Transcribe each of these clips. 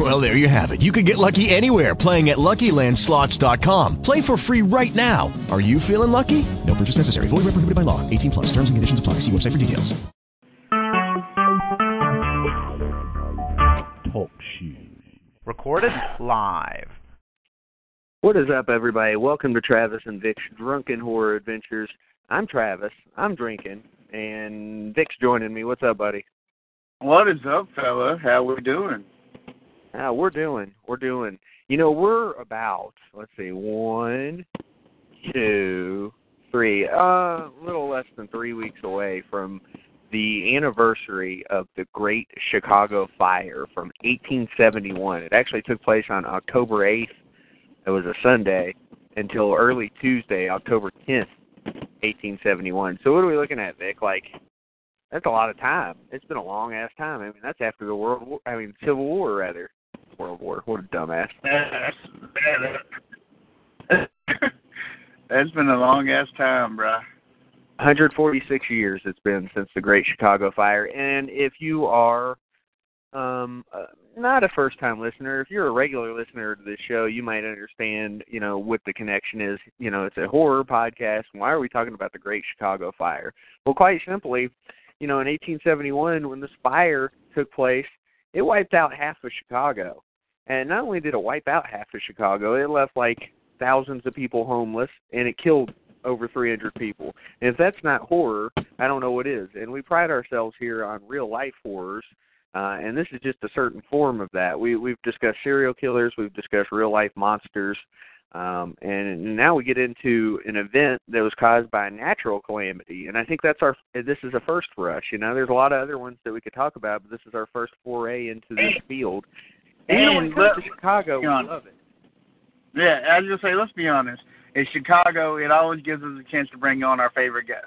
Well, there you have it. You can get lucky anywhere playing at LuckyLandSlots.com. Play for free right now. Are you feeling lucky? No purchase necessary. Void where prohibited by law. 18 plus. Terms and conditions apply. See website for details. Talk shoes. Recorded live. What is up, everybody? Welcome to Travis and Vic's Drunken Horror Adventures. I'm Travis. I'm drinking, and Vic's joining me. What's up, buddy? What is up, fella? How are we doing? Ah, we're doing. We're doing. You know, we're about let's see, one, two, three, uh, a little less than three weeks away from the anniversary of the Great Chicago Fire from 1871. It actually took place on October 8th it was a Sunday until early Tuesday, October 10th, 1871. So what are we looking at, Vic? Like, that's a lot of time. It's been a long ass time. I mean, that's after the World War. I mean, Civil War rather. World War. What a dumbass. that's been a long ass time, bruh. 146 years it's been since the Great Chicago Fire, and if you are um uh, not a first time listener if you're a regular listener to this show you might understand you know what the connection is you know it's a horror podcast why are we talking about the great chicago fire well quite simply you know in 1871 when this fire took place it wiped out half of chicago and not only did it wipe out half of chicago it left like thousands of people homeless and it killed over 300 people. And if that's not horror, I don't know what is. And we pride ourselves here on real life horrors uh, and this is just a certain form of that. We we've discussed serial killers, we've discussed real life monsters, um, and now we get into an event that was caused by a natural calamity. And I think that's our this is a first for us. You know, there's a lot of other ones that we could talk about, but this is our first foray into this field. And when to Chicago, we love it. Yeah, I was gonna say, let's be honest. In Chicago, it always gives us a chance to bring on our favorite guest.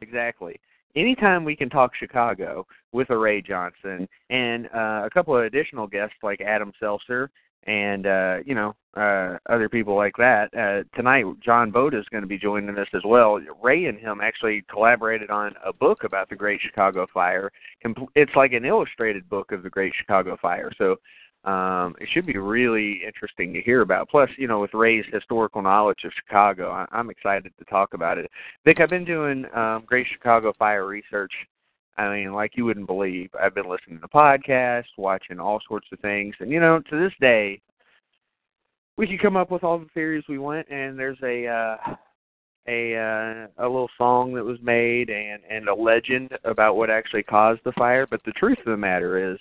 Exactly anytime we can talk Chicago with a Ray Johnson and uh, a couple of additional guests like Adam Selzer and uh, you know uh, other people like that. Uh, tonight, John Boda is going to be joining us as well. Ray and him actually collaborated on a book about the Great Chicago Fire. It's like an illustrated book of the Great Chicago Fire. So um, it should be really interesting to hear about. Plus, you know, with Ray's historical knowledge of Chicago, I, I'm excited to talk about it. Vic, I've been doing um, Great Chicago Fire research. I mean, like you wouldn't believe. I've been listening to podcasts, watching all sorts of things, and you know, to this day, we could come up with all the theories we want. And there's a uh, a uh, a little song that was made and and a legend about what actually caused the fire. But the truth of the matter is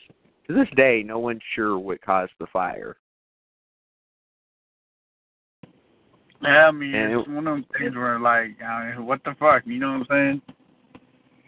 to this day, no one's sure what caused the fire. Yeah, I mean, and it's it, one of those things where, like, I mean, what the fuck? You know what I'm saying?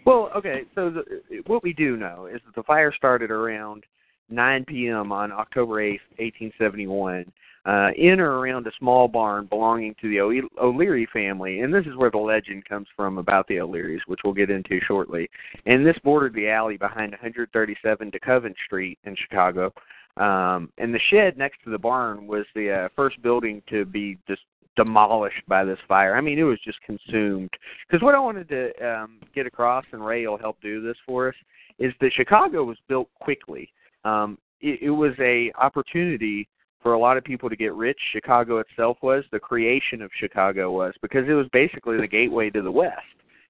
Well, okay, so the, what we do know is that the fire started around 9 p.m. on October 8th, 1871, uh, in or around a small barn belonging to the O'Leary family. And this is where the legend comes from about the O'Learys, which we'll get into shortly. And this bordered the alley behind 137 DeKoven Street in Chicago. Um, and the shed next to the barn was the uh, first building to be just demolished by this fire. I mean, it was just consumed. Because what I wanted to um, get across, and Ray will help do this for us, is that Chicago was built quickly. Um, it, it was a opportunity for a lot of people to get rich. Chicago itself was the creation of Chicago was because it was basically the gateway to the West.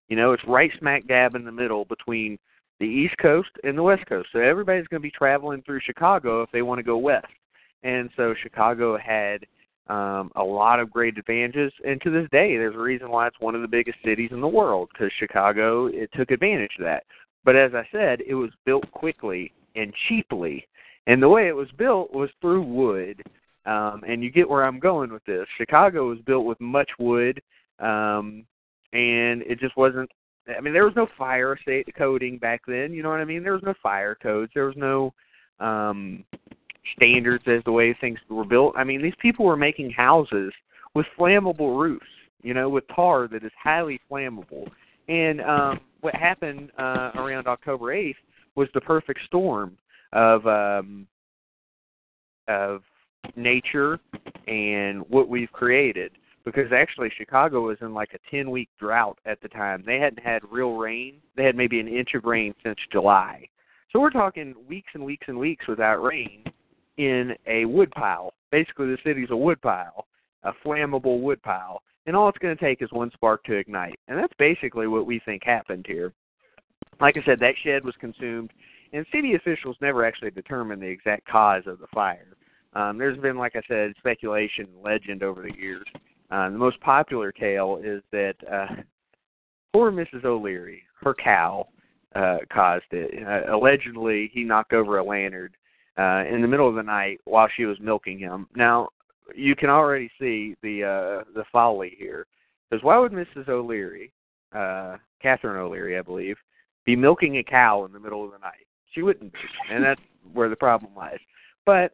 You know, it's right smack dab in the middle between the East Coast and the West Coast. So everybody's going to be traveling through Chicago if they want to go west. And so Chicago had um, a lot of great advantages. And to this day, there's a reason why it's one of the biggest cities in the world because Chicago it took advantage of that. But as I said, it was built quickly and cheaply and the way it was built was through wood. Um, and you get where I'm going with this. Chicago was built with much wood, um, and it just wasn't. I mean, there was no fire state coding back then. You know what I mean? There was no fire codes. There was no um, standards as the way things were built. I mean, these people were making houses with flammable roofs. You know, with tar that is highly flammable. And um, what happened uh, around October eighth was the perfect storm of um, of nature and what we've created. Because actually, Chicago was in like a ten week drought at the time. They hadn't had real rain. They had maybe an inch of rain since July. So we're talking weeks and weeks and weeks without rain in a woodpile. Basically, the city's a woodpile, a flammable woodpile, and all it's going to take is one spark to ignite. And that's basically what we think happened here. Like I said, that shed was consumed, and city officials never actually determined the exact cause of the fire. Um, there's been, like I said, speculation, legend over the years. Uh, the most popular tale is that uh, poor Mrs. O'Leary, her cow, uh, caused it. Uh, allegedly, he knocked over a lantern uh, in the middle of the night while she was milking him. Now, you can already see the uh, the folly here, because why would Mrs. O'Leary, uh, Catherine O'Leary, I believe, be milking a cow in the middle of the night? She wouldn't be, and that's where the problem lies. But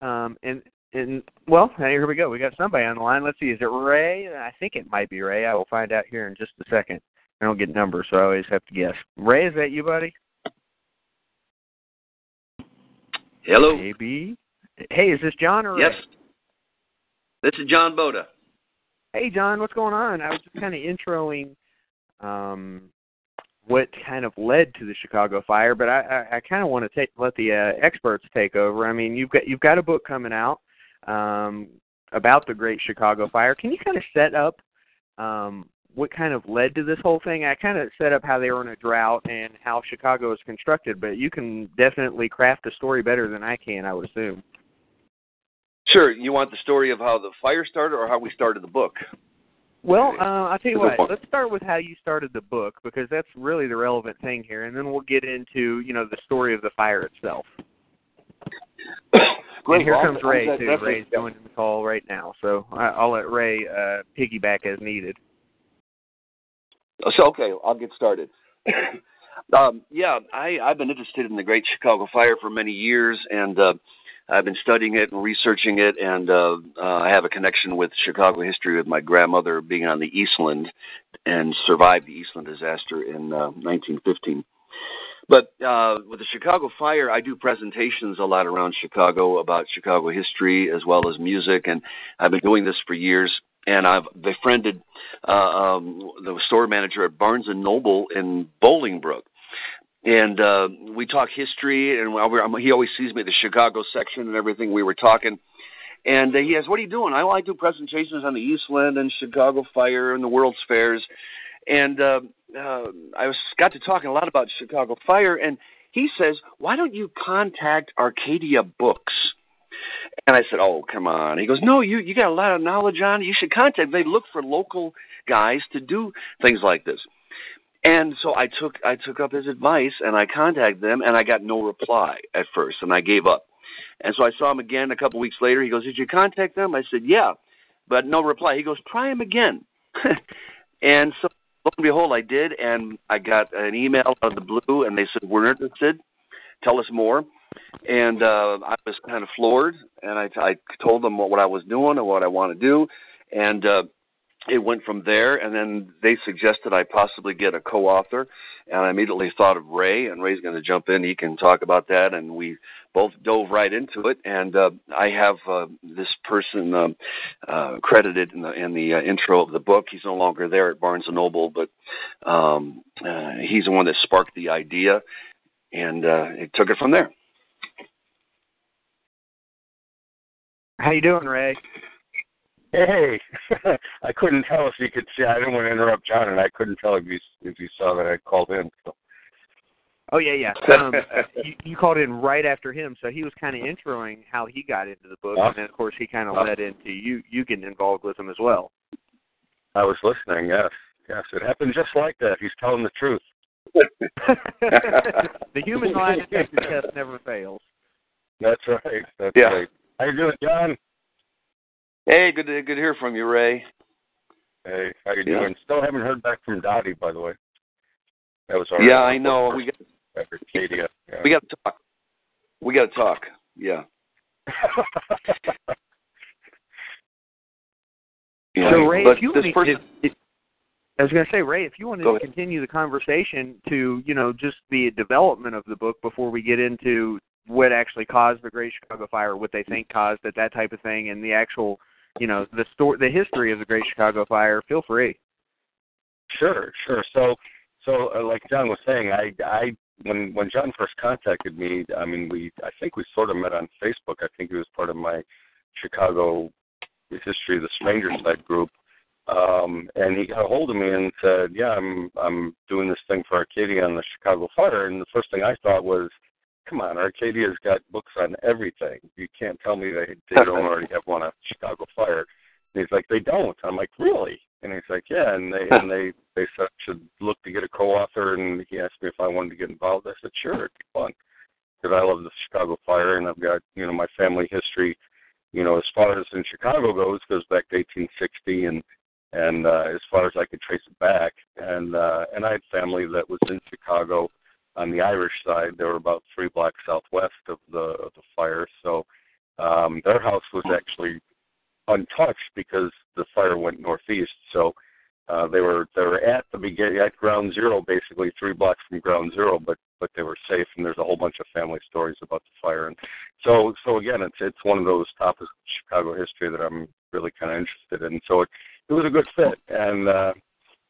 um, and and well, here we go. We got somebody on the line. Let's see. Is it Ray? I think it might be Ray. I will find out here in just a second. I don't get numbers, so I always have to guess. Ray, is that you, buddy? Hello. Maybe. Hey, is this John or Yes. This is John Boda. Hey, John, what's going on? I was just kind of introing um, what kind of led to the Chicago fire, but I, I, I kind of want to take let the uh, experts take over. I mean, you've got you've got a book coming out um, about the Great Chicago Fire. Can you kind of set up um, what kind of led to this whole thing? I kind of set up how they were in a drought and how Chicago is constructed, but you can definitely craft a story better than I can. I would assume. Sure. You want the story of how the fire started or how we started the book? Well, uh, I'll tell you what. Let's start with how you started the book because that's really the relevant thing here, and then we'll get into you know the story of the fire itself. And here comes Ray too. Ray's joining the call right now, so I'll let Ray uh, piggyback as needed. So okay, I'll get started. um, yeah, I, I've been interested in the Great Chicago Fire for many years, and uh, I've been studying it and researching it, and uh, uh, I have a connection with Chicago history with my grandmother being on the Eastland and survived the Eastland disaster in uh, 1915. But uh, with the Chicago Fire, I do presentations a lot around Chicago about Chicago history as well as music, and I've been doing this for years. And I've befriended uh, um, the store manager at Barnes and Noble in Bolingbrook, and uh, we talk history. And we're, he always sees me at the Chicago section and everything. We were talking, and he asked, "What are you doing?" I, well, I do presentations on the Eastland and Chicago Fire and the World's Fairs, and uh, uh, I was got to talking a lot about Chicago Fire. And he says, "Why don't you contact Arcadia Books?" And I said, "Oh, come on." He goes, "No, you you got a lot of knowledge on it. You should contact. They look for local guys to do things like this." And so I took I took up his advice and I contacted them and I got no reply at first and I gave up. And so I saw him again a couple weeks later. He goes, "Did you contact them?" I said, "Yeah," but no reply. He goes, "Try him again." and so lo and behold, I did, and I got an email out of the blue, and they said, "We're interested. Tell us more." And uh, I was kind of floored, and I, I told them what, what I was doing and what I want to do, and uh, it went from there. And then they suggested I possibly get a co-author, and I immediately thought of Ray, and Ray's going to jump in. He can talk about that, and we both dove right into it. And uh, I have uh, this person um, uh, credited in the in the uh, intro of the book. He's no longer there at Barnes and Noble, but um, uh, he's the one that sparked the idea, and uh, it took it from there. How you doing, Ray? Hey, I couldn't tell if you could see. I didn't want to interrupt John, and I couldn't tell if you if you saw that I called in. So. Oh yeah, yeah. Um, you, you called in right after him, so he was kind of introing how he got into the book, and then of course he kind of Uh. led into you you getting involved with him as well. I was listening. Yes, yes, it happened just like that. He's telling the truth. the human lie detector test never fails. That's right. That's Yeah. right. How you doing, John? Hey, good to good to hear from you, Ray. Hey, how you Yeah. doing? Still haven't heard back from Dottie, by the way. That was our Yeah, I know. We got. Yeah. we got to talk. We got to talk. Yeah. Yeah. So Ray, but if you this would- person, if, I was going to say, Ray, if you wanted to continue the conversation to, you know, just the development of the book before we get into what actually caused the Great Chicago Fire, what they think caused it, that type of thing, and the actual, you know, the story, the history of the Great Chicago Fire, feel free. Sure, sure. So, so uh, like John was saying, I, I, when when John first contacted me, I mean, we, I think we sort of met on Facebook. I think he was part of my Chicago History of the Stranger Side group, um, and he got a hold of me and said, "Yeah, I'm I'm doing this thing for Arcadia on the Chicago Fire." And the first thing I thought was, "Come on, Arcadia's got books on everything. You can't tell me they they don't already have one on Chicago Fire." And he's like, "They don't." I'm like, "Really?" And he's like, "Yeah." And they and they they said should look to get a co-author, and he asked me if I wanted to get involved. I said, "Sure, it'd be fun." Because I love the Chicago Fire, and I've got you know my family history, you know, as far as in Chicago goes, goes back to 1860, and and uh, as far as I could trace it back, and uh, and I had family that was in Chicago on the Irish side. They were about three blocks southwest of the of the fire, so um, their house was actually untouched because the fire went northeast. So uh, they were they were at the beginning at ground zero, basically three blocks from ground zero, but but they were safe. And there's a whole bunch of family stories about the fire. And so so again, it's it's one of those topics of Chicago history that I'm really kind of interested in. So it it was a good fit, and uh,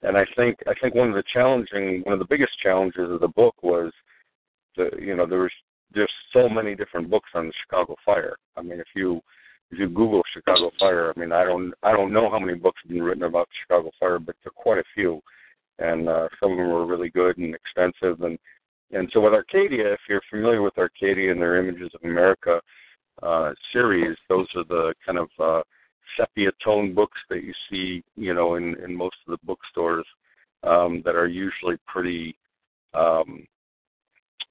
and I think I think one of the challenging one of the biggest challenges of the book was the you know there was there's so many different books on the Chicago fire. I mean, if you if you Google Chicago fire, I mean, I don't I don't know how many books have been written about Chicago fire, but there are quite a few, and uh, some of them were really good and expensive. And and so with Arcadia, if you're familiar with Arcadia and their Images of America uh, series, those are the kind of uh, sepia tone books that you see, you know, in in most of the bookstores um, that are usually pretty um,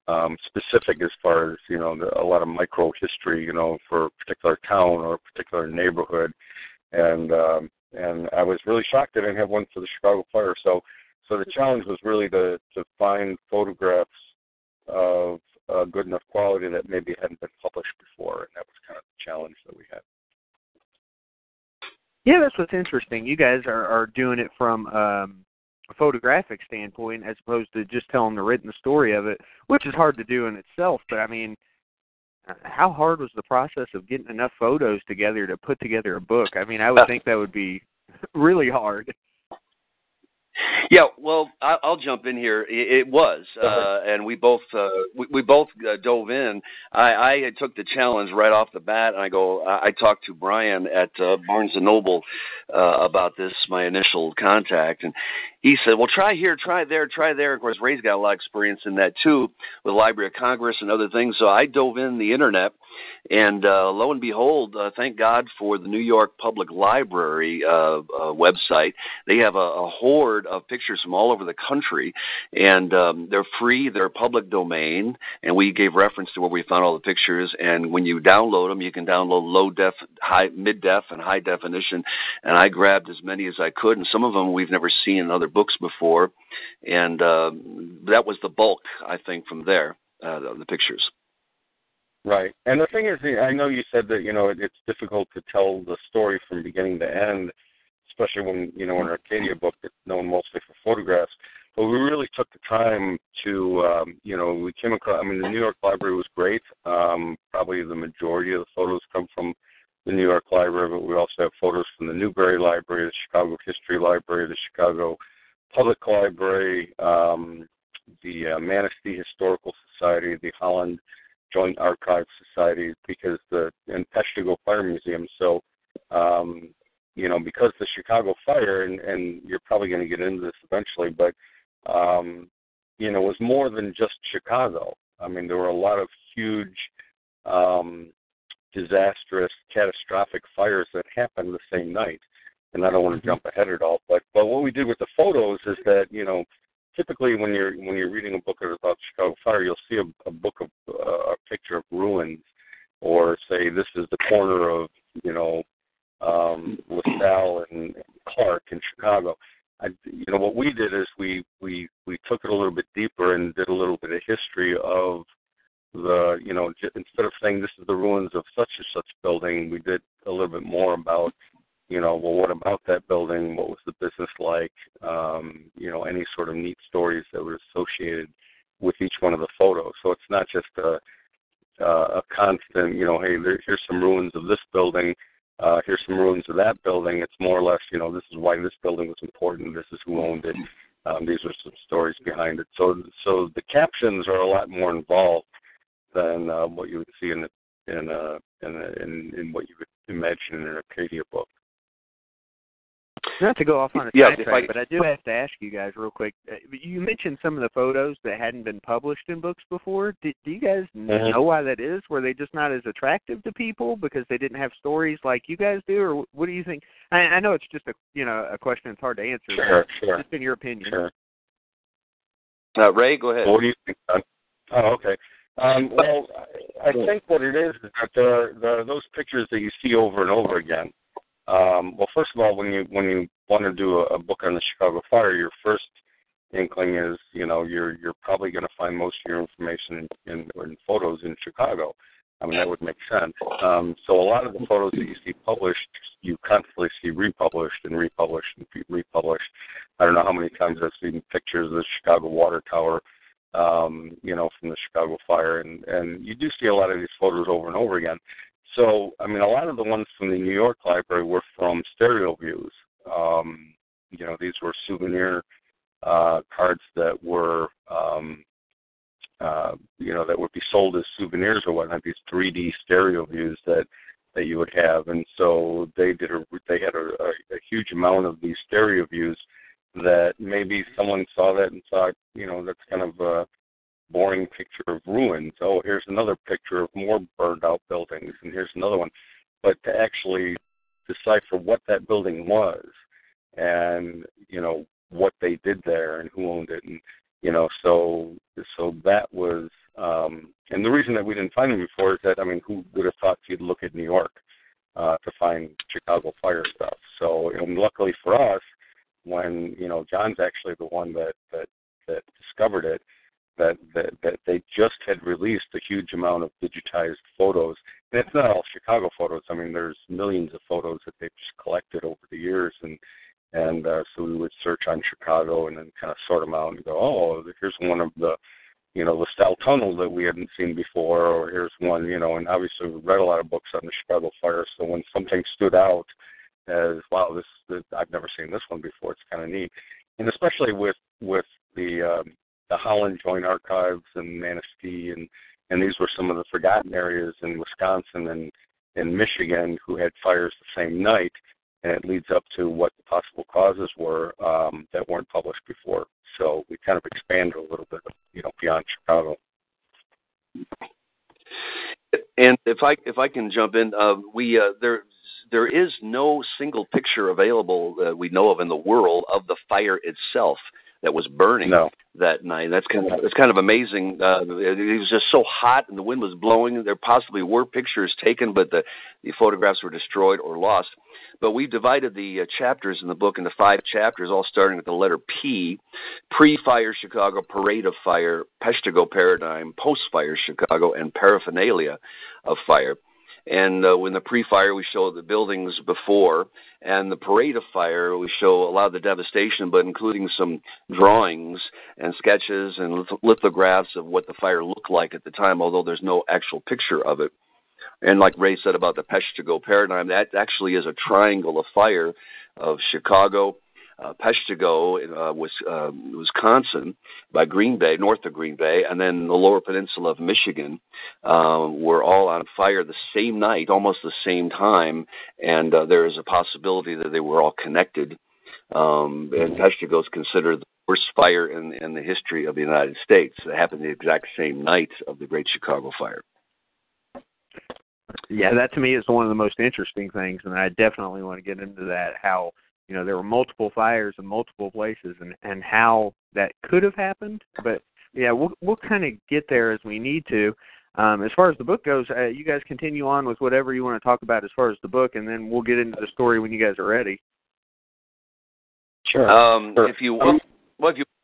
um, specific as far as you know the, a lot of micro history, you know, for a particular town or a particular neighborhood, and um, and I was really shocked I didn't have one for the Chicago Fire. So so the challenge was really to to find photographs of uh, good enough quality that maybe hadn't been published before, and that was kind of the challenge that we had. Yeah, that's what's interesting. You guys are are doing it from um a photographic standpoint as opposed to just telling the written story of it, which is hard to do in itself. But I mean, uh, how hard was the process of getting enough photos together to put together a book? I mean, I would think that would be really hard. Yeah, well, I'll jump in here. It was, uh, and we both uh, we, we both uh, dove in. I, I took the challenge right off the bat, and I go. I talked to Brian at uh, Barnes and Noble uh, about this, my initial contact, and he said, "Well, try here, try there, try there." Of course, Ray's got a lot of experience in that too, with the Library of Congress and other things. So I dove in the internet, and uh, lo and behold, uh, thank God for the New York Public Library uh, uh, website. They have a, a horde of pictures from all over the country, and um, they're free. They're public domain, and we gave reference to where we found all the pictures. And when you download them, you can download low def, high, mid def, and high definition. And I grabbed as many as I could, and some of them we've never seen in other books before, and uh, that was the bulk, I think, from there, uh, the pictures. Right, and the thing is, I know you said that you know it's difficult to tell the story from beginning to end, especially when you know an Arcadia book that's known mostly for photographs. But we really took the time to, um, you know, we came across. I mean, the New York Library was great. Um, probably the majority of the photos come from the New York Library, but we also have photos from the Newberry Library, the Chicago History Library, the Chicago Public Library, um, the uh, Manistee Historical Society, the Holland Joint Archives Society, because the and Peshtigo Fire Museum. So, um, you know, because the Chicago fire, and, and you're probably going to get into this eventually, but um, you know, was more than just Chicago. I mean, there were a lot of huge, um, disastrous, catastrophic fires that happened the same night and I don't want to jump ahead at all. But but what we did with the photos is that you know typically when you're when you're reading a book about Chicago fire, you'll see a, a book of uh, a picture of ruins, or say this is the corner of you know um, LaSalle and Clark in Chicago. I, you know what we did is we we we took it a little bit deeper and did a little bit of history of the you know j- instead of saying this is the ruins of such and such building, we did a little bit more about you know, well, what about that building? What was the business like? Um, you know, any sort of neat stories that were associated with each one of the photos. So it's not just a uh, a constant, you know, hey, there, here's some ruins of this building, uh, here's some ruins of that building. It's more or less, you know, this is why this building was important. This is who owned it. Um, these are some stories behind it. So, so the captions are a lot more involved than uh, what you would see in the, in, uh, in, in in what you would imagine in an Arcadia book. Not to go off on a Yeah, sidetrack, I- but I do have to ask you guys real quick. Uh, You mentioned some of the photos that hadn't been published in books before. Do, do you guys Mhm. know why that is? Were they just not as attractive to people because they didn't have stories like you guys do, or what do you think? I, I know it's just a you know a question that's hard to answer. Sure, sure, Just in your opinion. sure. Uh, Ray, go ahead. What do you think, Don? Oh, okay. Um, well, I I think what it is is that there are, there are those pictures that you see over and over again. Um, well, first of all, when you when you want to do a, a book on the Chicago fire, your first inkling is you know you're you're probably going to find most of your information in, in, in photos in Chicago. I mean that would make sense. Um, so a lot of the photos that you see published, you constantly see republished and republished and re- republished. I don't know how many times I've seen pictures of the Chicago water tower um, you know, from the Chicago fire, and and you do see a lot of these photos over and over again. So, I mean, a lot of the ones from the New York Library were from stereo views. Um, you know, these were souvenir uh, cards that were, um, uh, you know, that would be sold as souvenirs or whatnot. These 3D stereo views that that you would have, and so they did a they had a, a, a huge amount of these stereo views that maybe someone saw that and thought, you know, that's kind of a boring picture of ruins. Oh, here's another picture of more burned out buildings, and here's another one. But to actually decipher what that building was and, you know, what they did there and who owned it and you know, so so that was um and the reason that we didn't find them before is that I mean who would have thought you'd look at New York uh to find Chicago fire stuff. So and luckily for us, when you know John's actually the one that that that discovered it that that that they just had released a huge amount of digitized photos. And it's not all Chicago photos. I mean there's millions of photos that they've just collected over the years. And and uh, so we would search on Chicago and then kind of sort them out and go oh here's one of the you know, LaSalle Tunnel that we hadn't seen before, or here's one, you know, and obviously we read a lot of books on the Chicago fire, so when something stood out, as wow, this, this I've never seen this one before. It's kind of neat, and especially with with the um, the Holland Joint Archives and Manistee, and and these were some of the forgotten areas in Wisconsin and in Michigan who had fires the same night, and it leads up to what the possible causes were um, that weren't published before. So we kind of expanded a little bit, you know, beyond Chicago. And if I if I can jump in, uh, we uh, there there is no single picture available that we know of in the world of the fire itself that was burning No. that night. That's kind of it's kind of amazing. Uh, it, it was just so hot and the wind was blowing. There possibly were pictures taken, but the the photographs were destroyed or lost. But we've divided the uh, chapters in the book into five chapters, all starting with the letter P: pre-fire Chicago, parade of fire, Peshtigo paradigm, post-fire Chicago, and paraphernalia of fire. And uh, when the pre-fire, we show the buildings before, and the parade of fire, we show a lot of the devastation, but including some drawings and sketches and lithographs of what the fire looked like at the time, although there's no actual picture of it. And like Ray said about the Peshtigo paradigm, that actually is a triangle of fire of Chicago, uh, Peshtigo, uh, was, uh, Wisconsin, by Green Bay, north of Green Bay, and then the lower peninsula of Michigan um, were all on fire the same night, almost the same time, and uh, there is a possibility that they were all connected. Um, and Peshtigo is considered the worst fire in, in the history of the United States. It happened the exact same night of the Great Chicago Fire. Yeah, that to me is one of the most interesting things, and I definitely want to get into that. How you know there were multiple fires in multiple places, and and how that could have happened. But yeah, we'll we'll kind of get there as we need to. Um, as far as the book goes, uh, you guys continue on with whatever you want to talk about as far as the book, and then we'll get into the story when you guys are ready. Sure. Um, Sure. If you Um, well, if you yeah,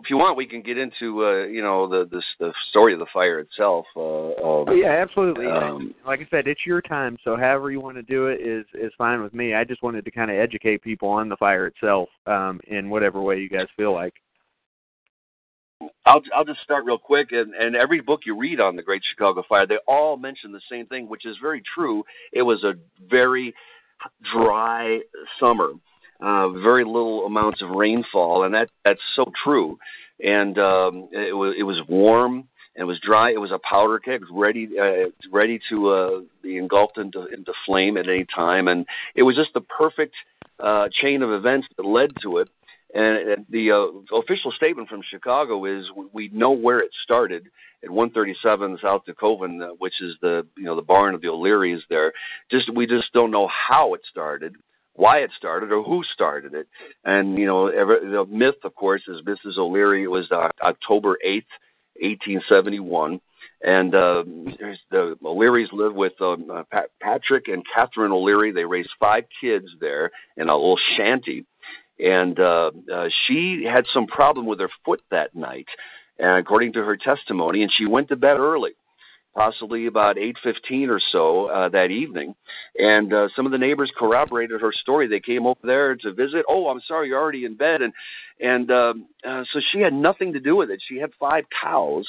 if you want, we can get into uh, you know the the the story of the fire itself. Uh, oh, yeah, absolutely. Um, like I said, it's your time, so however you want to do it is is fine with me. I just wanted to kind of educate people on the fire itself um, in whatever way you guys feel like. I'll I'll just start real quick, and and every book you read on the Great Chicago Fire, they all mention the same thing, which is very true. It was a very dry summer uh, very little amounts of rainfall, and that that's so true. And um, it was it was warm. And it was dry. It was a powder keg, ready uh, ready to uh, be engulfed into into flame at any time, and it was just the perfect uh, chain of events that led to it. And the uh, official statement from Chicago is we know where it started at 137 South DeKoven, uh, which is the you know the barn of the O'Learys there. Just we just don't know how it started why it started or who started it. And you know, ever, the myth, of course, is Mrs. O'Leary. It was uh, October eighth, eighteen seventy one. And uh, the O'Learys lived with um, uh, Pat- Patrick and Catherine O'Leary. They raised five kids there in a little shanty. And uh, uh, she had some problem with her foot that night, and according to her testimony, and she went to bed early possibly about 8:15 or so uh, that evening, and uh, some of the neighbors corroborated her story. They came over there to visit. Oh, I'm sorry, you're already in bed, and and um, uh, so she had nothing to do with it. She had five cows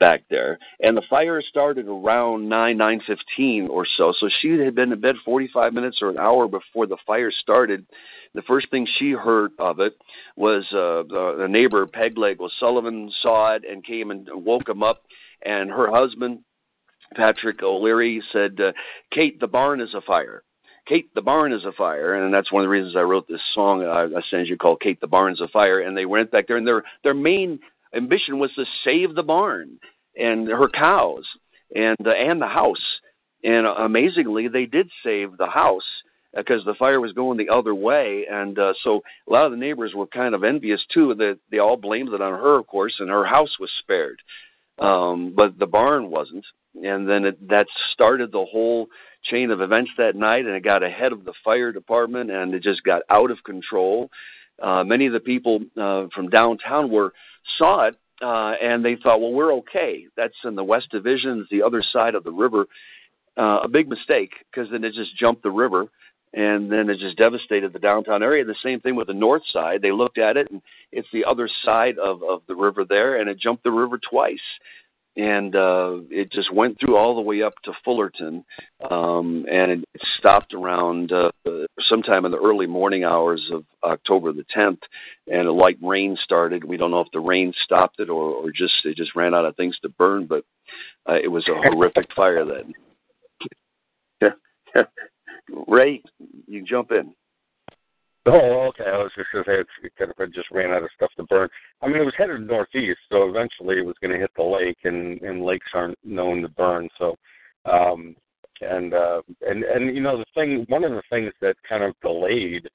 back there, and the fire started around nine nine fifteen or so. So she had been in bed 45 minutes or an hour before the fire started. The first thing she heard of it was uh, the, the neighbor Pegleg O'Sullivan saw it and came and woke him up, and her husband Patrick O'Leary said, uh, Kate, the barn is afire. Kate, the barn is afire. And that's one of the reasons I wrote this song I, I sent you called Kate, the barn's afire. And they went back there, and their, their main ambition was to save the barn and her cows and, uh, and the house. And uh, amazingly, they did save the house because the fire was going the other way, and uh, so a lot of the neighbors were kind of envious too. That they all blamed it on her, of course, and her house was spared, um, but the barn wasn't and then it, that started the whole chain of events that night, and it got ahead of the fire department, and it just got out of control. Uh, many of the people uh, from downtown were saw it, uh, and they thought, "Well, we're okay. That's in the West Division, it's the other side of the river." Uh, a big mistake because then it just jumped the river, and then it just devastated the downtown area. The same thing with the north side. They looked at it, and it's the other side of of the river there, and it jumped the river twice and uh, it just went through all the way up to Fullerton, um, and it stopped around uh, sometime in the early morning hours of October the 10th, and a light rain started. We don't know if the rain stopped it or, or just it just ran out of things to burn, but uh, it was a horrific fire then. Yeah, Ray, you jump in. Oh, okay. I was just going to say it kind of just ran out of stuff to burn. I mean, it was headed northeast, so eventually it was going to hit the lake, and and lakes aren't known to burn. So, um, and uh, and and you know the thing, one of the things that kind of delayed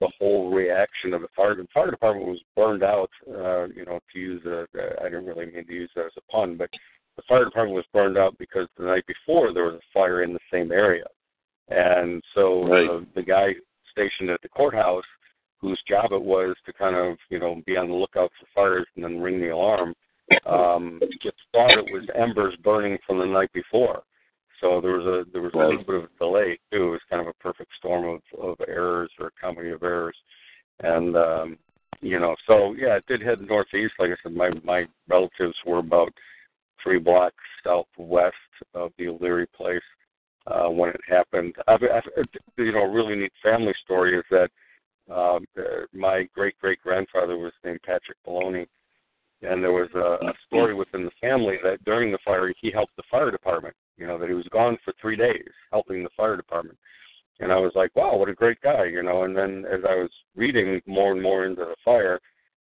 the whole reaction of the fire the fire department was burned out. Uh, you know, to use a, I didn't really mean to use that as a pun, but the fire department was burned out because the night before there was a fire in the same area, and so right. uh, the guy stationed at the courthouse whose job it was to kind of, you know, be on the lookout for fires and then ring the alarm, um, just thought it was embers burning from the night before. So there was a there was a little bit of a delay too. It was kind of a perfect storm of, of errors or a company of errors. And um you know, so yeah, it did head northeast. Like I said, my my relatives were about three blocks southwest of the O'Leary place uh, when it happened. I've, I've, you know, a really neat family story is that um, uh, my great great grandfather was named Patrick Baloney, and there was a, a story within the family that during the fire he helped the fire department. You know that he was gone for three days helping the fire department, and I was like, wow, what a great guy, you know. And then as I was reading more and more into the fire,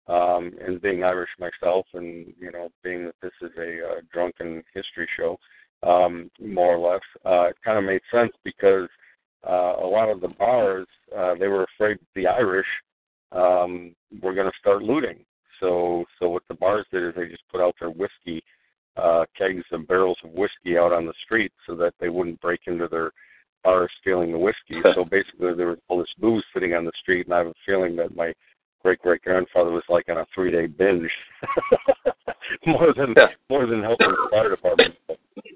um, and being Irish myself, and you know, being that this is a uh, drunken history show, um, more or less. Uh, it kind of made sense because uh, a lot of the bars uh, they were afraid the Irish um, were going to start looting. So, so what the bars did is they just put out their whiskey uh, kegs and barrels of whiskey out on the street so that they wouldn't break into their bars stealing the whiskey. so basically, there was all this booze sitting on the street, and I have a feeling that my great great grandfather was like on a three day binge, more than more than helping the fire department.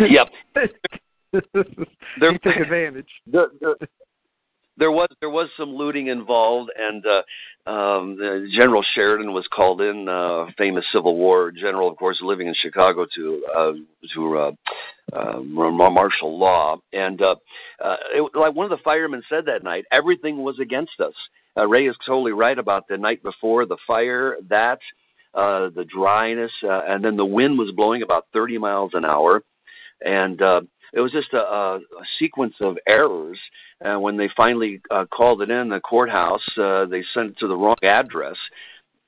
yep. there, he took advantage. The, the, there was there was some looting involved, and uh, um, the General Sheridan was called in, uh, famous Civil War general, of course, living in Chicago to uh, to uh, uh, martial law. And uh, uh, it, like one of the firemen said that night, everything was against us. Uh, Ray is totally right about the night before the fire, that uh, the dryness, uh, and then the wind was blowing about 30 miles an hour, and uh, it was just a, a, a sequence of errors. And when they finally uh, called it in the courthouse, uh, they sent it to the wrong address.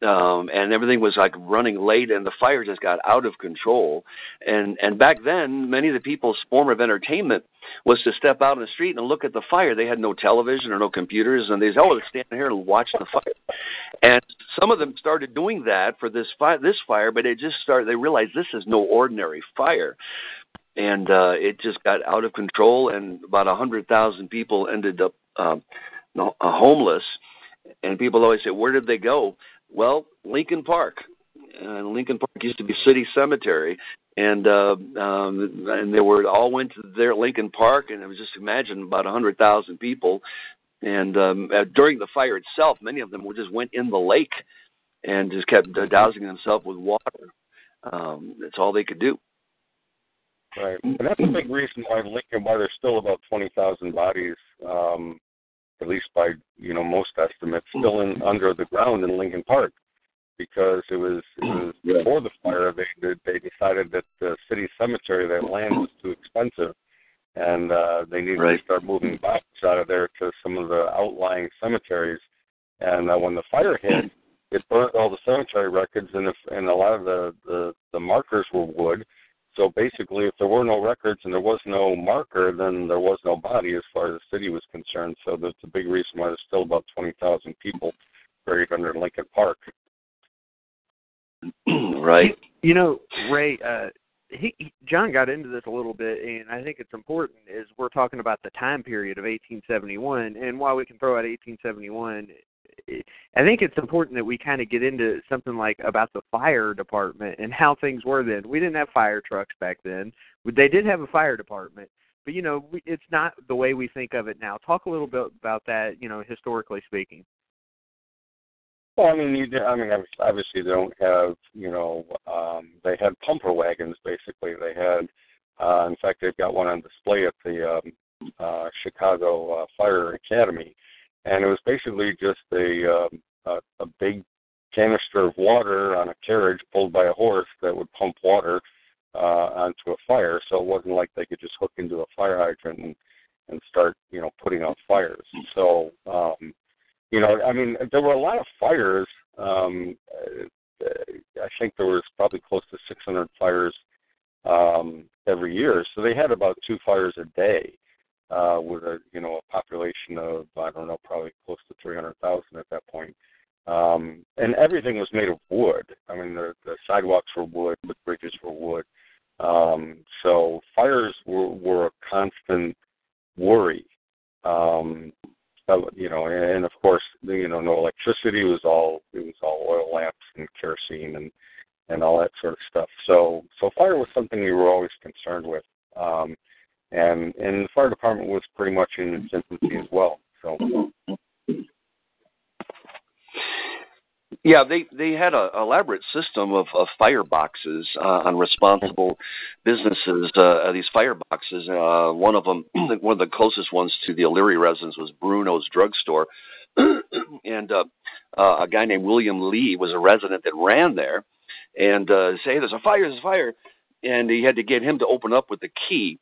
Um, and everything was like running late, and the fire just got out of control. And and back then, many of the people's form of entertainment was to step out in the street and look at the fire. They had no television or no computers, and they said, "Oh, let's stand here and watch the fire." And some of them started doing that for this fire, this fire, but it just started. They realized this is no ordinary fire and uh, it just got out of control, and about a hundred thousand people ended up um, uh, homeless. And people always say, "Where did they go?" Well, Lincoln Park. Uh, Lincoln Park used to be City Cemetery, and uh, um, and they were all went to their Lincoln Park, and it was just imagine about a hundred thousand people. And um, uh, during the fire itself, many of them just went in the lake and just kept uh, dousing themselves with water. Um, that's all they could do. Right, and that's a big reason why Lincoln, why there's still about twenty thousand bodies, um, at least by you know most estimates, still in under the ground in Lincoln Park, because it was it was before the fire they they decided that the city cemetery that land was too expensive, and uh, they needed right. to start moving bodies out of there to some of the outlying cemeteries, and uh, when the fire hit, it burnt all the cemetery records, and if and a lot of the the, the markers were wood so basically, if there were no records and there was no marker, then there was no body as far as the city was concerned. So that's a big reason why there's still about 20,000 people buried under Lincoln Park. right. You know, Ray, uh, he, he John got into this a little bit, and I think it's important. Is we're talking about the time period of 1871, and while we can throw out 1871, I think it's important that we kind of get into something like about the fire department and how things were then. We didn't have fire trucks back then. They did have a fire department, but you know, it's not the way we think of it now. Talk a little bit about that, you know, historically speaking. Well, I mean, you, I mean, obviously they don't have, you know, um, they had pumper wagons. Basically, they had. Uh, in fact, they've got one on display at the um, uh, Chicago uh, Fire Academy and it was basically just a um, a, a big canister of water on a carriage pulled by a horse that would pump water uh, onto a fire. So it wasn't like they could just hook into a fire hydrant and, and start, you know, putting out fires. So, um, you know, I mean, there were a lot of fires. Um, I think there was probably close to 600 fires um, every year. So they had about two fires a day uh, with a you know a population of I don't know probably close to 300,000 at that point. Um, and everything was made of wood. I mean the, the sidewalks were wood, the bridges were wood. Um, so fires were, were a constant worry. Um, you know, and of course, you know, no electricity. It was all it was all oil lamps and kerosene and and all that sort of stuff. So so fire was something we were always concerned with. Um, and and the fire department was pretty much in its infancy as well. So. Yeah, they they had a elaborate system of, of fire boxes uh, on responsible businesses. Uh, these fire boxes, uh, one of them, one of the closest ones to the O'Leary residence was Bruno's drugstore, and uh, uh, a guy named William Lee was a resident that ran there, and uh, say, "There's a fire! There's a fire!" And he had to get him to open up with the key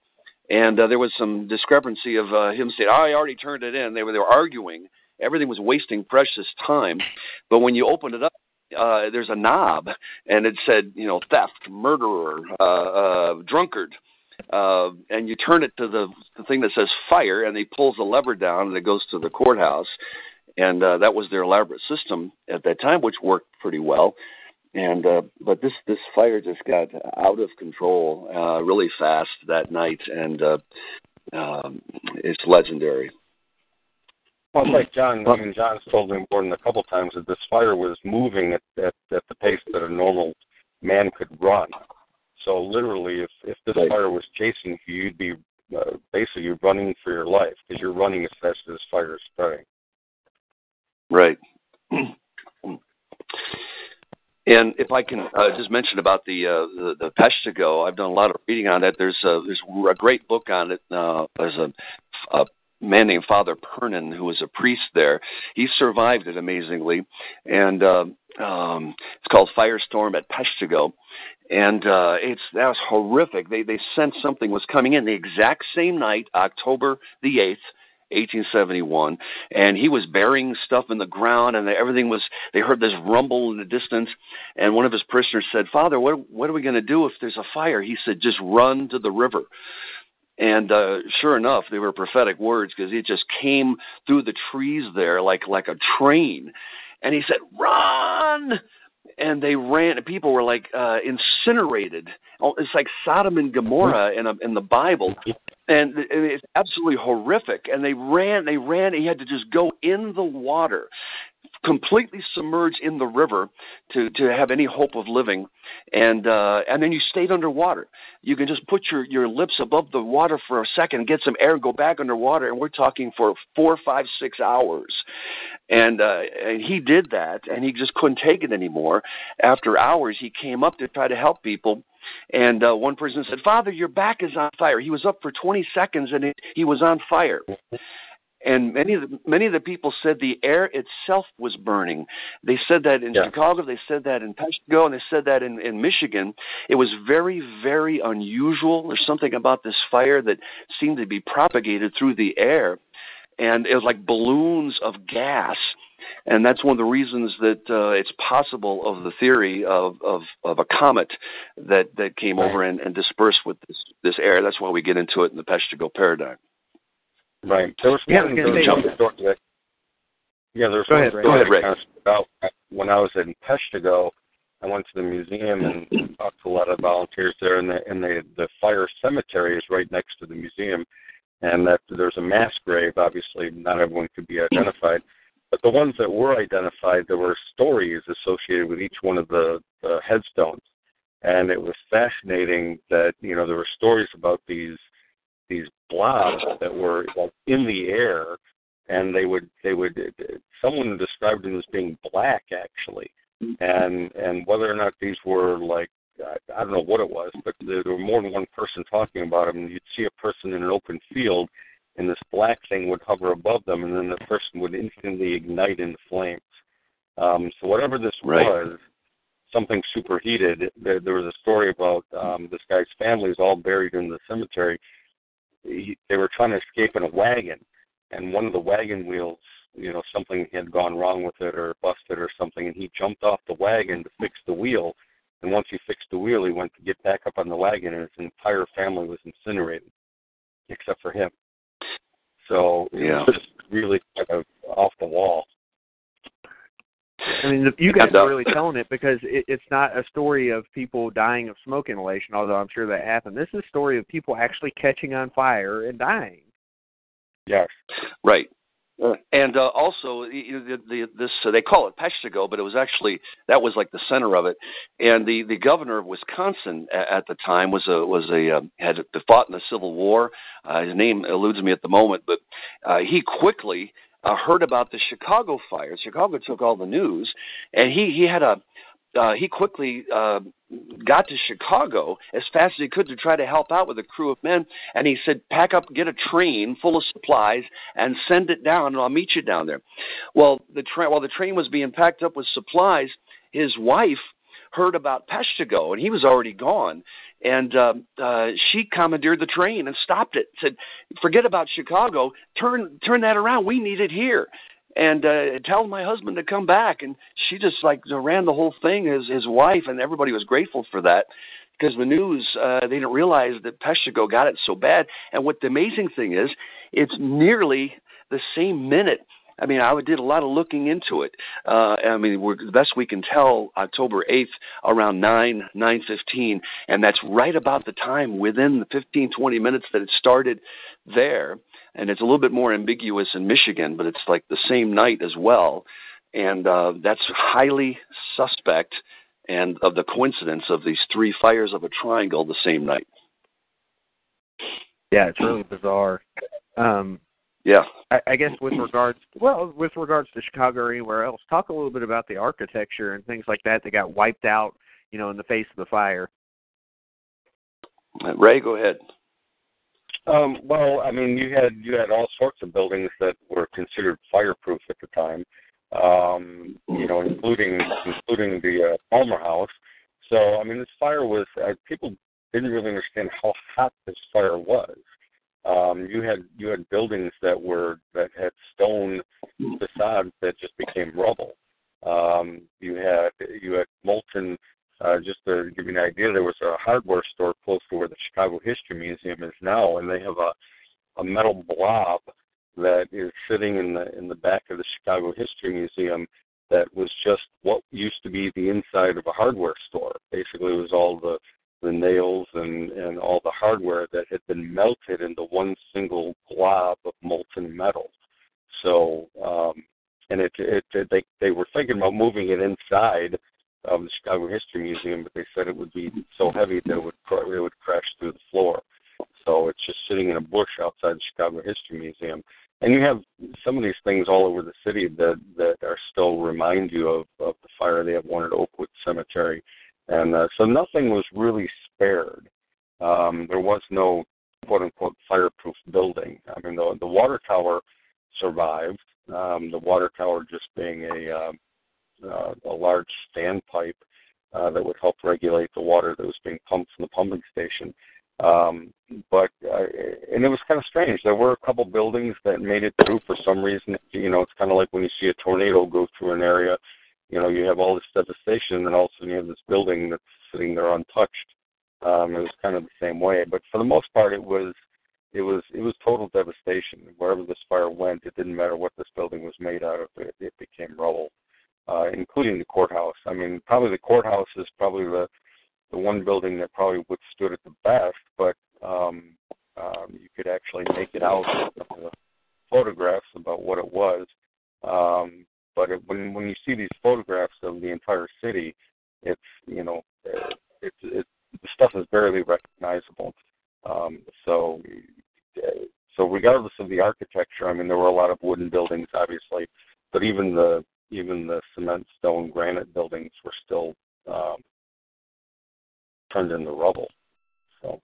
and uh, there was some discrepancy of uh, him saying, "I already turned it in." They were they were arguing. Everything was wasting precious time. But when you opened it up, uh, there's a knob, and it said, you know, theft, murderer, uh, uh, drunkard. Uh, and you turn it to the, the thing that says fire, and he pulls the lever down, and it goes to the courthouse. And uh, that was their elaborate system at that time, which worked pretty well and uh, but this this fire just got out of control uh, really fast that night, and uh, um, it's legendary. Well, like John, I mean, John's told me more than a couple times that this fire was moving at, at, at the pace that a normal man could run. So literally, if if this Right. fire was chasing you, you'd be uh, basically running for your life because you're running as fast as this fire is spreading. Right. And if I can uh, just mention about the uh, the, the Peshtigo, I've done a lot of reading on that. There's a, there's a great book on it. Uh, there's a, a man named Father Pernin who was a priest there. He survived it amazingly, and uh, um, it's called Firestorm at Peshtigo. And uh, it's that was horrific. They they sensed something was coming in the exact same night, October the eighth. 1871, and he was burying stuff in the ground, and everything was. They heard this rumble in the distance, and one of his prisoners said, "Father, what what are we going to do if there's a fire?" He said, "Just run to the river." And uh, sure enough, they were prophetic words because it just came through the trees there like like a train. And he said, "Run!" And they ran. And people were like uh, incinerated. Oh, It's like Sodom and Gomorrah in a, in the Bible, and it's absolutely horrific. And they ran. They ran. He had to just go in the water completely submerged in the river to to have any hope of living. And uh and then you stayed underwater. You can just put your your lips above the water for a second get some air and go back underwater and we're talking for four five six hours. And uh and he did that and he just couldn't take it anymore. After hours he came up to try to help people and uh, one person said, "Father, your back is on fire." He was up for 20 seconds and it, he was on fire and many of the, many of the people said the air itself was burning. They said that in Yeah. Chicago, they said that in Peshtigo, and they said that in, in Michigan. It was very, very unusual. There's something about this fire that seemed to be propagated through the air, and it was like balloons of gas. And that's one of the reasons that uh, it's possible of the theory of, of, of a comet that, that came over and, and dispersed with this, this air. That's why we get into it in the Peshtigo paradigm. Right. There was Yeah, one, there was say- one story that, yeah, there was Go one ahead, story Go ahead, that Ray. kind of stood out. When I was in Peshtigo, I went to the museum and talked to a lot of volunteers there, and the and the the fire cemetery is right next to the museum, and that there's a mass grave. Obviously, not everyone could be identified, but the ones that were identified, there were stories associated with each one of the, the headstones, and it was fascinating that you know there were stories about these these blobs that were like in the air and they would they would someone described them as being black actually and and whether or not these were like I I don't know what it was, but there were more than one person talking about them. And you'd see a person in an open field, and this black thing would hover above them, and then the person would instantly ignite into flames. Um, so whatever this Right. was, something superheated. There, there was a story about um, this guy's family is all buried in the cemetery. He, they were trying to escape in a wagon, and one of the wagon wheels, you know, something had gone wrong with it or busted or something, and he jumped off the wagon to fix the wheel. And once he fixed the wheel, he went to get back up on the wagon, and his entire family was incinerated, except for him. So Yeah. was just really kind of off the wall. I mean, the, you guys uh, are really telling it because it, it's not a story of people dying of smoke inhalation, although I'm sure that happened. This is a story of people actually catching on fire and dying. Yes. Right. Uh, and uh, also, you know, the, the, this uh, they call it Peshtigo, but it was actually that was like the center of it. And the, the governor of Wisconsin at, at the time was a was a um, had fought in the Civil War. Uh, his name eludes me at the moment, but uh, he quickly uh, heard about the Chicago fires. Chicago took all the news, and he he had a uh, he quickly uh, got to Chicago as fast as he could to try to help out with a crew of men. And he said, "Pack up, get a train full of supplies, and send it down, and I'll meet you down there." Well, the train while the train was being packed up with supplies, his wife heard about Peshtigo, and he was already gone. And uh, uh, she commandeered the train and stopped it. Said, "Forget about Chicago. Turn turn that around. We need it here." and uh, tell my husband to come back. And she just like ran the whole thing as his wife, and everybody was grateful for that because the news uh, they didn't realize that Peshtigo got it so bad. And what the amazing thing is, it's nearly the same minute I mean, I did a lot of looking into it. Uh, I mean, we're, the best we can tell, October 8th, around 9, 9.15, and that's right about the time within the 15, 20 minutes that it started there. And it's a little bit more ambiguous in Michigan, but it's like the same night as well. And uh, that's highly suspect and of the coincidence of these three fires of a triangle the same night. Yeah, it's really bizarre. Um, yeah. I, I guess with regards, well, with regards to Chicago or anywhere else, talk a little bit about the architecture and things like that that got wiped out, you know, in the face of the fire. Uh, Ray, go ahead. Um, well, I mean, you had you had all sorts of buildings that were considered fireproof at the time, um, you know, including including the uh, Palmer House. So, I mean, this fire was uh, people didn't really understand how hot this fire was. Um, you had you had buildings that were that had stone facades that just became rubble. Um, you had you had molten. Uh, just to give you an idea, there was a hardware store close to where the Chicago History Museum is now, and they have a a metal blob that is sitting in the in the back of the Chicago History Museum that was just what used to be the inside of a hardware store. Basically, it was all the the nails and and all the hardware that had been melted into one single glob of molten metal. So, um, and it, it, it they they were thinking about moving it inside of the Chicago History Museum, but they said it would be so heavy that it would it would crash through the floor. So it's just sitting in a bush outside the Chicago History Museum. And you have some of these things all over the city that that are still remind you of of the fire. They have one at Oakwood Cemetery and uh, so nothing was really spared. Um, there was no quote unquote fireproof building. I mean, the the water tower survived. Um, the water tower just being a uh, uh, a large standpipe uh, that would help regulate the water that was being pumped from the pumping station. Um, but uh, and it was kind of strange. There were a couple buildings that made it through for some reason. You know, it's kind of like when you see a tornado go through an area you know, you have all this devastation, and all of a sudden you have this building that's sitting there untouched. Um, it was kind of the same way, but for the most part, it was it was it was total devastation. Wherever this fire went, it didn't matter what this building was made out of; it, it became rubble, uh, including the courthouse. I mean, probably the courthouse is probably the the one building that probably withstood it the best, but um, um, you could actually make it out of the photographs about what it was. Um, but it, when when you see these photographs of the entire city, it's you know it's it's the stuff is barely recognizable. Um, so so regardless of the architecture, I mean there were a lot of wooden buildings, obviously, but even the even the cement, stone, granite buildings were still um, turned into rubble. So.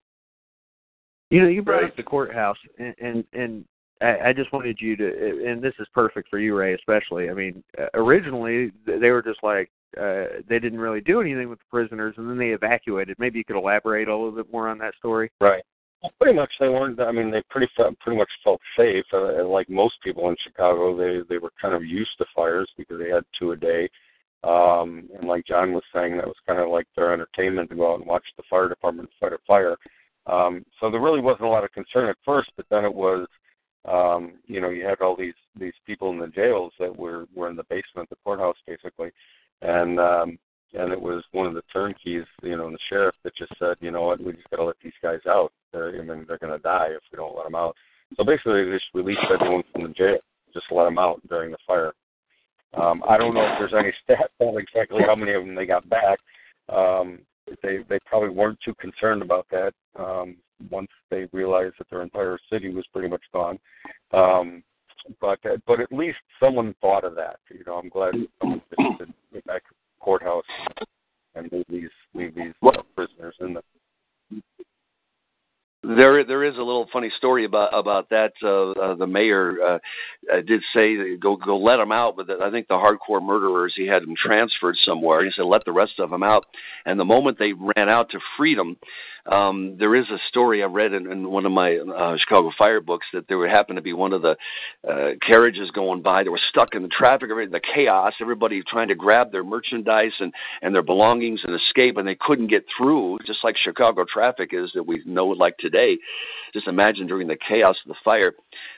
You know, you brought up the courthouse, and and, and I, I just wanted you to, and this is perfect for you, Ray, especially. I mean, uh, originally they were just like uh, they didn't really do anything with the prisoners, and then they evacuated. Maybe you could elaborate a little bit more on that story. Right. Well, pretty much, they weren't. I mean, they pretty pretty much felt safe. Uh, like most people in Chicago, they they were kind of used to fires because they had two a day. Um, and like John was saying, that was kind of like their entertainment to go out and watch the fire department fight a fire. Um, so there really wasn't a lot of concern at first, but then it was um, you know, you had all these these people in the jails that were were in the basement the courthouse basically, and um, and it was one of the turnkeys, you know, and the sheriff that just said, you know what, we just got to let these guys out. They're, I mean, they're going to die if we don't let them out. So basically, they just released everyone from the jail, just let them out during the fire. Um, I don't know if there's any stats on exactly how many of them they got back. Um, they they probably weren't too concerned about that. Um, once they realized that their entire city was pretty much gone. Um, but but at least someone thought of that. You know, I'm glad someone visited the back courthouse and leave these leave these uh, prisoners in there. There, there is a little funny story about about that. Uh, uh, the mayor uh, uh, did say, "Go, go, let them out." But the, I think the hardcore murderers, he had them transferred somewhere. He said, "Let the rest of them out." And the moment they ran out to freedom, um, there is a story I read in, in one of my uh, Chicago Fire books that there would happen to be one of the uh, carriages going by. They were stuck in the traffic, the chaos, everybody trying to grab their merchandise and and their belongings and escape, and they couldn't get through. Just like Chicago traffic is that we know like today. Just imagine during the chaos of the fire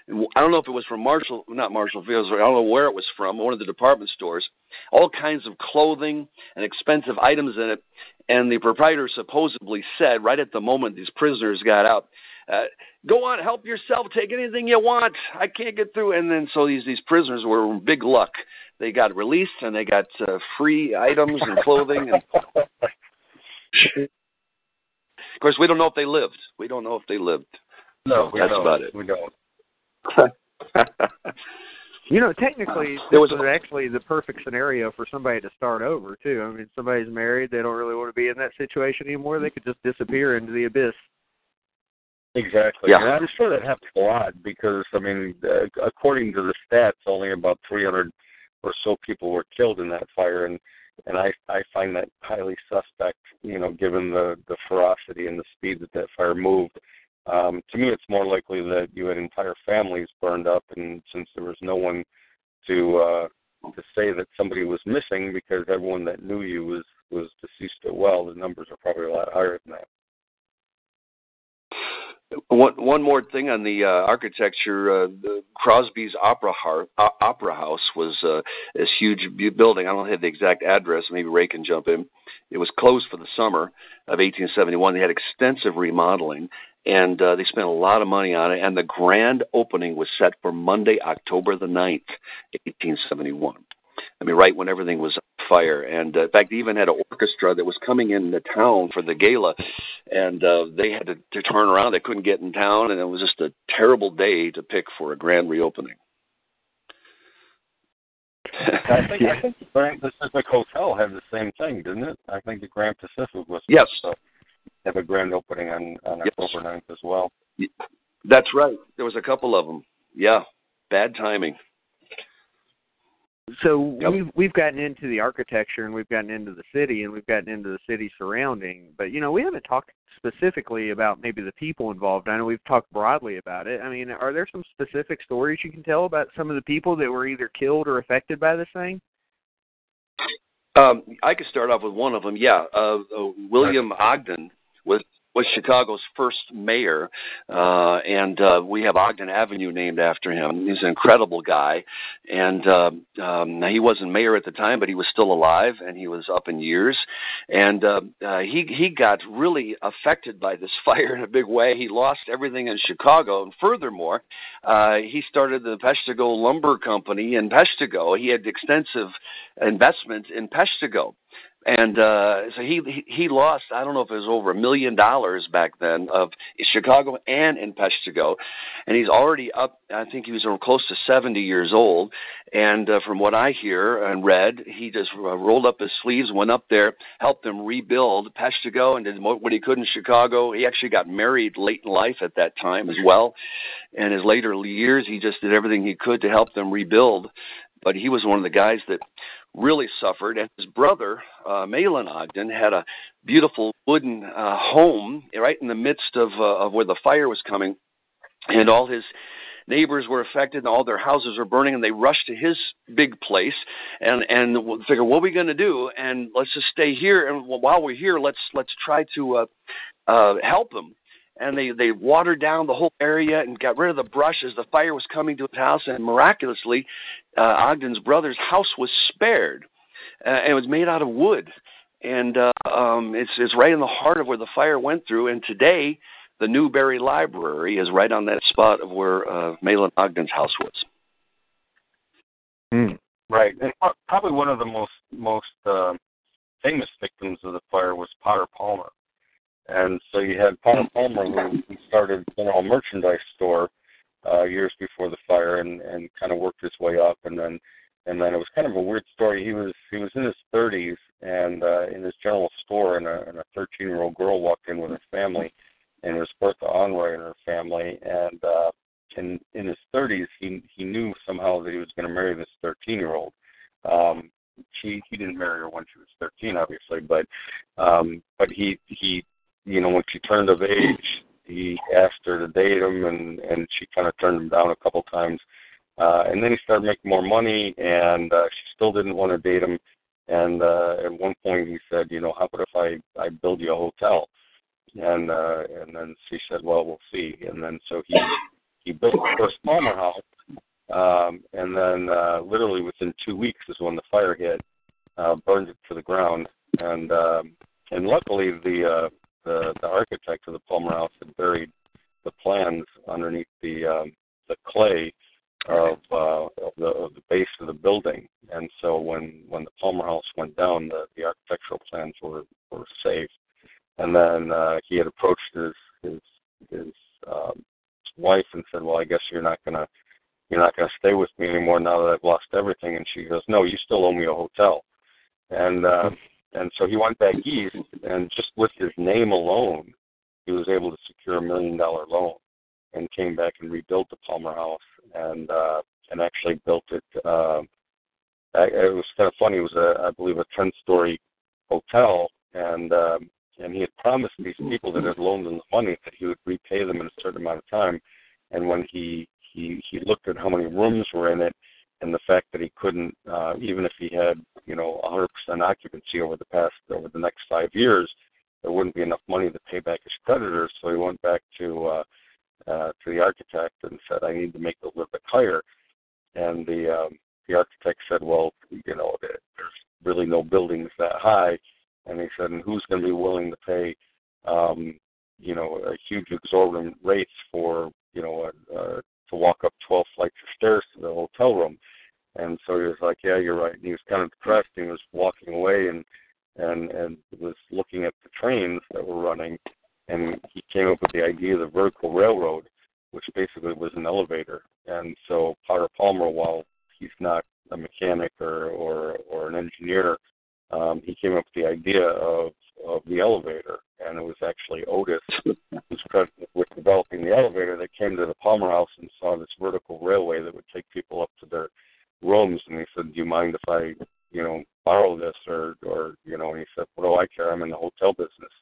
I don't know if it was from Marshall, not Marshall Fields, I don't know where it was from, one of the department stores. All kinds of clothing and expensive items in it. And the proprietor supposedly said, right at the moment these prisoners got out, uh, go on, help yourself, take anything you want. I can't get through. And then so these these prisoners were in big luck. They got released and they got uh, free items and clothing. And... of course, we don't know if they lived. We don't know if they lived. No, so that's don't. about it. We don't. you know, technically, there was a, actually the perfect scenario for somebody to start over too. I mean, somebody's married; they don't really want to be in that situation anymore. They could just disappear into the abyss. Exactly. Yeah. And I'm sure that happens a lot because I mean, uh, according to the stats, only about 300 or so people were killed in that fire, and and I I find that highly suspect. You know, given the the ferocity and the speed that that fire moved. Um, to me, it's more likely that you had entire families burned up, and since there was no one to uh, to say that somebody was missing because everyone that knew you was was deceased at well, the numbers are probably a lot higher than that. One one more thing on the uh, architecture. Uh, the Crosby's Opera, uh, Opera House was uh, this huge building. I don't have the exact address. Maybe Ray can jump in. It was closed for the summer of 1871. They had extensive remodeling, and uh, they spent a lot of money on it. And the grand opening was set for Monday, October the 9th, 1871. I mean, right when everything was on fire. And uh, in fact, they even had an orchestra that was coming in the town for the gala, and uh, they had to, to turn around. They couldn't get in town, and it was just a terrible day to pick for a grand reopening. I think, I think the Grand Pacific Hotel had the same thing, didn't it? I think the Grand Pacific was yes. to have a grand opening on, on yes. October 9th as well. That's right. There was a couple of them. Yeah, bad timing. So Yep. we've we've gotten into the architecture and we've gotten into the city and we've gotten into the city surrounding, but you know we haven't talked specifically about maybe the people involved. I know we've talked broadly about it. I mean, are there some specific stories you can tell about some of the people that were either killed or affected by this thing? Um, I could start off with one of them. Yeah, uh, uh, William Ogden was was Chicago's first mayor, uh, and uh, we have Ogden Avenue named after him. He's an incredible guy, and uh, um, he wasn't mayor at the time, but he was still alive, and he was up in years, and uh, uh, he he got really affected by this fire in a big way. He lost everything in Chicago, and furthermore, uh, he started the Peshtigo Lumber Company in Peshtigo. He had extensive investment in Peshtigo and uh so he he lost i don't know if it was over a million dollars back then of chicago and in peshtigo. And he's already up i think he was close to 70 years old. And uh, from what i hear and read he just rolled up his sleeves went up there helped them rebuild peshtigo and did what he could in chicago. He actually got married late in life at that time as well. And in his later years he just did everything he could to help them rebuild. But he was one of the guys that really suffered. And his brother, uh, Mahlon Ogden, had a beautiful wooden uh, home right in the midst of, uh, of where the fire was coming, and all his neighbors were affected and all their houses were burning and they rushed to his big place and and figure what are we going to do and let's just stay here and while we're here let's let's try to uh uh help them and they they watered down the whole area and got rid of the brush as the fire was coming to his house and miraculously uh, Ogden's brother's house was spared uh, and it was made out of wood and uh, um, it's it's right in the heart of where the fire went through and today the Newberry Library is right on that spot of where uh, Mahlon Ogden's house was. Mm. Right, and probably one of the most most uh, famous victims of the fire was Potter Palmer. And so you had Potter Palmer who started General Merchandise Store uh, years before the fire, and and kind of worked his way up, and then and then it was kind of a weird story. He was he was in his 30s, and uh, in his general store, and a, and a 13 year old girl walked in with her family, and it was Bertha Honoré and her family, and uh, in in his 30s, he he knew somehow that he was going to marry this 13 year old. Um, she he didn't marry her when she was 13, obviously, but um, but he he you know, when she turned of age, he asked her to date him, and and she kind of turned him down a couple times. Uh, and then he started making more money, and uh, she still didn't want to date him. And uh, at one point, he said, you know, how about if I I build you a hotel? And uh, and then she said, well, we'll see. And then so he he built the first Palmer house, um, and then uh, literally within two weeks is when the fire hit, uh, burned it to the ground, and um, and luckily the uh, the the architect of the Palmer house had buried the plans underneath the um, the clay of, uh, of the of the base of the building, and so when when the Palmer House went down, the, the architectural plans were were safe. And then uh, he had approached his his his um, wife and said, "Well, I guess you're not gonna you're not gonna stay with me anymore now that I've lost everything." And she goes, "No, you still owe me a hotel." And uh, and so he went back east, and just with his name alone, he was able to secure a million dollar loan and came back and rebuilt the Palmer House and uh, and actually built it. Uh, it was kind of funny. It was a, I believe, a ten story hotel, and um, and he had promised these people that had loaned him the money that he would repay them in a certain amount of time. And when he he he looked at how many rooms were in it, and the fact that he couldn't, uh, even if he had you know 100% occupancy over the past over the next five years, there wouldn't be enough money to pay back his creditors. So he went back to uh, uh, to the architect and said, "I need to make it a little bit higher." And the um, the architect said, "Well, you know, there's really no buildings that high." And he said, "And who's going to be willing to pay, um, you know, a huge exorbitant rates for, you know, a, a, to walk up 12 flights of stairs to the hotel room?" And so he was like, "Yeah, you're right." And he was kind of depressed. He was walking away and and and was looking at the trains that were running and he came up with the idea of the vertical railroad, which basically was an elevator. And so Potter Palmer, while he's not a mechanic or or, or an engineer, um, he came up with the idea of of the elevator, and it was actually Otis who's credited with developing the elevator that came to the Palmer House and saw this vertical railway that would take people up to their rooms, and he said, "Do you mind if I, you know, borrow this or or you know?" And he said, "What do I care? I'm in the hotel business."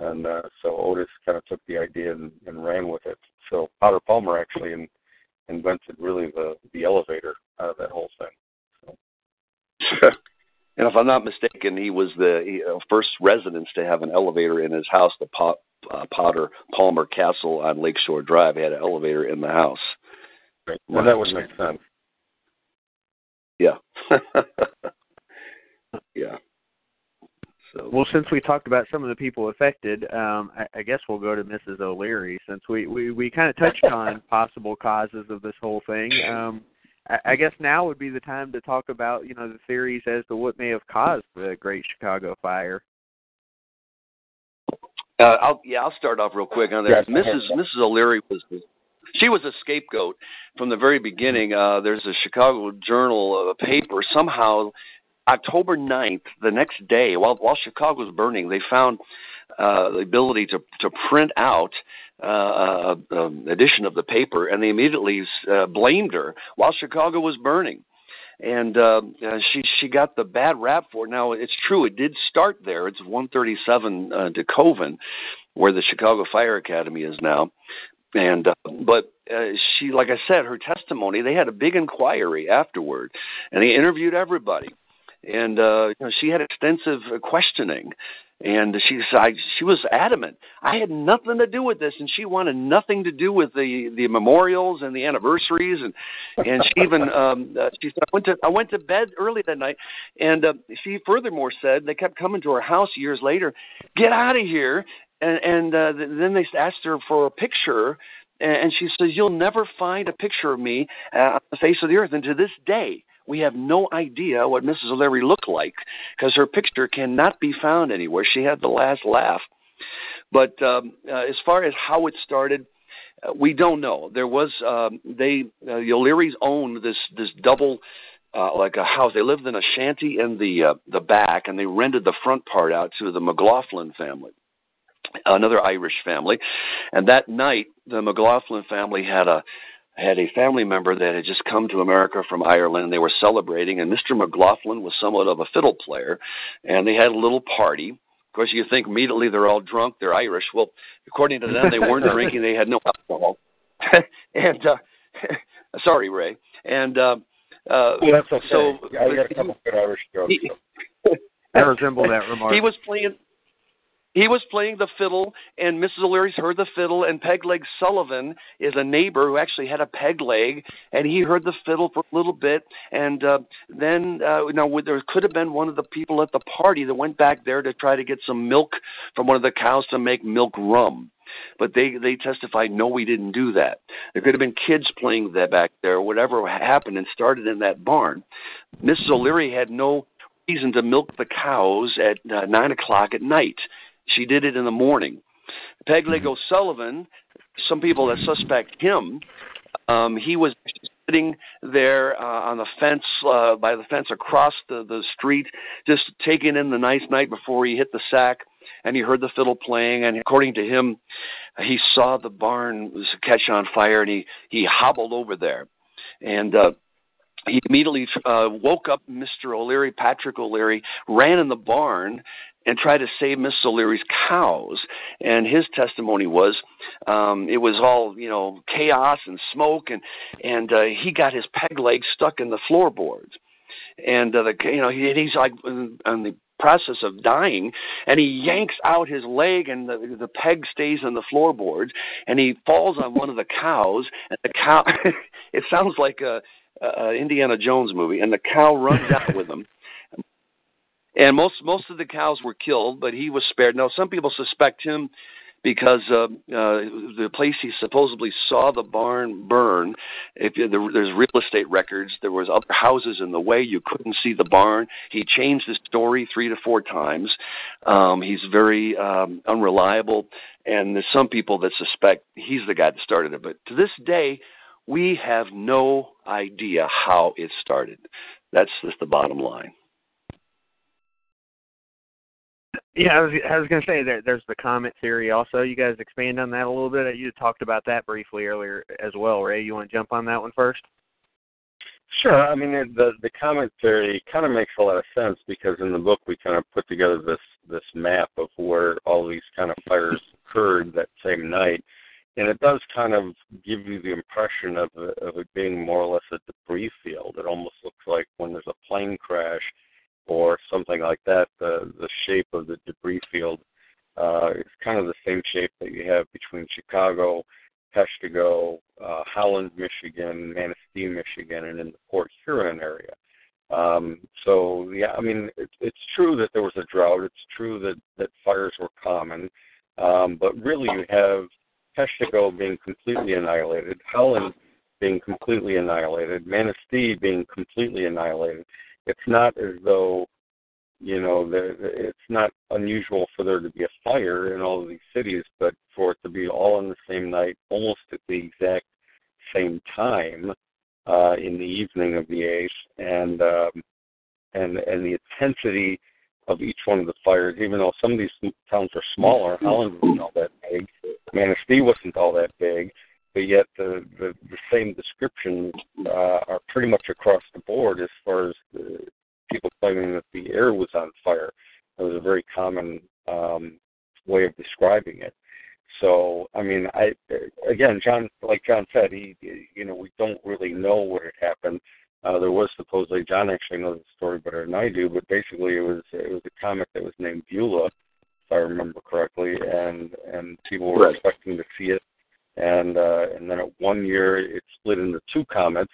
and uh, so Otis kind of took the idea and, and ran with it. So Potter Palmer actually in, invented really the the elevator out of that whole thing. So. and if I'm not mistaken, he was the uh, first residence to have an elevator in his house. The Pot, uh, Potter Palmer Castle on Lakeshore Drive had an elevator in the house. Right. Well, that would make sense. Yeah. yeah. So. Well, since we talked about some of the people affected, um, I, I guess we'll go to Mrs. O'Leary since we we, we kind of touched on possible causes of this whole thing. Um, I, I guess now would be the time to talk about you know the theories as to what may have caused the Great Chicago Fire. Uh, I'll, yeah, I'll start off real quick on that. Mrs. Mrs. O'Leary was she was a scapegoat from the very beginning. Uh, there's a Chicago Journal, a paper. Somehow October 9th, the next day, while while Chicago was burning, they found uh, the ability to to print out uh, an edition of the paper, and they immediately uh, blamed her while Chicago was burning. And uh, she she got the bad rap for it. Now it's true, it did start there. It's 137 uh, DeKoven, where the Chicago Fire Academy is now. And uh, but uh, she, like I said, her testimony. They had a big inquiry afterward, and they interviewed everybody and uh, you know, she had extensive questioning. And she I, she was adamant. I had nothing to do with this, and she wanted nothing to do with the the memorials and the anniversaries. And and she even um, uh, she said I went to I went to bed early that night, and uh, she furthermore said they kept coming to her house years later. Get out of here! And and uh, then they asked her for a picture, and she says you'll never find a picture of me uh, on the face of the earth. And to this day, we have no idea what Mrs. O'Leary looked like because her picture cannot be found anywhere. She had the last laugh. But um, uh, as far as how it started, uh, we don't know. There was um, they uh, the O'Learys owned this this double uh, like a house. They lived in a shanty in the uh, the back, and they rented the front part out to the McLaughlin family, another Irish family. And that night, the McLaughlin family had a had a family member that had just come to America from Ireland and they were celebrating and Mr. McLaughlin was somewhat of a fiddle player and they had a little party. Of course you think immediately they're all drunk, they're Irish. Well, according to them they weren't drinking, they had no alcohol. and uh sorry, Ray. And uh uh well, that's okay. so I got a couple good Irish jokes. I resemble that remark. He was playing he was playing the fiddle, and Mrs. O'Leary's heard the fiddle, and Pegleg Sullivan is a neighbor who actually had a peg leg, and he heard the fiddle for a little bit, and uh, then uh, know there could have been one of the people at the party that went back there to try to get some milk from one of the cows to make milk rum. But they they testified, no, we didn't do that. There could have been kids playing that back there, whatever happened, and started in that barn. Mrs. O'Leary had no reason to milk the cows at uh, nine o'clock at night. She did it in the morning. Peg Leg O'Sullivan, some people that suspect him, um, he was sitting there uh, on the fence, uh, by the fence across the, the street, just taking in the nice night before he hit the sack, and he heard the fiddle playing, and according to him, he saw the barn was catch on fire, and he, he hobbled over there. And uh, he immediately uh, woke up Mr. O'Leary, Patrick O'Leary, ran in the barn, and try to save Miss O'Leary's cows. And his testimony was um, it was all you know chaos and smoke, and and uh, he got his peg leg stuck in the floorboards. And uh, the you know he, he's like on the process of dying, and he yanks out his leg, and the the peg stays in the floorboards, and he falls on one of the cows, and the cow. it sounds like a, a Indiana Jones movie, and the cow runs out with him and most most of the cows were killed, but he was spared. Now, some people suspect him because uh, uh, the place he supposedly saw the barn burn. If there's real estate records, there was other houses in the way. You couldn't see the barn. He changed his story three to four times. Um, he's very um, unreliable, and there's some people that suspect he's the guy that started it. But to this day, we have no idea how it started. That's just the bottom line. Yeah, I was I was to say that there's the comet theory also. You guys expand on that a little bit. You talked about that briefly earlier as well, Ray. You want to jump on that one first? Sure. I mean, the the comet theory kind of makes a lot of sense because in the book we kind of put together this this map of where all these kind of fires occurred that same night, and it does kind of give you the impression of of it being more or less a debris field. It almost looks like when there's a plane crash or something like that, the the shape of the debris field uh, is kind of the same shape that you have between Chicago, Peshtigo, uh, Holland, Michigan, Manistee, Michigan, and in the Port Huron area. Um, so yeah, I mean it, it's true that there was a drought. It's true that that fires were common, um, but really you have Peshtigo being completely annihilated, Holland being completely annihilated, Manistee being completely annihilated it's not as though you know the, it's not unusual for there to be a fire in all of these cities, but for it to be all on the same night, almost at the exact same time uh, in the evening of the eighth, and um, and and the intensity of each one of the fires, even though some of these towns are smaller, Holland wasn't all that big, Manistee wasn't all that big, but yet the the, the same descriptions uh, are pretty much across the board as far as the people claiming that the air was on fire. That was a very common um, way of describing it. So, I mean, I again, John, like John said, he, you know, we don't really know what had happened. Uh, there was supposedly John actually knows the story better than I do, but basically it was it was a comet that was named Biela, if I remember correctly, and and people were right. expecting to see it and uh, and then at one year it split into two comets,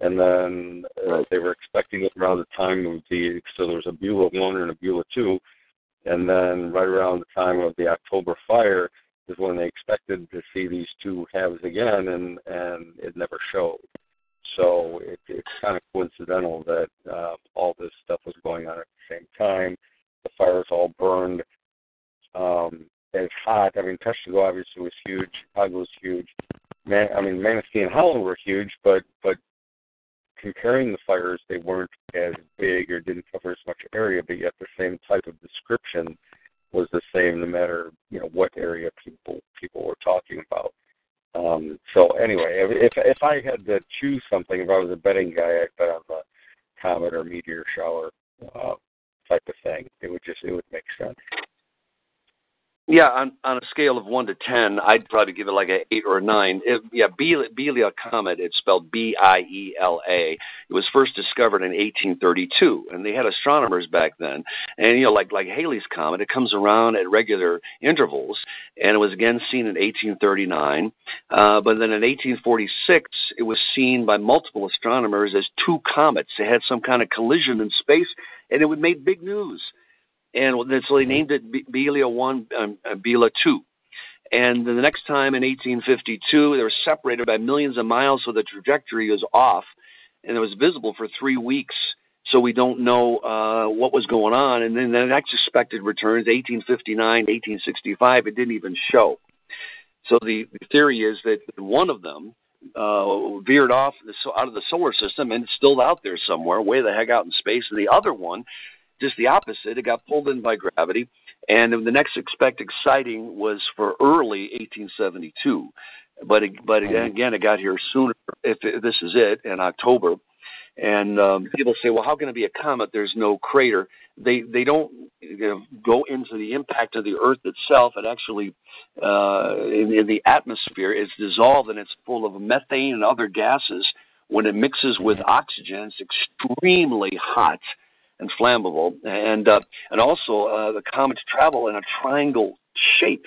and then uh, they were expecting it around the time of the so there was a Biela one and a Biela two, and then right around the time of the October fire is when they expected to see these two halves again, and and it never showed. So it, it's kind of coincidental that uh, all this stuff was going on at the same time. The fires all burned um, as hot. I mean, Peshtigo obviously was huge. Chicago was huge. Man, I mean, Manistee and Holland were huge, but but comparing the fires, they weren't as big or didn't cover as much area, but yet the same type of description was the same no matter you know what area people people were talking about. Um, so anyway, if if I had to choose something, if I was a betting guy, I'd bet on the comet or meteor shower uh, type of thing. It would just it would make sense. Yeah, on on a scale of one to ten, I'd probably give it like an eight or a nine. It, yeah, Biela comet. It's spelled B I E L A. It was first discovered in 1832, and they had astronomers back then. And you know, like like Halley's comet, it comes around at regular intervals, and it was again seen in 1839. Uh, but then in 1846, it was seen by multiple astronomers as two comets. They had some kind of collision in space, and it made big news and so they named it Biela one, um, uh, two. And the next time in 1852, they were separated by millions of miles, so the trajectory was off, and it was visible for three weeks. So we don't know uh, what was going on. And then the next expected returns, 1859, 1865, it didn't even show. So the, the theory is that one of them uh, veered off the, out of the solar system and it's still out there somewhere, way the heck out in space. And the other one just the opposite. It got pulled in by gravity, and the next expected sighting was for early 1872. But it, but again, it got here sooner. If this is it in October, and um, people say, well, how can it be a comet? There's no crater. They they don't you know, go into the impact of the Earth itself. It actually uh, in, in the atmosphere is dissolved and it's full of methane and other gases. When it mixes with oxygen, it's extremely hot and flammable, and uh, and also uh, the comets travel in a triangle shape.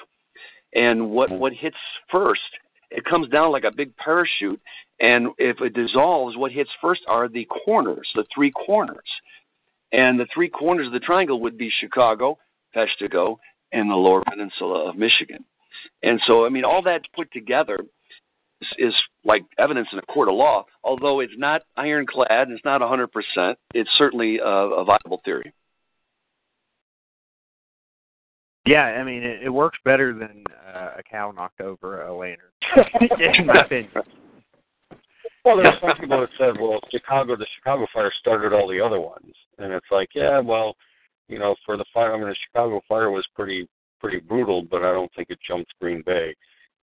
And what what hits first? It comes down like a big parachute, and if it dissolves, what hits first are the corners, the three corners, and the three corners of the triangle would be Chicago, Peshtigo, and the Lower Peninsula of Michigan. And so, I mean, all that put together is like evidence in a court of law, although it's not ironclad, it's not 100%. It's certainly a, a viable theory. Yeah, I mean, it, it works better than uh, a cow knocked over a lantern. in my opinion. Well, there there's some people that said, well, Chicago, the Chicago fire started all the other ones, and it's like, yeah, well, you know, for the fire, I mean, the Chicago fire was pretty pretty brutal, but I don't think it jumped Green Bay.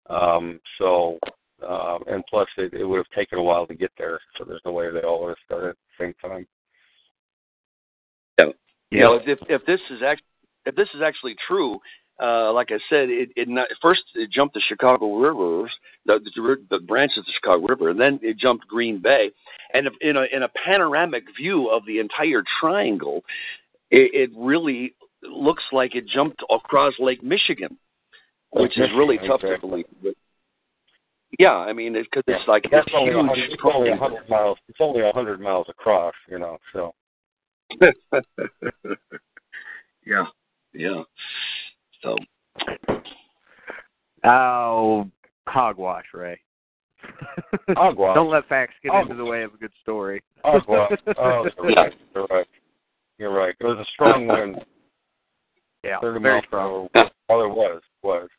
Um, so um, and plus it, it would have taken a while to get there, so there's no way they all would have started at the same time. Yeah, you know, if if this is actually if this is actually true, uh, like I said, it, it not, first it jumped the Chicago rivers, the, the, the branches of the Chicago River, and then it jumped Green Bay, and in a in a panoramic view of the entire triangle, it, it really looks like it jumped across Lake Michigan, which is really tough to believe. But, yeah, I mean, because it's, like that's it's only huge. It's only a hundred miles. It's only a hundred miles across, you know. So. yeah, yeah. So. Oh, hogwash, Ray. Hogwash. Don't let facts get Hogwash. into the way of a good story. Hogwash. Oh, you're right. You're right. You're right. It was a strong wind. Yeah, Thirty very miles per strong. hour. Well, it was. Was.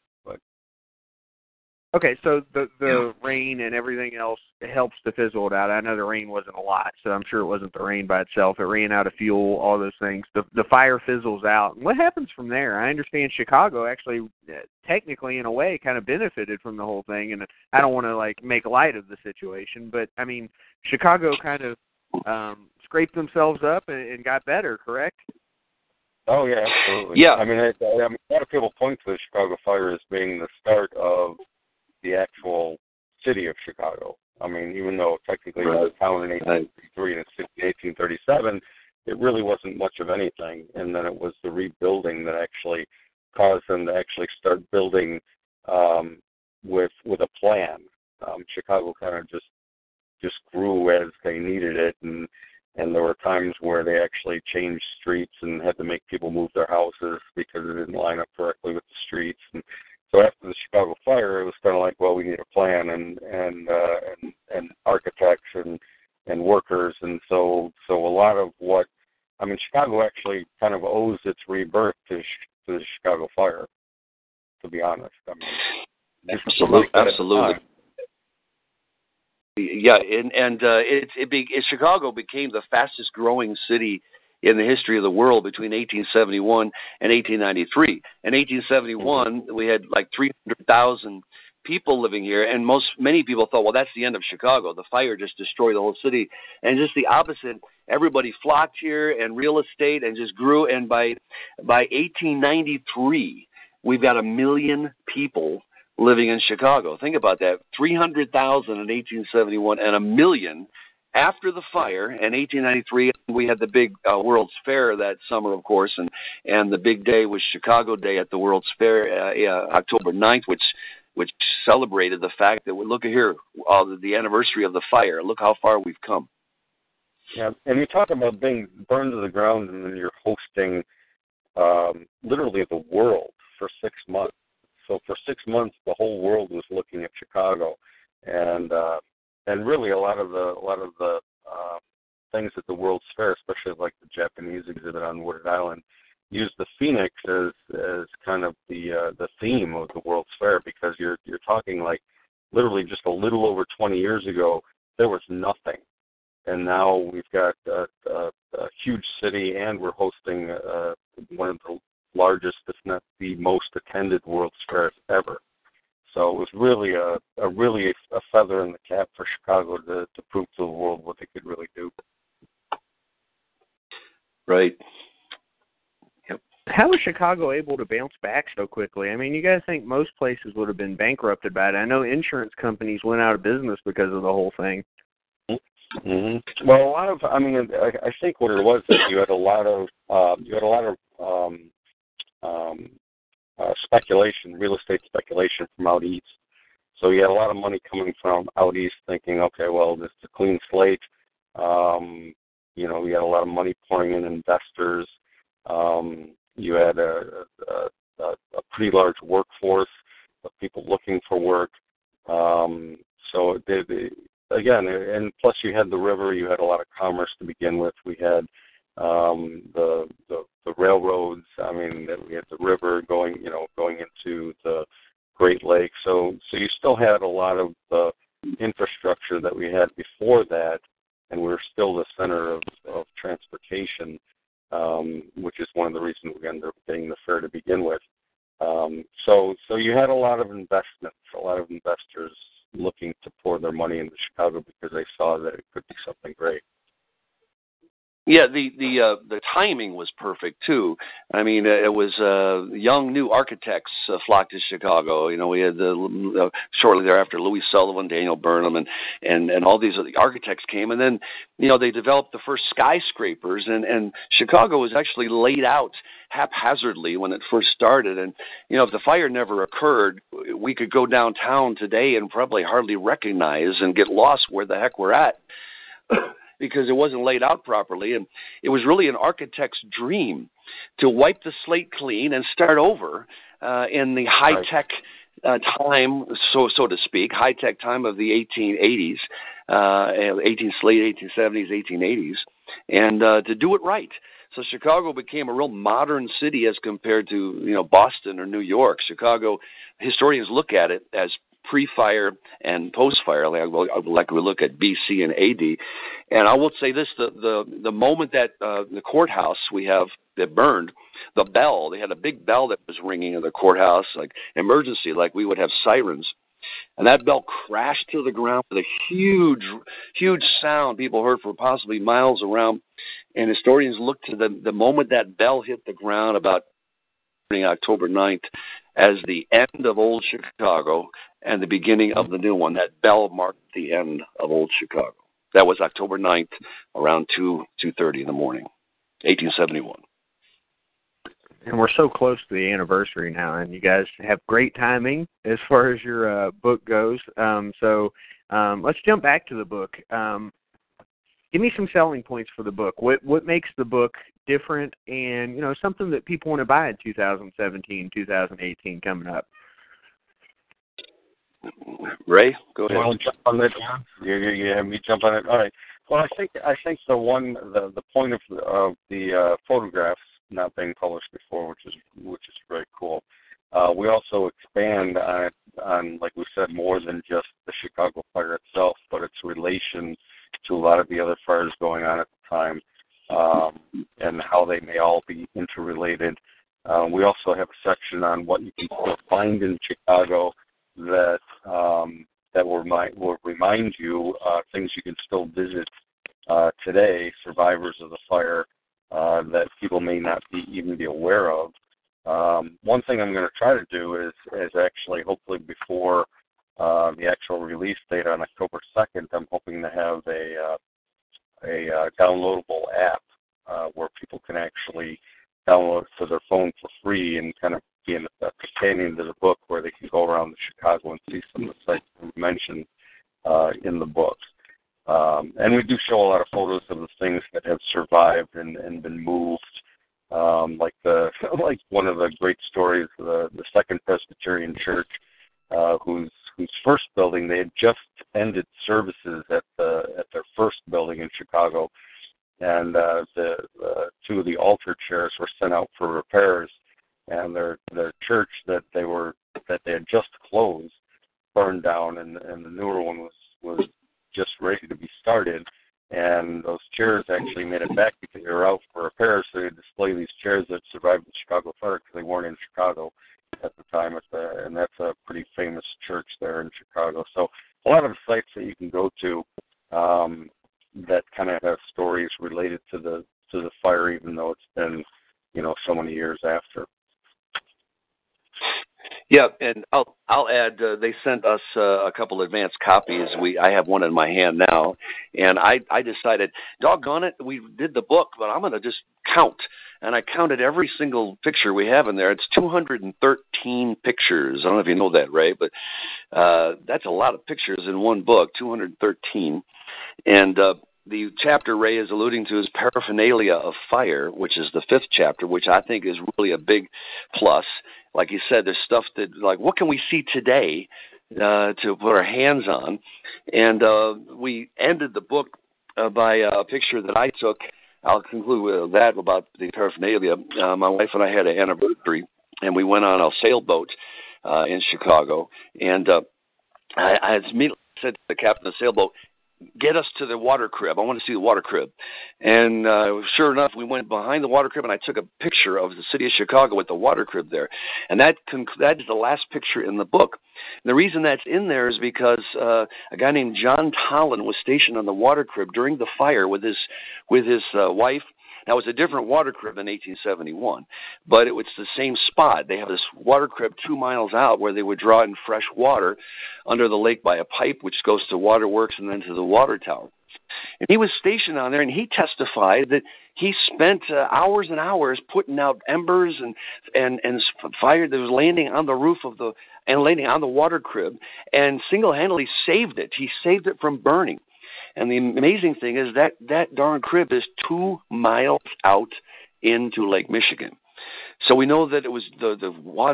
But Okay, so the the rain and everything else helps to fizzle it out. I know the rain wasn't a lot, so I'm sure it wasn't the rain by itself. It ran out of fuel, all those things. The the fire fizzles out. And What happens from there? I understand Chicago actually, uh, technically in a way, kind of benefited from the whole thing, and I don't want to like make light of the situation, but I mean, Chicago kind of um scraped themselves up and, and got better, correct? Oh yeah, absolutely. Yeah. I mean, it, I mean, a lot of people point to the Chicago fire as being the start of the actual city of Chicago. I mean, even though technically it was founded in 1833 and it's 1837, it really wasn't much of anything. And then it was the rebuilding that actually caused them to actually start building um, with with a plan. Um, Chicago kind of just just grew as they needed it, and and there were times where they actually changed streets and had to make people move their houses because it didn't line up correctly with the streets. And so after the Chicago fire, it was kind of like, well, we need a plan and and uh, and and architects and and workers, and so so a lot of what I mean, Chicago actually kind of owes its rebirth to to the Chicago fire. To be honest, I mean, Absolutely, absolutely. Yeah, and and uh, it it, be, it Chicago became the fastest growing city in the history of the world between 1871 and 1893. In 1871, we had like 300,000 people living here, and most many people thought, well, that's the end of Chicago. The fire just destroyed the whole city, and just the opposite. Everybody flocked here, and real estate, and just grew. And by by 1893, we've got a million people living in Chicago. Think about that 300,000 in 1871 and a million after the fire in 1893 we had the big uh, world's fair that summer of course and and the big day was chicago day at the world's fair uh, uh, october 9th which which celebrated the fact that we look here uh, the anniversary of the fire. Look how far we've come. Yeah and you talk about being burned to the ground and then you're hosting um literally the world for six months. So for six months the whole world was looking at chicago and uh and really a lot of the a lot of the uh, things at the World's Fair, especially like the Japanese exhibit on Wooded Island, use the phoenix as as kind of the uh, the theme of the World's Fair because you're you're talking like literally just a little over 20 years ago there was nothing, and now we've got a, a, a huge city and we're hosting uh, one of the largest, if not the most attended World's Fairs ever. So it was really a, a really a feather in the cap for Chicago to, to prove to the world what they could really do. Right. Yep. How was Chicago able to bounce back so quickly? I mean, you guys think most places would have been bankrupted by it. I know insurance companies went out of business because of the whole thing. Mm-hmm. Well, a lot of, I mean, I, I think what it was that you had a lot of, uh, you had a lot of um, um, uh, speculation, real estate speculation from out east. So you had a lot of money coming from out east, thinking, okay, well, this is a clean slate. Um, you know, you had a lot of money pouring in investors. Um, you had a, a, a, a pretty large workforce of people looking for work. Um, so they, they, again, and plus you had the river. You had a lot of commerce to begin with. We had um, the, the the railroads. I mean, we had the river going, you know, going into the Great Lakes. So so you still had a lot of the infrastructure that we had before that, and we are still the center of, of transportation, um, which is one of the reasons we ended up getting the fair to begin with. Um, so so you had a lot of investments, a lot of investors looking to pour their money into Chicago because they saw that it could be something great. Yeah, the the uh, the timing was perfect too. I mean, uh, it was uh, young new architects uh, flocked to Chicago. You know, we had the uh, shortly thereafter Louis Sullivan, Daniel Burnham, and and and all these other architects came, and then you know they developed the first skyscrapers, and and Chicago was actually laid out haphazardly when it first started. And you know, if the fire never occurred, we could go downtown today and probably hardly recognize and get lost where the heck we're at because it wasn't laid out properly. And it was really an architect's dream to wipe the slate clean and start over uh, in the high tech. Uh, time, so so to speak, high tech time of the 1880s, uh, 18 late 1870s, 1880s, and uh, to do it right. So Chicago became a real modern city as compared to you know Boston or New York. Chicago historians look at it as pre-fire and post-fire, like, like we look at BC and AD. And I will say this: the the the moment that uh, the courthouse we have that burned, the bell they had a big bell that was ringing in the courthouse, like emergency, like we would have sirens. And that bell crashed to the ground with a huge, huge sound people heard for possibly miles around. And historians look to the, the moment that bell hit the ground about October 9th as the end of Old Chicago and the beginning of the new one. That bell marked the end of Old Chicago. That was October 9th, around 2 2:30 in the morning, 1871. And we're so close to the anniversary now, and you guys have great timing as far as your uh, book goes. Um, so um, let's jump back to the book. Um, give me some selling points for the book. What what makes the book different, and you know something that people want to buy in 2017, 2018 coming up. Ray, go ahead. Well, jump on that. Yeah, yeah, yeah. Me jump on it. All right. Well, I think I think the one the the point of of the uh, photographs not being published before, which is which is very cool. Uh, we also expand on on like we said more than just the Chicago fire itself, but its relation to a lot of the other fires going on at the time, um, and how they may all be interrelated. Uh, we also have a section on what you can still find in Chicago that um, that will remind, will remind you uh, things you can still visit uh, today, survivors of the fire uh, that people may not be even be aware of. Um, one thing I'm going to try to do is is actually hopefully before uh, the actual release date on October 2nd, I'm hoping to have a uh, a uh, downloadable app uh, where people can actually download it to their phone for free and kind of be a companion to the book where they can go around the Chicago and see some of the sites mentioned uh, in the book. Um, and we do show a lot of photos of the things that have survived and, and been moved. Um, like the like one of the great stories, the the Second Presbyterian Church, uh, whose whose first building they had just ended services at the at their first building in Chicago, and uh, the uh, two of the altar chairs were sent out for repairs, and their their church that they were that they had just closed burned down, and and the newer one was was just ready to be started. And those chairs actually made it back because they were out for repairs. So they display these chairs that survived the Chicago fire because they weren't in Chicago at the time. At the, and that's a pretty famous church there in Chicago. So a lot of sites that you can go to um, that kind of have stories related to the to the fire, even though it's been you know so many years after. Yeah, and I'll I'll add. Uh, they sent us uh, a couple advanced copies. We I have one in my hand now, and I I decided, doggone it, we did the book, but I'm going to just count. And I counted every single picture we have in there. It's 213 pictures. I don't know if you know that, Ray, but uh, that's a lot of pictures in one book. 213, and uh, the chapter Ray is alluding to is paraphernalia of fire, which is the fifth chapter, which I think is really a big plus. Like you said, there's stuff that like what can we see today uh, to put our hands on, and uh, we ended the book uh, by a picture that I took. I'll conclude with that about the paraphernalia. Uh, my wife and I had an anniversary, and we went on a sailboat uh, in Chicago, and uh, I, I immediately said to the captain of the sailboat, get us to the water crib. I want to see the water crib. And uh, sure enough, we went behind the water crib, and I took a picture of the city of Chicago with the water crib there. And that conc- that is the last picture in the book. And the reason that's in there is because uh, a guy named John Tollin was stationed on the water crib during the fire with his with his uh, wife now, it was a different water crib in 1871, but it was the same spot. They have this water crib two miles out where they would draw in fresh water under the lake by a pipe, which goes to waterworks and then to the water tower. And he was stationed on there, and he testified that he spent uh, hours and hours putting out embers and and and fire that was landing on the roof of the and landing on the water crib, and single-handedly saved it. He saved it from burning. And the amazing thing is that that darn crib is two miles out into Lake Michigan. So we know that it was the the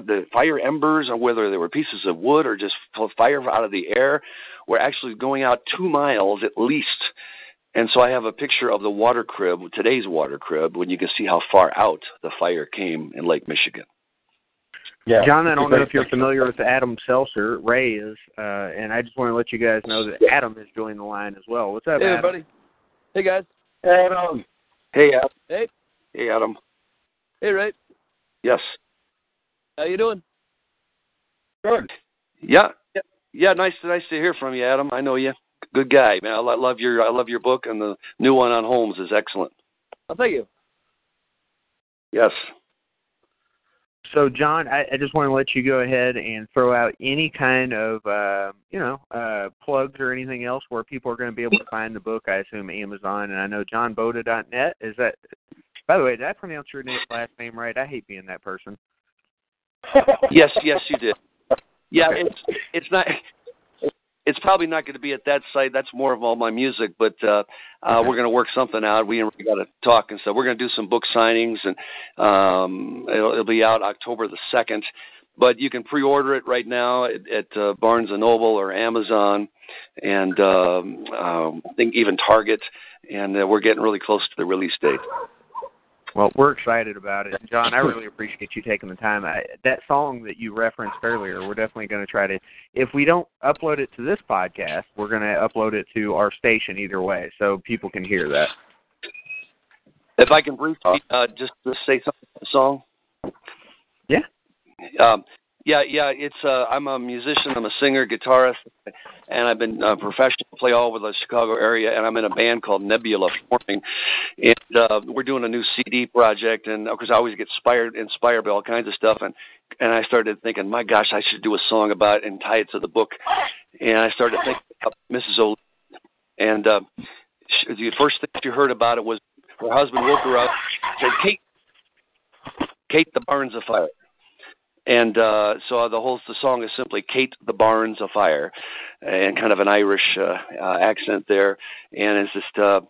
the fire embers, or whether they were pieces of wood or just fire out of the air, were actually going out two miles at least. And so I have a picture of the water crib, today's water crib, when you can see how far out the fire came in Lake Michigan. Yeah. John, I don't know if you're familiar with Adam Selzer. Ray is, uh, and I just want to let you guys know that Adam has joined the line as well. What's up, hey, Adam? everybody. Hey, guys. Hey, Adam. Hey, Adam. Hey. Hey, Adam. Hey, Ray. Yes. How you doing? Good. Yeah. Yeah. Nice. Nice to hear from you, Adam. I know you. Good guy, man. I love your I love your book, and the new one on Holmes is excellent. Oh, thank you. Yes. So, John, I, I just want to let you go ahead and throw out any kind of, uh, you know, uh, plugs or anything else where people are going to be able to find the book. I assume Amazon, and I know JohnBoda.net. Is that? By the way, did I pronounce your name, last name right? I hate being that person. yes, yes, you did. Yeah, it's it's not it's probably not going to be at that site. That's more of all my music, but uh, uh, we're going to work something out. We got to talk and stuff. We're going to do some book signings, and um, it'll, it'll be out October the second. But you can pre-order it right now at, at uh, Barnes and Noble or Amazon, and um, um, I think even Target. And uh, we're getting really close to the release date. Well, we're excited about it, John. I really appreciate you taking the time. I, that song that you referenced earlier, we're definitely going to try to. If we don't upload it to this podcast, we're going to upload it to our station either way, so people can hear that. If I can briefly uh, just, just say something song. Yeah. Um, yeah, yeah. It's uh, I'm a musician. I'm a singer, guitarist. and I've been a professional, play all over the Chicago area, and I'm in a band called Nebula Forming, and uh, we're doing a new CD project, and of course I always get inspired inspired by all kinds of stuff, and and I started thinking, my gosh, I should do a song about it and tie it to the book, and I started thinking about Mrs. O. And uh, she, the first thing she heard about it was her husband woke her up, said, "Kate, Kate, the barn's afire." And uh, so the whole the song is simply "Kate, the barn's afire," and kind of an Irish uh, uh, accent there, and it's just uh,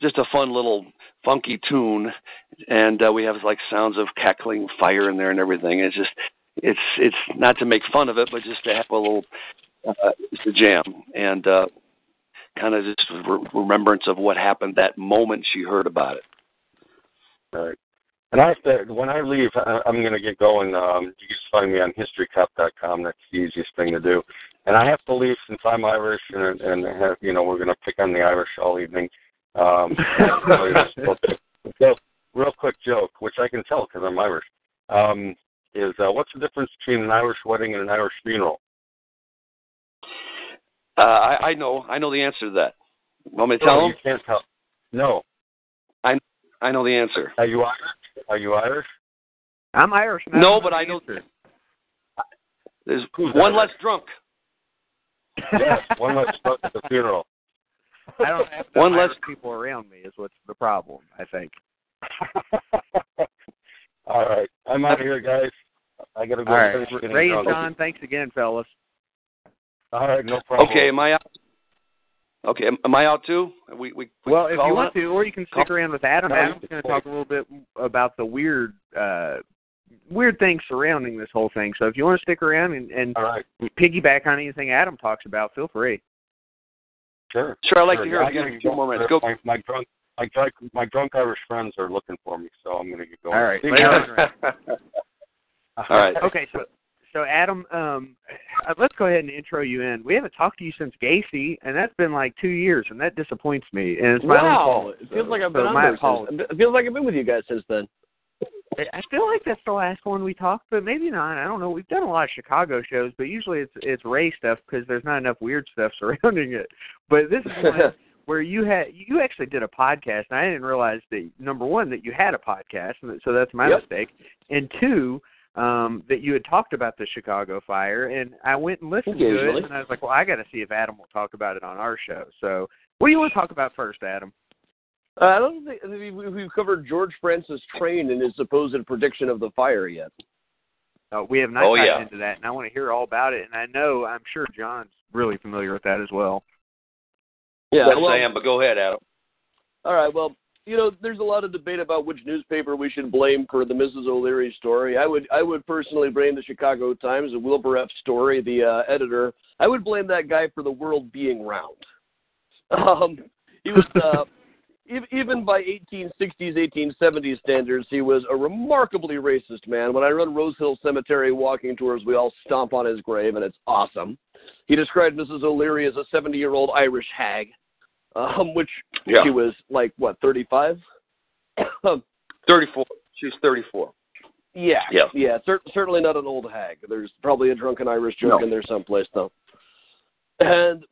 just a fun little funky tune, and uh, we have like sounds of cackling fire in there and everything. It's just it's it's not to make fun of it, but just to have a little uh, just a jam and uh, kind of just re- remembrance of what happened that moment she heard about it. All right. And I have to, when I leave, I, I'm going to get going. Um, you can just find me on historycup.com. That's the easiest thing to do. And I have to leave since I'm Irish, and, and have, you know we're going to pick on the Irish all evening. Um, so, real quick joke, which I can tell because I'm Irish, um, is uh, what's the difference between an Irish wedding and an Irish funeral? Uh, I, I know, I know the answer to that. Want me to tell no, them? You can't tell. No. I I know the answer. Are you Irish? Are you Irish? I'm Irish. and I No, but I the know answer. there's Who's one Irish? less drunk. yes, one less drunk at the funeral. I don't have One one less- less people around me. Is what's the problem? I think. All right, I'm out of here, guys. I gotta go. All right, Ray and. John, thanks again, fellas. All right, no problem. Okay, am I out? Okay, am, am I out too? We we, we Well, if call you it? want to, or you can stick around with Adam. No, Adam's you going to talk a little bit about the weird, uh weird things surrounding this whole thing. So if you want to stick around and, and All right, piggyback on anything Adam talks about, feel free. sure. Sure, I'd like sure. to hear I it. gotta Give two more minutes. Go. My, my drunk, my drunk, my drunk Irish friends are looking for me, so I'm gonna get going. All right, See later you. on. All right. Okay, so so Adam, um, uh, let's go ahead and intro you in. We haven't talked to you since Gacy, and that's been like two years, and that disappoints me. And it's my own wow, fault. it feels so- like I've been on my apologies. It feels like I've been with you guys since then. I- I feel like that's the last one we talked, but maybe not. I don't know. We've done a lot of Chicago shows, but usually it's it's Ray stuff because there's not enough weird stuff surrounding it. But this is one where you had you actually did a podcast, and I didn't realize that number one that you had a podcast, and so that's my Yep. mistake, and two um that you had talked about the Chicago fire, and I went and listened to Occasionally. it, and I was like, well, I got to see if Adam will talk about it on our show. So, what do you want to talk about first, Adam? Uh, I don't think we- we- we've covered George Francis Train and his supposed prediction of the fire yet. Uh, we have not Oh, gotten yeah. into that, and I want to hear all about it. And I know, I'm sure John's really familiar with that as well. Yeah, yes, well, I am. But go ahead, Adam. All right. Well, you know, there's a lot of debate about which newspaper we should blame for the Mrs. O'Leary story. I would, I would personally blame the Chicago Times, the Wilbur F. Storey, the uh, editor. I would blame that guy for the world being round. Um, he was, uh, even by 1860s, 1870s standards, he was a remarkably racist man. When I run Rosehill Cemetery walking tours, we all stomp on his grave, and it's awesome. He described Mrs. O'Leary as a 70-year-old Irish hag, um, which Yeah. she was like what 35 Thirty-four. She's thirty-four. yeah Yeah. yeah cer- certainly not an old hag there's probably a drunken irish joke No. in there someplace though and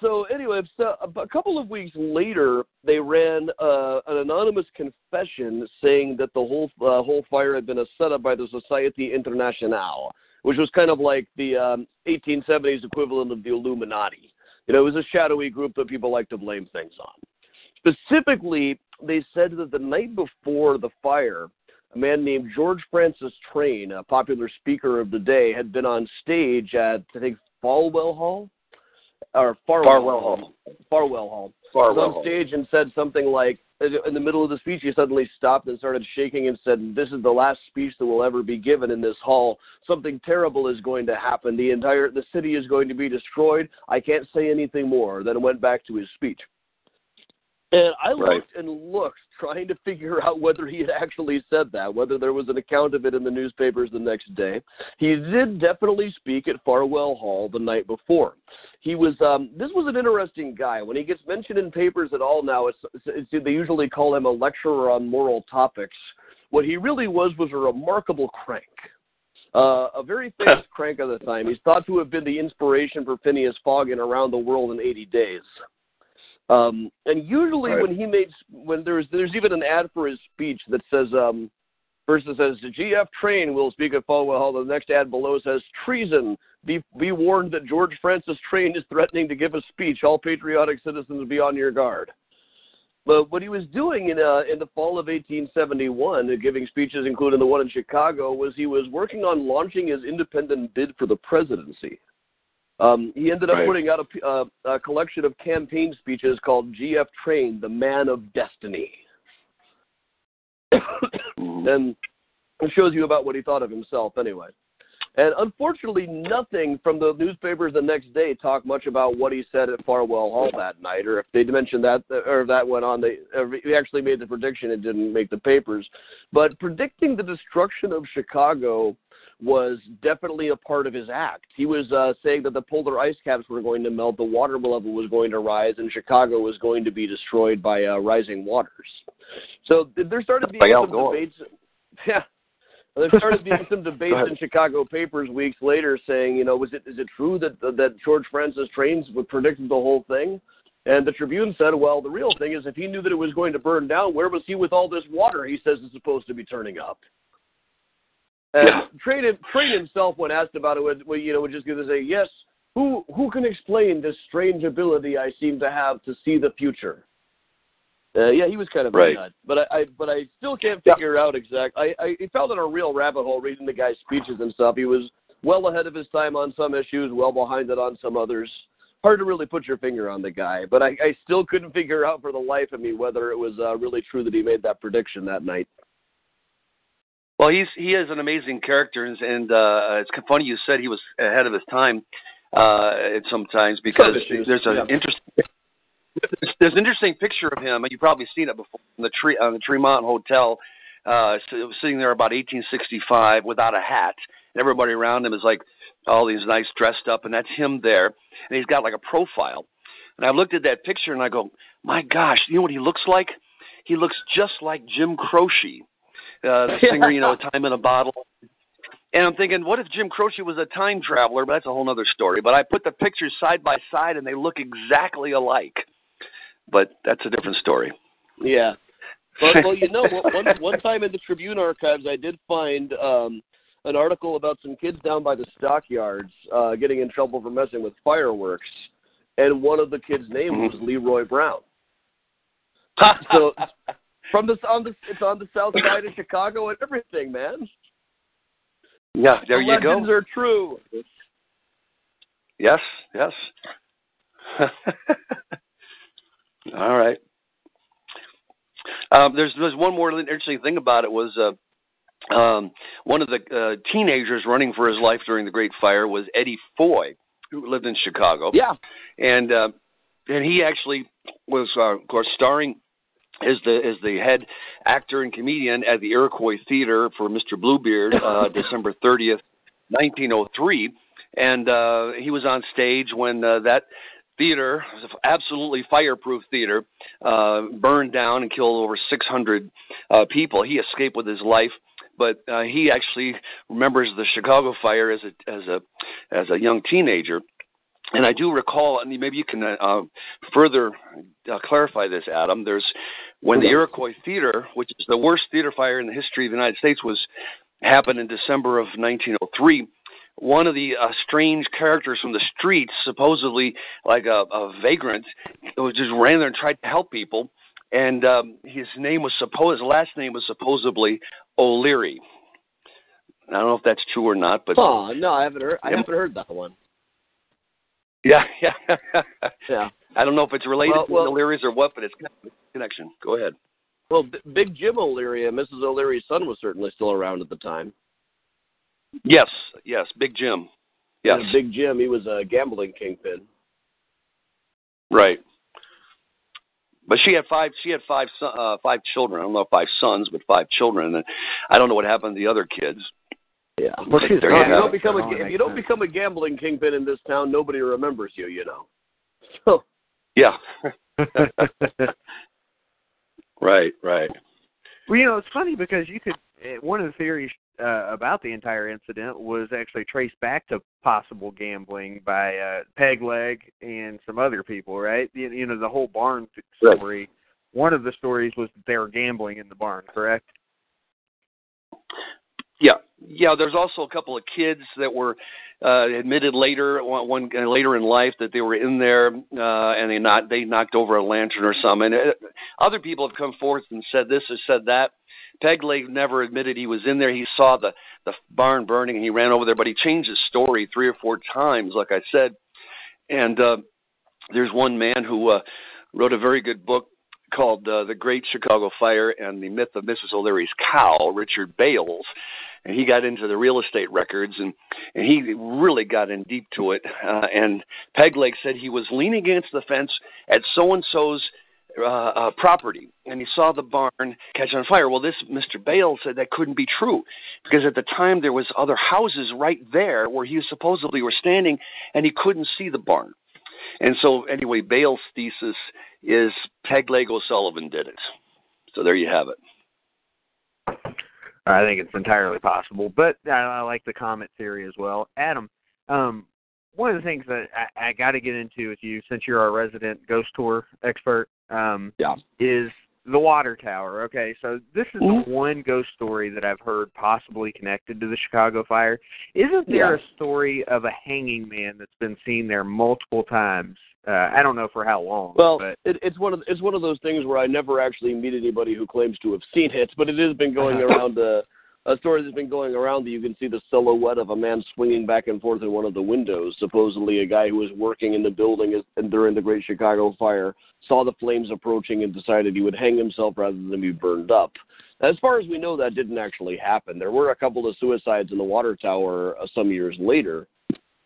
so anyway so a couple of weeks later they ran uh, an anonymous confession saying that the whole uh, whole fire had been a setup by the society internationale which was kind of like the um, 1870s equivalent of the illuminati you know it was a shadowy group that people like to blame things on Specifically, they said that the night before the fire, a man named George Francis Train, a popular speaker of the day, had been on stage at I think Falwell Hall or Farwell, Farwell Hall. Farwell Hall. Farwell was on stage and said something like, in the middle of the speech, he suddenly stopped and started shaking and said, "This is the last speech that will ever be given in this hall. Something terrible is going to happen. The entire the city is going to be destroyed. I can't say anything more." Then went back to his speech. And I Right. looked and looked, trying to figure out whether he had actually said that, whether there was an account of it in the newspapers the next day. He did definitely speak at Farwell Hall the night before. He was. Um, this was an interesting guy. When he gets mentioned in papers at all now, it's, it's they usually call him a lecturer on moral topics. What he really was was a remarkable crank. Uh, a very famous crank of the time. He's thought to have been the inspiration for Phineas Fogg in Around the World in 80 Days. Um, and usually Right. when he made when there's there's even an ad for his speech that says um, first it says the GF train will speak at Falwell Hall. The next ad below says treason. Be be warned that George Francis Train is threatening to give a speech. All patriotic citizens be on your guard. But what he was doing in uh, in the fall of 1871, uh, giving speeches, including the one in Chicago, was he was working on launching his independent bid for the presidency. Um, he ended up Right. putting out a, uh, a collection of campaign speeches called GF Train, the Man of Destiny. and it shows you about what he thought of himself anyway. And unfortunately, nothing from the newspapers the next day talked much about what he said at Farwell Hall that night, or if they mentioned that, or if that went on. They he actually made the prediction; it didn't make the papers. But predicting the destruction of Chicago was definitely a part of his act. He was uh, saying that the polar ice caps were going to melt, the water level was going to rise, and Chicago was going to be destroyed by uh, rising waters. So there started being Like some debates. Yeah. There started being some debates in Chicago papers weeks later saying, you know, was it is it true that that George Francis Trains predicted the whole thing? And the Tribune said, well, the real thing is if he knew that it was going to burn down, where was he with all this water he says is supposed to be turning up? And Yeah. Train, Train himself, when asked about it, would, would you know would just going to say, yes. Who who can explain this strange ability I seem to have to see the future? Uh, yeah, he was kind of Right. nut, but I, I but I still can't figure out exact. I I he fell in a real rabbit hole reading the guy's speeches and stuff. He was well ahead of his time on some issues, well behind it on some others. Hard to really put your finger on the guy, but I, I still couldn't figure out for the life of me whether it was uh, really true that he made that prediction that night. Well, he's he is an amazing character, and, and uh, it's funny you said he was ahead of his time uh, sometimes because there's an yeah. interesting there's an interesting picture of him. You've probably seen it before in the tree on the Tremont Hotel, uh, sitting there about 1865 without a hat, and everybody around him is like all these nice dressed up, and that's him there, and he's got like a profile. And I looked at that picture and I go, my gosh, you know what he looks like? He looks just like Jim Croce, uh, the singer, you know, Time in a Bottle. And I'm thinking, what if Jim Croce was a time traveler? But that's a whole other story. But I put the pictures side by side, and they look exactly alike. But that's a different story. Yeah. Well, well you know, one one time in the Tribune archives, I did find um, an article about some kids down by the stockyards uh, getting in trouble for messing with fireworks, and one of the kids' name was Leroy Brown. So from this on the it's on the south side of Chicago and everything, man. Yeah, there the you go. legends are true. Yes, yes. All right. Um, there's there's one more interesting thing about it was uh, um, one of the uh, teenagers running for his life during the Great Fire was Eddie Foy, who lived in Chicago. Yeah. and uh, and he actually was uh, of course starring as the as the head actor and comedian at the Iroquois Theater for Mr. Bluebeard, uh, December thirtieth, nineteen oh three, and uh, he was on stage when uh, that theater, absolutely fireproof theater, uh, burned down and killed over six hundred uh, people. He escaped with his life. But uh, he actually remembers the Chicago fire as a as a as a young teenager, and I do recall, and maybe you can uh, further uh, clarify this, Adam. There's when the Iroquois Theater, which is the worst theater fire in the history of the United States, was happened in December of 1903. One of the uh, strange characters from the streets, supposedly like a, a vagrant, was just ran there and tried to help people. And um, his name was supposed, his last name was supposedly O'Leary. I don't know if that's true or not, but Oh no, I haven't heard. I haven't heard that one. yeah, yeah. Yeah. I don't know if it's related Well- to well- the O'Learys or what, but it's got a connection. Go ahead. Well, B- Big Jim O'Leary and Mrs. O'Leary's son was certainly still around at the time. Yes, yes, Big Jim. Yes, Big Jim, he was a gambling kingpin. right. But she had five. She had five. Uh, five children. I don't know five sons, but five children. And I don't know what happened to the other kids. Yeah. Well, she's if there you you don't become a if you don't sense. become a gambling kingpin in this town, nobody remembers you. You know. So Yeah. right. Right. Well, you know, it's funny because you could. eh, One of the theories uh, about the entire incident was actually traced back to possible gambling by uh, Peg Leg and some other people, right? You, you know, the whole barn story. Right. One of the stories was that they were gambling in the barn, correct? Yeah, yeah. There's also a couple of kids that were uh, admitted later, one, uh, later in life, that they were in there uh, and they not they knocked over a lantern or something. And uh, other people have come forth and said this or said that. Pegleg never admitted he was in there. He saw the the barn burning and he ran over there, but he changed his story three or four times, like I said. And uh, there's one man who uh, wrote a very good book called uh, "The Great Chicago Fire and the Myth of Mrs. O'Leary's Cow." Richard Bales, and he got into the real estate records and and he really got in deep to it. Uh, and Pegleg said he was leaning against the fence at so and so's uh, uh, property, and he saw the barn catch on fire. Well, this Mr. Bale said that couldn't be true because at the time there was other houses right there where he supposedly were standing, and he couldn't see the barn. And so, anyway, Bale's thesis is Peg Leg O'Sullivan did it. So there you have it. I think it's entirely possible, but I, I like the comet theory as well. Adam, um, one of the things that I, I got to get into with you, since you're our resident ghost tour expert, um, yeah. is the water tower. Okay, so this is mm-hmm. the one ghost story that I've heard possibly connected to the Chicago fire. Isn't there yeah. a story of a hanging man that's been seen there multiple times? Uh, I don't know for how long. Well, but... it, it's one of it's one of those things where I never actually meet anybody who claims to have seen it, but it has been going around. Uh, a story that's been going around that you can see the silhouette of a man swinging back and forth in one of the windows. Supposedly, a guy who was working in the building during the Great Chicago Fire saw the flames approaching and decided he would hang himself rather than be burned up. As far as we know, that didn't actually happen. There were a couple of suicides in the water tower uh, some years later,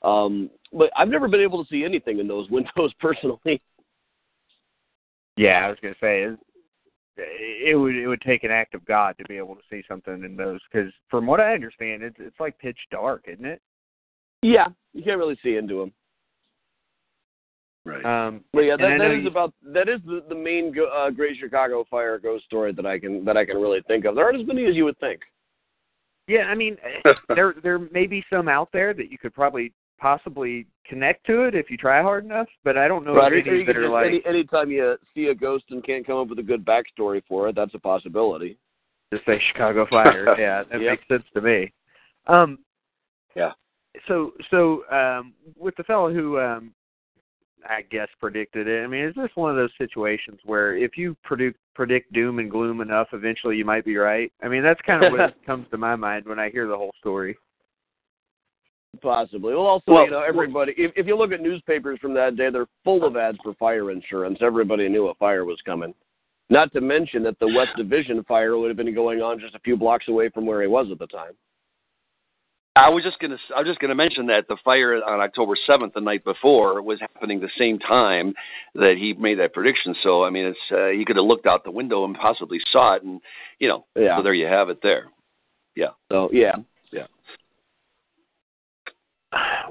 um, but I've never been able to see anything in those windows personally. Yeah, I was gonna say it would it would take an act of God to be able to see something in those because from what I understand, it's it's like pitch dark, isn't it? Yeah, you can't really see into them. Right. Um, but yeah, that, that is you... about that is the the main go, uh, Great Chicago Fire ghost story that I can that I can really think of. There aren't as many as you would think. Yeah, I mean, there there may be some out there that you could probably possibly connect to it if you try hard enough. But I don't know right. if any that are like any, anytime you see a ghost and can't come up with a good backstory for it, that's a possibility. Just say Chicago Fire. yeah, that makes sense to me. Um, yeah. So so um, with the fellow who um, I guess predicted it. I mean, is this one of those situations where if you predict predict doom and gloom enough, eventually you might be right? I mean, that's kind of what comes to my mind when I hear the whole story. Possibly. Well, also, well, you know, everybody. If, if you look at newspapers from that day, they're full of ads for fire insurance. Everybody knew a fire was coming. Not to mention that the West Division fire would have been going on just a few blocks away from where he was at the time. I was just gonna I was just gonna mention that the fire on October seventh, the night before, was happening the same time that he made that prediction. So I mean, it's uh, he could have looked out the window and possibly saw it, and you know, yeah. so there you have it. There, yeah. So yeah, yeah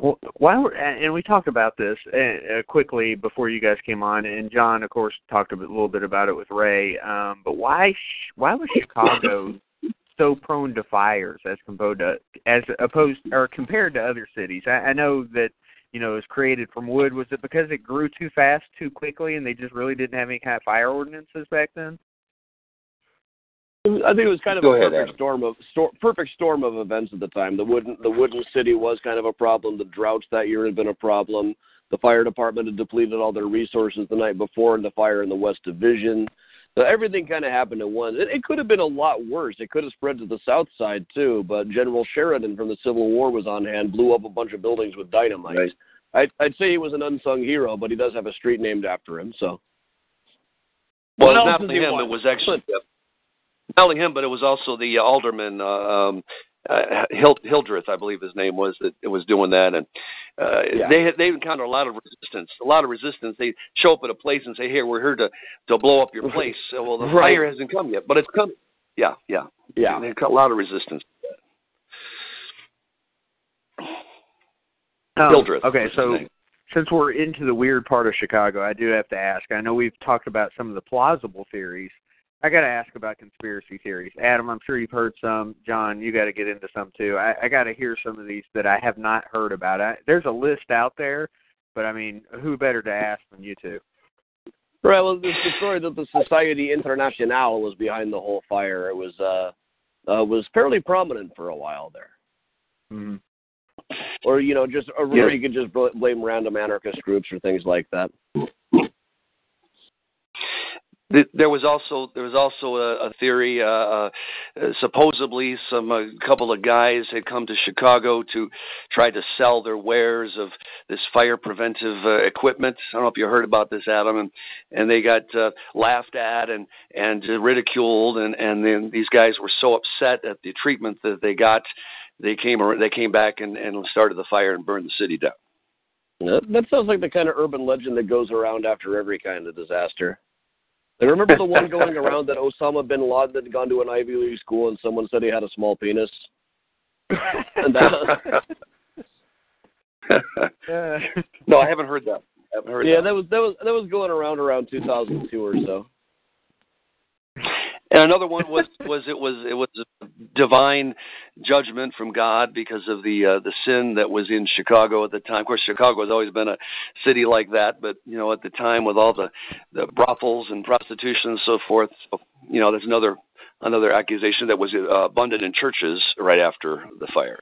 well, why we're and we talked about this uh, quickly before you guys came on, and John, of course, talked a, a little bit about it with Ray. Um, but why why was Chicago so prone to fires as compared to as opposed or compared to other cities? I, I know that you know it was created from wood. Was it because it grew too fast, too quickly, and they just really didn't have any kind of fire ordinances back then? I think it was kind of Go a ahead, perfect Adam. storm of stor- perfect storm of events at the time. The wooden the wooden city was kind of a problem. The droughts that year had been a problem. The fire department had depleted all their resources the night before in the fire in the West Division. So everything kind of happened at once. It, it could have been a lot worse. It could have spread to the south side too. But General Sheridan from the Civil War was on hand, blew up a bunch of buildings with dynamite. Right. I'd, I'd say he was an unsung hero, but he does have a street named after him. So. Well, What it's else not does only him. want? It was actually not only him, but it was also the uh, alderman uh, um, uh, Hildreth, I believe his name was, that was doing that, and uh, Yeah. they had, they encountered a lot of resistance. A lot of resistance. They show up at a place and say, "Here, we're here to to blow up your place." So, well, the Right. fire hasn't come yet, but it's coming. Yeah, yeah, Yeah. They got a lot of resistance. Oh, Hildreth okay, so since we're into the weird part of Chicago, I do have to ask. I know we've talked about some of the plausible theories. I got to ask about conspiracy theories. Adam, I'm sure you've heard some. John, you got to get into some too. I, I got to hear some of these that I have not heard about. I, there's a list out there, but I mean, who better to ask than you two? Right. Well, it's the story that the Society Internationale was behind the whole fire. It was uh, uh was fairly prominent for a while there. Mm-hmm. Or you know, just or yeah. you could just blame random anarchist groups or things like that there was also there was also a, a theory. Uh, uh, supposedly, some a couple of guys had come to Chicago to try to sell their wares of this fire preventive uh, equipment. I don't know if you heard about this, Adam, and and they got uh, laughed at and and ridiculed, and and then these guys were so upset at the treatment that they got, they came they came back and and started the fire and burned the city down. That sounds like the kind of urban legend that goes around after every kind of disaster. I remember the one going around that Osama bin Laden had gone to an Ivy League school and someone said he had a small penis. and that, no, I haven't heard that. I haven't heard yeah, that. that was that was that was going around around 2002 or so. And another one was was it was it was a divine judgment from God because of the uh, the sin that was in Chicago at the time. Of course, Chicago has always been a city like that, but you know at the time with all the the brothels and prostitution and so forth, you know there's another another accusation that was uh, abundant in churches right after the fire.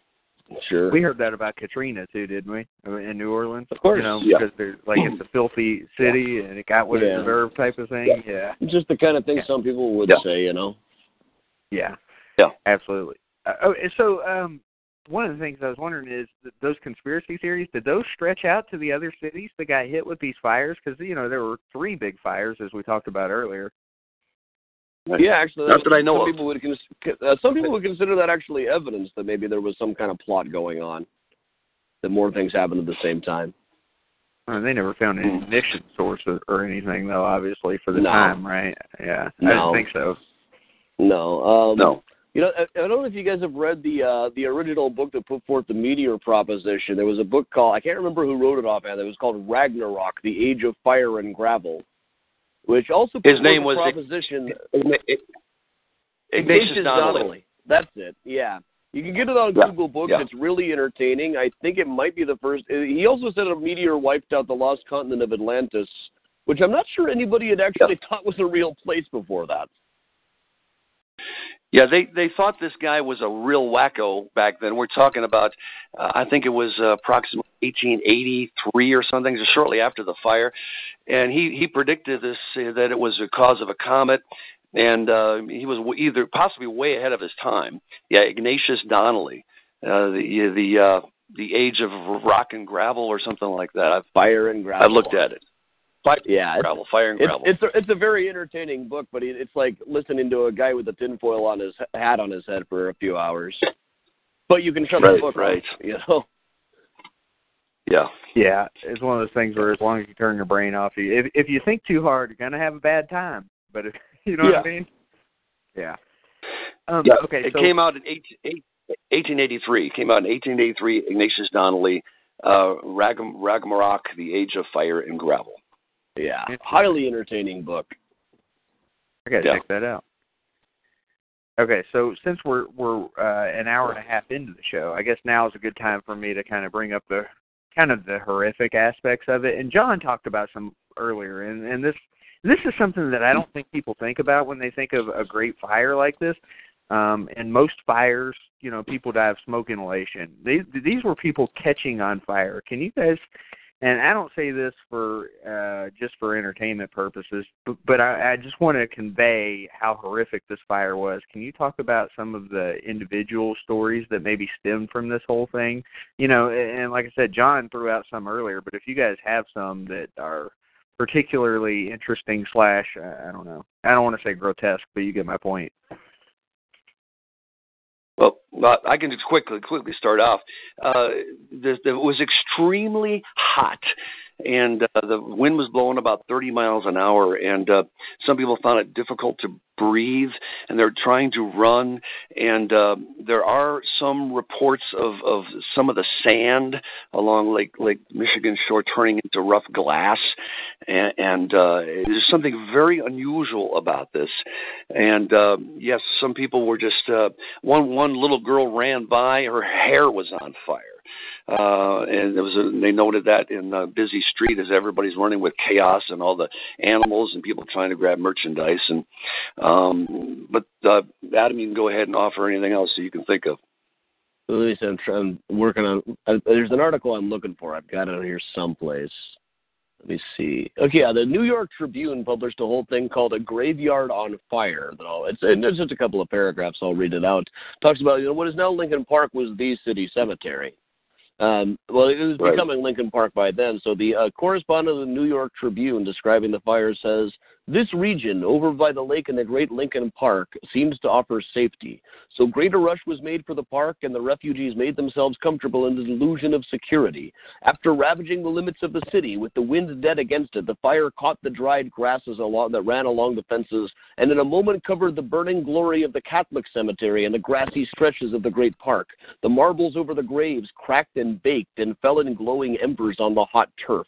Sure. We heard that about Katrina too, didn't we? In New Orleans. Of course. You know, yeah. because there's like it's a filthy city and it got what yeah. it deserved type of thing. Yeah. yeah. Just the kind of thing yeah. some people would say, you know. Yeah. Yeah. Absolutely. Uh, oh, so um one of the things I was wondering is that those conspiracy theories did those stretch out to the other cities that got hit with these fires? Because you know there were three big fires as we talked about earlier. Yeah, actually, not that I know some of. people would cons- uh, some people would consider that actually evidence that maybe there was some kind of plot going on, that more things happened at the same time. Well, they never found any ignition source or anything, though. Obviously, for the No. time, right? Yeah, I No. didn't think so. No, um, No. You know, I, I don't know if you guys have read the uh, the original book that put forth the meteor proposition. There was a book called I can't remember who wrote it offhand. It was called Ragnarok: The Age of Fire and Gravel, which also put His name was proposition. Ignatius Ignatius Donnelly. Donnelly. That's it. Yeah. You can get it on Yeah, Google Books. yeah. It's really entertaining. I think it might be the first. He also said a meteor wiped out the lost continent of Atlantis, which I'm not sure anybody had actually thought was a real place before that. Yeah, they they thought this guy was a real wacko back then. We're talking about, uh, I think it was uh, approximately 1883 or something, just shortly after the fire, and he he predicted this uh, that it was a cause of a comet, and uh, he was either possibly way ahead of his time. Yeah, Ignatius Donnelly, uh, the the uh, the age of rock and gravel or something like that. I've Fire and gravel. I've looked at it. Fire Yeah, gravel, fire and gravel. it's a, it's a very entertaining book, but it's like listening to a guy with a tinfoil on his hat on his head for a few hours. But you can shut Right, the book right. off, you know. yeah. Yeah, it's one of those things where as long as you turn your brain off, you if if you think too hard, you're gonna have a bad time. But if you know what I mean? Yeah. Um, Yeah, okay, it so came out in 18, 1883. It came out in 1883. Ignatius Donnelly, uh, Ragam, Ragnarok, The Age of Fire and Gravel. Yeah, highly entertaining book. I gotta Yeah. check that out. Okay, so since we're we're uh, an hour and a half into the show, I guess now is a good time for me to kind of bring up the kind of the horrific aspects of it. And John talked about some earlier, and and this this is something that I don't think people think about when they think of a great fire like this. Um, and most fires, you know, people die of smoke inhalation. These these were people catching on fire. Can you guys? And I don't say this for uh, just for entertainment purposes, but, but I, I just want to convey how horrific this fire was. Can you talk about some of the individual stories that maybe stemmed from this whole thing? You know, and, and like I said, John threw out some earlier, but if you guys have some that are particularly interesting slash, I don't know, I don't want to say grotesque, but you get my point. Well, uh, I can just quickly quickly start off. Uh, the, it was extremely hot and uh, the wind was blowing about 30 miles an hour, and uh, some people found it difficult to breathe, and they're trying to run. And uh, there are some reports of, of some of the sand along Lake Lake Michigan shore turning into rough glass, and, and uh, there's something very unusual about this. And uh, yes, some people were just uh, one one little girl ran by, her hair was on fire uh, and it was a, they noted that in a busy street as everybody's running with chaos and all the animals and people trying to grab merchandise. And um, but uh, Adam, you can go ahead and offer anything else that you can think of. See. I'm, I'm working on. Uh, there's an article I'm looking for. I've got it on here someplace. Let me see. Okay, yeah, the New York Tribune published a whole thing called "A Graveyard on Fire." Though it's and it's just a couple of paragraphs. I'll read it out. Talks about you know what is now Lincoln Park was the city cemetery. Um, well, it was right. becoming Lincoln Park by then. So the uh, correspondent of the New York Tribune describing the fire says this region over by the lake and the Great Lincoln Park seems to offer safety. So great a rush was made for the park, and the refugees made themselves comfortable in the delusion of security. After ravaging the limits of the city, with the wind dead against it, the fire caught the dried grasses along, that ran along the fences, and in a moment covered the burning glory of the Catholic cemetery and the grassy stretches of the great park. The marbles over the graves cracked and baked and fell in glowing embers on the hot turf.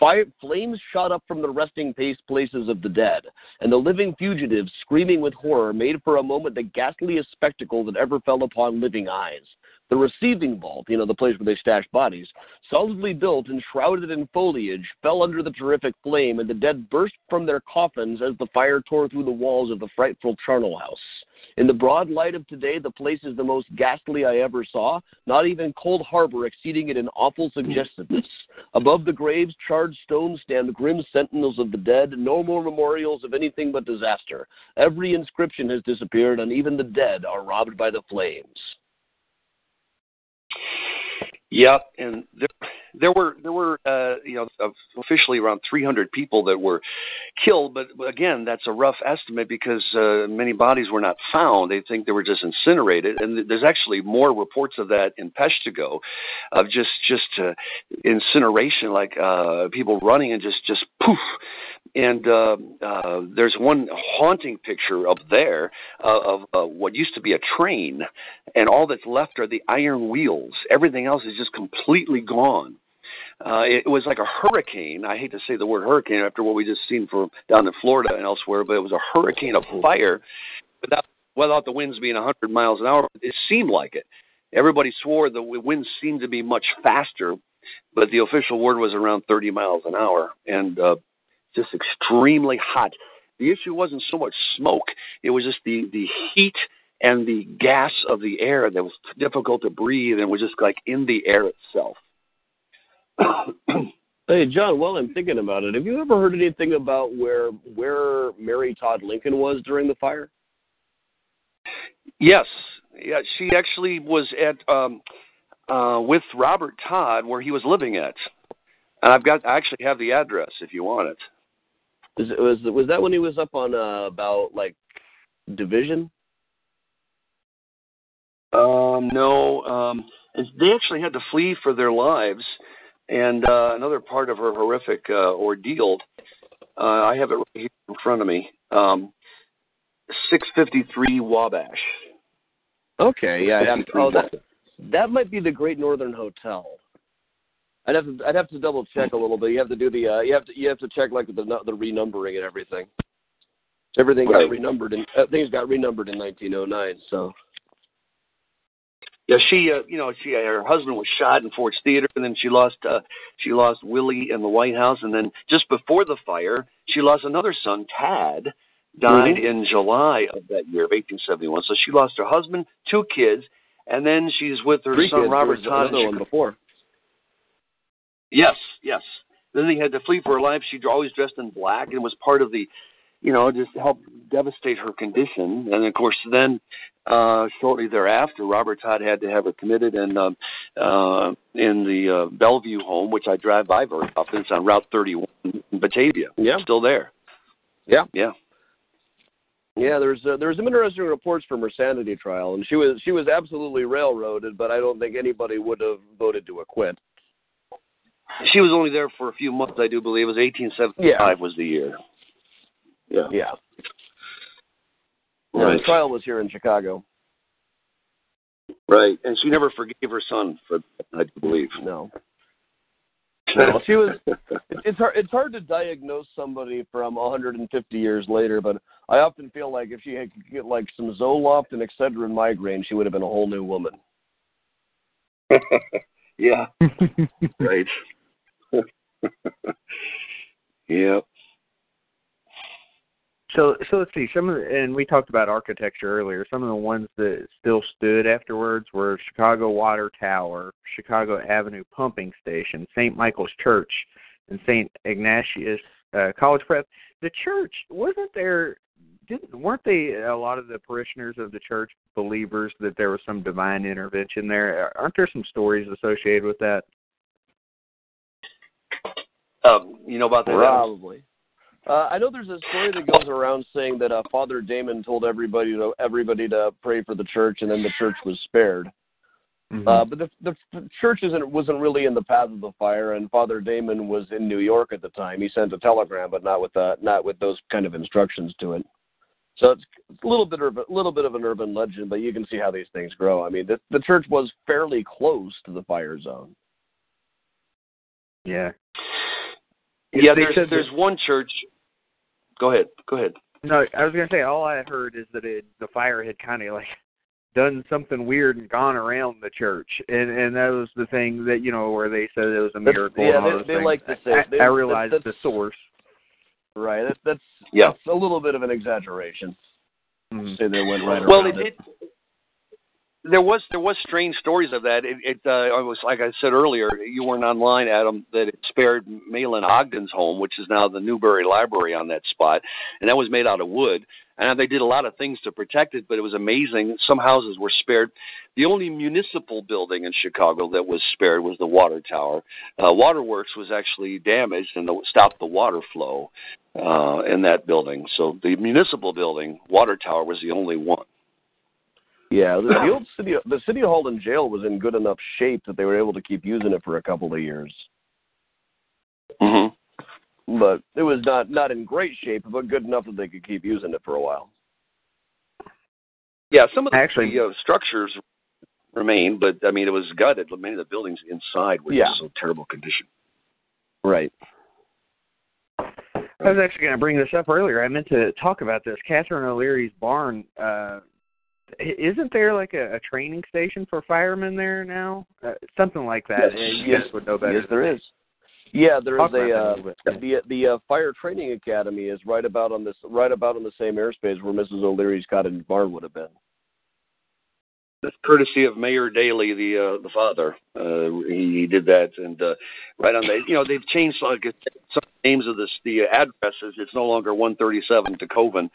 Fire, flames shot up from the resting places of the dead, and the living fugitives, screaming with horror, made for a moment the ghastliest spectacle that ever fell upon living eyes. The receiving vault, you know, the place where they stashed bodies, solidly built and shrouded in foliage, fell under the terrific flame, and the dead burst from their coffins as the fire tore through the walls of the frightful charnel house. In the broad light of today, the place is the most ghastly I ever saw, not even Cold Harbor exceeding it in awful suggestiveness. Above the graves, charred stones stand grim sentinels of the dead, no more memorials of anything but disaster. Every inscription has disappeared, and even the dead are robbed by the flames. Yep, and there, there were there were uh, you know officially around 300 people that were killed, but again that's a rough estimate because uh, many bodies were not found. They think they were just incinerated, and there's actually more reports of that in Peshtigo, of just just uh, incineration, like uh, people running and just just poof and uh, uh, there's one haunting picture up there uh, of uh, what used to be a train, and all that's left are the iron wheels. Everything else is just completely gone. Uh, it was like a hurricane. I hate to say the word hurricane after what we just seen from down in Florida and elsewhere, but it was a hurricane of fire without without the winds being 100 miles an hour. It seemed like it. Everybody swore the winds seemed to be much faster, but the official word was around 30 miles an hour, and uh, just extremely hot. The issue wasn't so much smoke; it was just the the heat and the gas of the air that was difficult to breathe and was just like in the air itself. hey, John. While I'm thinking about it, have you ever heard anything about where where Mary Todd Lincoln was during the fire? Yes, yeah, she actually was at um, uh, with Robert Todd where he was living at, and I've got I actually have the address if you want it. Was was was that when he was up on uh, about like division? Um, no, um, they actually had to flee for their lives. And uh, another part of her horrific uh, ordeal, uh, I have it right here in front of me. Um, 653 Wabash. Okay, yeah. oh, that that might be the Great Northern Hotel. I'd have to I'd have to double check a little bit. You have to do the uh, you have to you have to check like the the renumbering and everything. Everything right. got renumbered and uh, things got renumbered in 1909. So. Yeah, she, uh, you know, she her husband was shot in Ford's Theater, and then she lost uh, she lost Willie in the White House, and then just before the fire, she lost another son, Tad, died mm-hmm. in July of that year of 1871. So she lost her husband, two kids, and then she's with her Three son kids. Robert Todd. another one before. Yes, yes. Then they had to flee for her life. She always dressed in black and was part of the, you know, just helped devastate her condition. And of course, then uh, shortly thereafter, Robert Todd had to have her committed in uh, uh, in the uh, Bellevue home, which I drive by very often. It's on Route 31 in Batavia. Yeah, still there. Yeah, yeah. Yeah, there's uh, there's some interesting reports from her sanity trial, and she was she was absolutely railroaded, but I don't think anybody would have voted to acquit. She was only there for a few months, I do believe. It was 1875 Yeah. was the year. Yeah. Yeah. Right. The trial was here in Chicago. Right. And she never forgave her son for that, I do believe. No. No, she was. It's hard. It's hard to diagnose somebody from 150 years later, but I often feel like if she had could get like some Zoloft and Excedrin migraine, she would have been a whole new woman. yeah. right. yep. So, so let's see. Some of the, and we talked about architecture earlier. Some of the ones that still stood afterwards were Chicago Water Tower, Chicago Avenue Pumping Station, St. Michael's Church, and St. Ignatius uh, College Prep. The church wasn't there. Didn't weren't they a lot of the parishioners of the church believers that there was some divine intervention there? Aren't there some stories associated with that? Um, you know about that? Probably. Uh, I know there's a story that goes around saying that uh, Father Damen told everybody to everybody to pray for the church, and then the church was spared. Mm-hmm. Uh, but the, the the church isn't wasn't really in the path of the fire, and Father Damen was in New York at the time. He sent a telegram, but not with uh, not with those kind of instructions to it. So it's a little bit of a little bit of an urban legend, but you can see how these things grow. I mean, the, the church was fairly close to the fire zone. Yeah. Yeah, They there's said there's that- one church. Go ahead. Go ahead. No, I was gonna say all I heard is that it, the fire had kind of like done something weird and gone around the church, and and that was the thing that you know where they said it was a That's- miracle. yeah, and all they- they like to say- I, they- I realized that's- the source. Right. That, that's Yeah. that's a little bit of an exaggeration. Mhm. Say they went right Well, around it, it there was there was strange stories of that. It, it uh, I was like I said earlier, you weren't online, Adam, that it spared Mahlon Ogden's home, which is now the Newberry Library on that spot, and that was made out of wood. And they did a lot of things to protect it, but it was amazing. Some houses were spared. The only municipal building in Chicago that was spared was the water tower. Uh, Waterworks was actually damaged and stopped the water flow uh, in that building. So the municipal building, water tower, was the only one. Yeah, the, the old city, the city hall and jail was in good enough shape that they were able to keep using it for a couple of years. Mm-hmm. But it was not not in great shape, but good enough that they could keep using it for a while. Yeah, some of the, Actually- the uh, structures remain, but I mean, it was gutted. Many of the buildings inside were Yeah. in so terrible condition. Right. I was actually going to bring this up earlier. I meant to talk about this. Catherine O'Leary's barn. Uh, i- isn't there like a, a training station for firemen there now? Uh, something like that. Yes, yes, guys would know better. Yes, there is. Yeah, there Talk is a a uh, little bit. the the uh, fire training academy is right about on this right about on the same airspace where Mrs. O'Leary's cottage barn would have been. That's courtesy of Mayor Daley, the uh, the father. Uh, he, he did that, and uh, right on the, you know, they've changed like some names of this the addresses. It's no longer 137 DeKoven,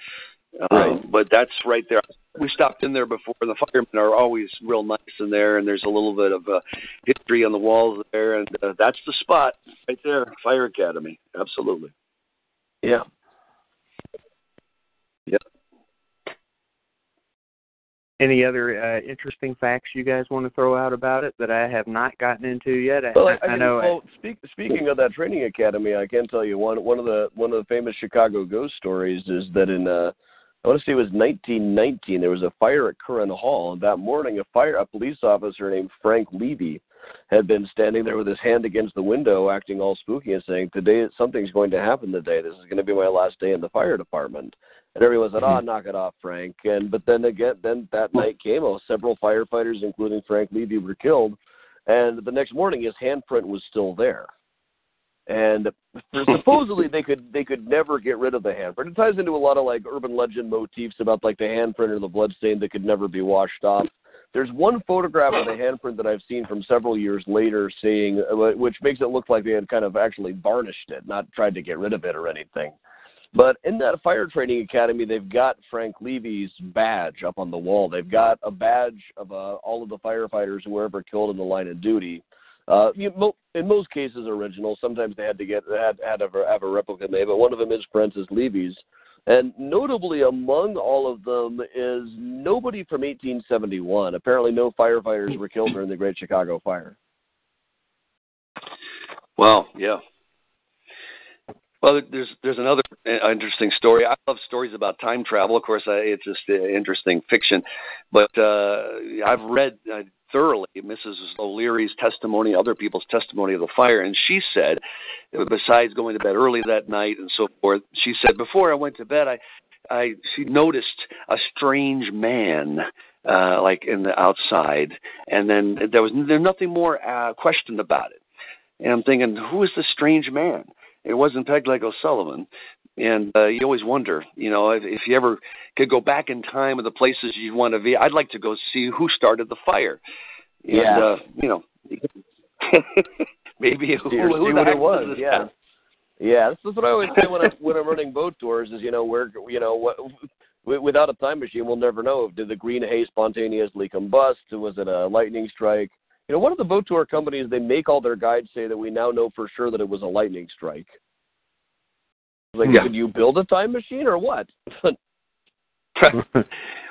Right. but that's right there. We stopped in there before. The firemen are always real nice in there, and there's a little bit of uh, history on the walls there, and uh, that's the spot right there, Fire Academy. Absolutely. Yeah. Yep. Any other uh, interesting facts you guys want to throw out about it that I have not gotten into yet? I, Well, I, I, I, know. Well, speak, speaking of that training academy, I can tell you one one of the one of the famous Chicago ghost stories is that in uh, I want to say it was 1919. There was a fire at Curran Hall, and that morning, a fire a police officer named Frank Leavy had been standing there with his hand against the window, acting all spooky and saying, "Today something's going to happen today. This is going to be my last day in the fire department." And everyone said, "Oh, knock it off, Frank." And but then again, then that night came. Oh, several firefighters, including Frank Leavy, were killed. And the next morning, his handprint was still there. And supposedly they could they could never get rid of the handprint. It ties into a lot of like urban legend motifs about like the handprint or the blood stain that could never be washed off. There's one photograph of the handprint that I've seen from several years later, saying which makes it look like they had kind of actually varnished it, not tried to get rid of it or anything. But in that fire training academy, they've got Frank Leavy's badge up on the wall. They've got a badge of uh, all of the firefighters who were ever killed in the line of duty. Uh, you, in most cases, original. Sometimes they had to get had had to have a replica made, but one of them is Francis Leavy's. And notably among all of them is nobody from 1871. Apparently, no firefighters were killed during the Great Chicago Fire. Well, yeah. Well, there's there's another uh, interesting story. I love stories about time travel. Of course, I, it's just uh, interesting fiction, but uh, I've read uh, thoroughly Mrs. O'Leary's testimony, other people's testimony of the fire, and she said, besides going to bed early that night and so forth, she said before I went to bed, I, I she noticed a strange man uh, like in the outside, and then there was there's nothing more uh, questioned about it. And I'm thinking, who is this strange man? It wasn't Peg Leg O'Sullivan. And uh, you always wonder, you know, if, if you ever could go back in time of the places you'd want to be. I'd like to go see who started the fire. And, Yeah. uh, you know, maybe who, who what it was. Yeah. guy? Yeah, this is what I always say when I'm when I'm running boat tours. Is you know where you know what. Without a time machine, we'll never know. Did the green hay spontaneously combust? Was it a lightning strike? You know, one of the boat tour companies, they make all their guides say that we now know for sure that it was a lightning strike. Like, Yeah. did you build a time machine or what?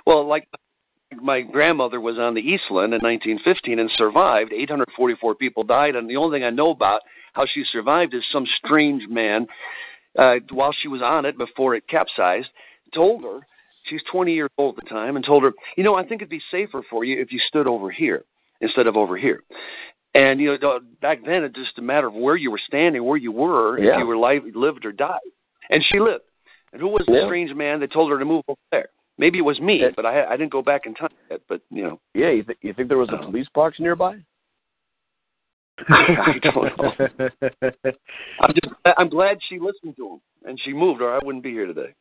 well, like my grandmother was on the Eastland in 1915 and survived. 844 people died, and the only thing I know about how she survived is some strange man, uh, while she was on it before it capsized, told her she's 20 years old at the time, and told her, you know, I think it'd be safer for you if you stood over here instead of over here. And you know, back then it's just a matter of where you were standing, where you were, Yeah. if you were live, lived or died. And she lived. And who was the Yeah. strange man that told her to move over there? Maybe it was me, Yeah. but I I didn't go back in time yet. But you know, yeah, you, th- you think there was a police box nearby? I don't know. I'm just I'm glad she listened to him and she moved, or I wouldn't be here today.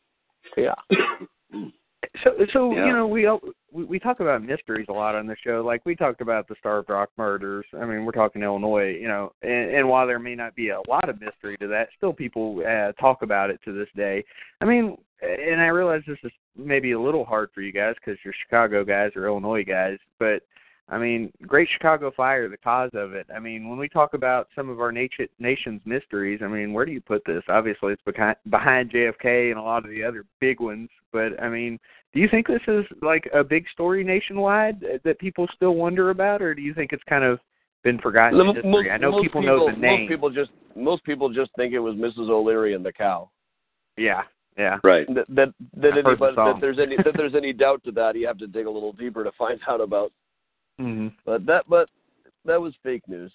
Yeah. So, so Yeah. you know, we all- we we talk about mysteries a lot on the show. Like we talked about the Starved Rock murders. I mean, we're talking Illinois, you know, and, and while there may not be a lot of mystery to that, still people uh, talk about it to this day. I mean, and I realize this is maybe a little hard for you guys because you're Chicago guys or Illinois guys, but I mean, Great Chicago Fire, the cause of it. I mean, when we talk about some of our nation, nation's mysteries, I mean, where do you put this? Obviously, it's behind, behind JFK and a lot of the other big ones. But I mean, do you think this is like a big story nationwide that people still wonder about, or do you think it's kind of been forgotten in Most- I know most people, know the name. Most people just most people just think it was Mrs. O'Leary and the cow. Yeah, yeah. Right. That that, that I've heard the anybody that there's any that there's any doubt to that, you have to dig a little deeper to find out about. Hmm But that but that was fake news.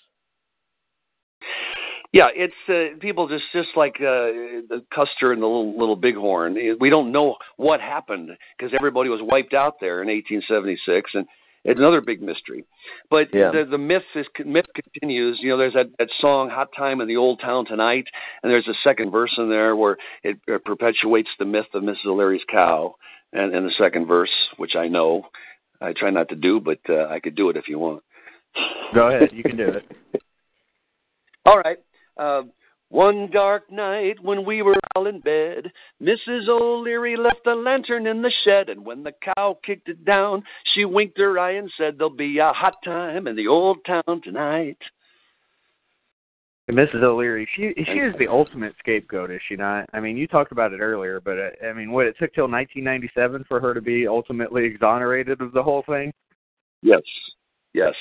Yeah, it's uh, people just just like uh, the Custer and the little little Bighorn. We don't know what happened because everybody was wiped out there in 1876, and it's another big mystery. But Yeah. the the myth is myth continues. You know, there's that that song "Hot Time in the Old Town Tonight," and there's a second verse in there where it, it perpetuates the myth of Mrs. O'Leary's cow, and, and the second verse, which I know, I try not to do, but uh, I could do it if you want. Go ahead, you can do it. All right. Uh, one dark night when we were all in bed, Mrs. O'Leary left the lantern in the shed, and when the cow kicked it down, she winked her eye and said, "There'll be a hot time in the old town tonight." And Mrs. O'Leary, she she is the ultimate scapegoat, is she not? I mean, you talked about it earlier, but uh, I mean, what it took till 1997 for her to be ultimately exonerated of the whole thing. Yes. Yes.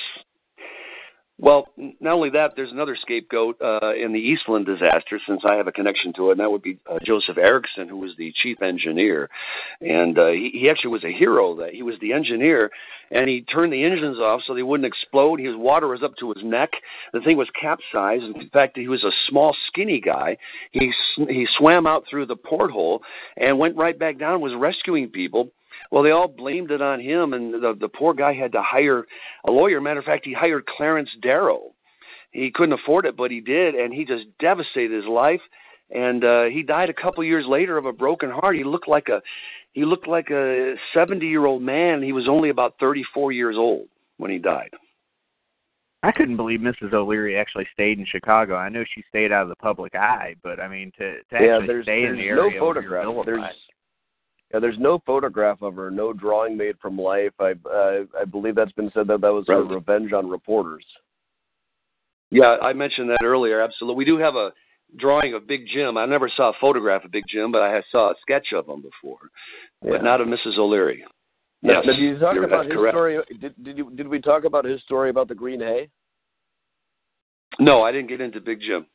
Well, not only that, there's another scapegoat uh, in the Eastland disaster, since I have a connection to it, and that would be uh, Joseph Erickson, who was the chief engineer, and uh, he, he actually was a hero. That he was the engineer, and he turned the engines off so they wouldn't explode. His water was up to his neck. The thing was capsized. In fact, he was a small, skinny guy. He he swam out through the porthole and went right back down. Was rescuing people. Well, they all blamed it on him, and the the poor guy had to hire a lawyer. Matter of fact, he hired Clarence Darrow. He couldn't afford it, but he did, and he just devastated his life. And uh, he died a couple years later of a broken heart. He looked like a he looked like a 70 year old man. He was only about 34 years old when he died. I couldn't believe Mrs. O'Leary actually stayed in Chicago. I know she stayed out of the public eye, but I mean, to to yeah, actually there's stay in there's the no area you're photograph. There's yeah, there's no photograph of her, no drawing made from life. I uh, I believe that's been said that that was her revenge on reporters. Yeah, I mentioned that earlier. Absolutely, we do have a drawing of Big Jim. I never saw a photograph of Big Jim, but I saw a sketch of him before, Yeah. but not of Mrs. O'Leary. Yes, now, did you talk about his correct. story? Did did you did we talk about his story about the green hay? No, I didn't get into Big Jim.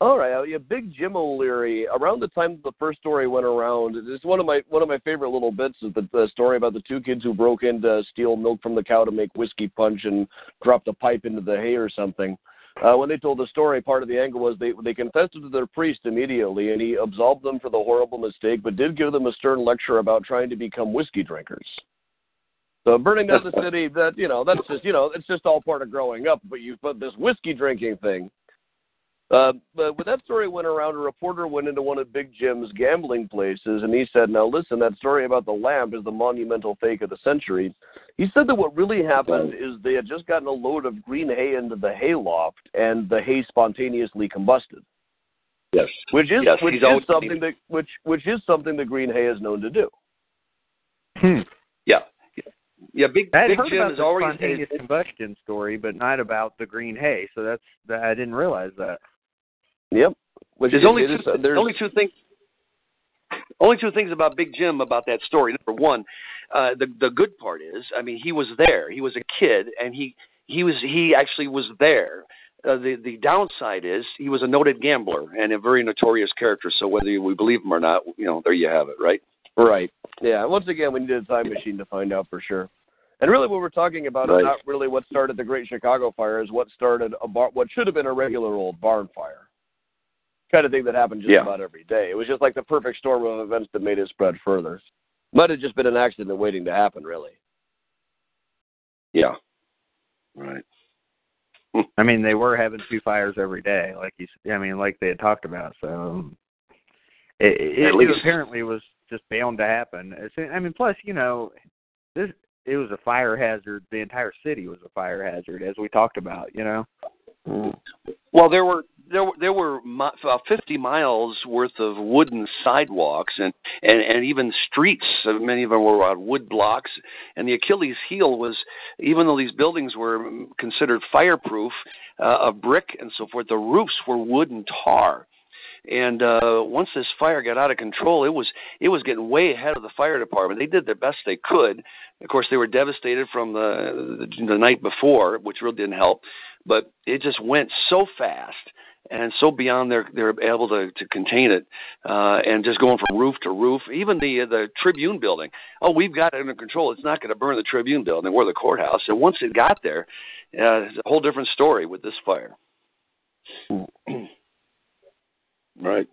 All right, yeah, Big Jim O'Leary. Around the time the first story went around, it's one of my one of my favorite little bits is the, the story about the two kids who broke in to steal milk from the cow to make whiskey punch and dropped a pipe into the hay or something. Uh, when they told the story, part of the angle was they they confessed it to their priest immediately, and he absolved them for the horrible mistake, but did give them a stern lecture about trying to become whiskey drinkers. So burning down the city, that you know, that's just you know, it's just all part of growing up. But you put this whiskey drinking thing. Uh, but when that story went around, a reporter went into one of Big Jim's gambling places, and he said, "Now listen, that story about the lamp is the monumental fake of the century." He said that what really happened is they had just gotten a load of green hay into the hay loft, and the hay spontaneously combusted. Yes, which is yes, which is always- something that which which is something that green hay is known to do. Hmm. Yeah, yeah. Big I had Big heard Jim about is the always spontaneous combustion story, but not about the green hay. So that's that I didn't realize that. Yep. Which There's is- only two, is- there's only two things. Only two things about Big Jim about that story. Number one, uh, the the good part is, I mean, he was there. He was a kid, and he he was he actually was there. Uh, the the downside is he was a noted gambler and a very notorious character. So whether we believe him or not, you know, there you have it, right? Right. Yeah. Once again, we need a time machine to find out for sure. And really, what we're talking about Right. is not really what started the Great Chicago Fire, is what started a bar, what should have been a regular old barn fire, kind of thing that happened just Yeah. about every day. It was just like the perfect storm of events that made it spread further. Might have just been an accident waiting to happen, really. Yeah. Right. I mean, they were having two fires every day, like you. s- I mean, like they had talked about. So um, it, it, At it least- apparently was just bound to happen. I mean, plus, you know, this it was a fire hazard. The entire city was a fire hazard, as we talked about. You know. Mm. Well, there were there there were about 50 miles worth of wooden sidewalks and and and even streets. Many of them were on wood blocks. And the Achilles heel was, even though these buildings were considered fireproof, uh, of brick and so forth, the roofs were wood and tar. And uh, once this fire got out of control, it was it was getting way ahead of the fire department. They did their best they could. Of course, they were devastated from the the, the night before, which really didn't help. But it just went so fast and so beyond their they're able to to contain it, uh, and just going from roof to roof. Even the the Tribune building. Oh, we've got it under control. It's not going to burn the Tribune building or the courthouse. And once it got there, uh, it's a whole different story with this fire. right.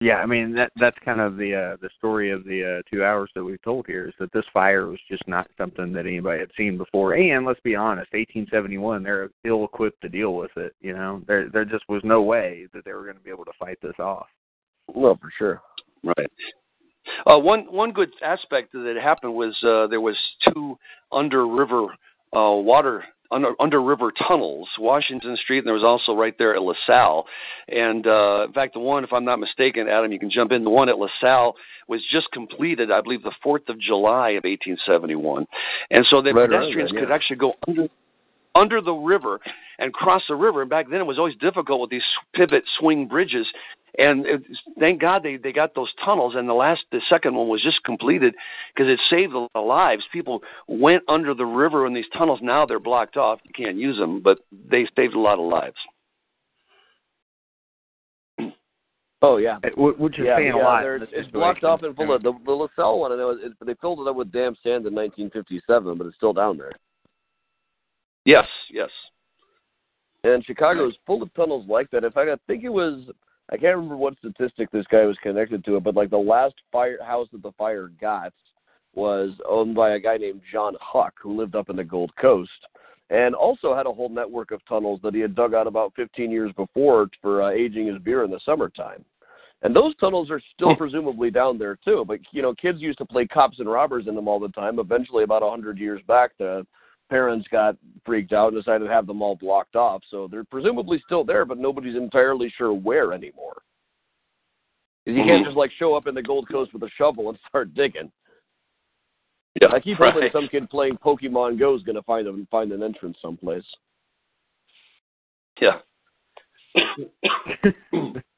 Yeah, I mean that that's kind of the uh the story of the uh two hours that we've told here is that this fire was just not something that anybody had seen before. And let's be honest, eighteen seventy one, they're ill equipped to deal with it, you know. There there just was no way that they were gonna be able to fight this off. Well, for sure. Right. Uh, one one good aspect that happened was uh, there was two under river uh, water under, under river tunnels, Washington Street, and there was also right there at LaSalle. And uh, in fact, the one, if I'm not mistaken, Adam, you can jump in. The one at LaSalle was just completed, I believe, the Fourth of July of 1871, and so the Right pedestrians then, could yeah. actually go under under the river and cross the river. And back then, it was always difficult with these pivot swing bridges. And it, thank God they they got those tunnels. And the last, the second one was just completed because it saved a lot of lives. People went under the river in these tunnels. Now they're blocked off. You can't use them, but they saved a lot of lives. Oh yeah. It- wh- Which is yeah, saying yeah, a lot. there's- in It's blocked off and full of the, the LaSalle one. I know it, they filled it up with damp sand in 1957, but it's still down there. Yes, yes. And Chicago is full of tunnels like that. In fact, I think it was I can't remember what statistic this guy was connected to it, but like the last fire house that the fire got was owned by a guy named John Huck who lived up in the Gold Coast and also had a whole network of tunnels that he had dug out about 15 years before for uh, aging his beer in the summertime. And those tunnels are still presumably down there too. But you know, kids used to play cops and robbers in them all the time. Eventually, about a hundred years back, the parents got freaked out and decided to have them all blocked off. So they're presumably still there, but nobody's entirely sure where anymore. 'Cause You can't Mhm. just like show up in the Gold Coast with a shovel and start digging. Yeah, I keep hoping right. some kid playing Pokemon Go is going to find a, find an entrance someplace. Yeah.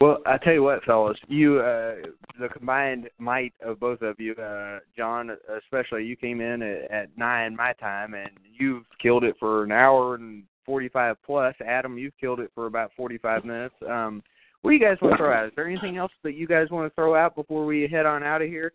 Well, I tell you what, fellas, you uh the combined might of both of you, uh John especially, you came in at, at nine my time, and you've killed it for an hour and 45 plus. Adam, you've killed it for about 45 minutes. Um, what do you guys want to throw out? Is there anything else that you guys want to throw out before we head on out of here?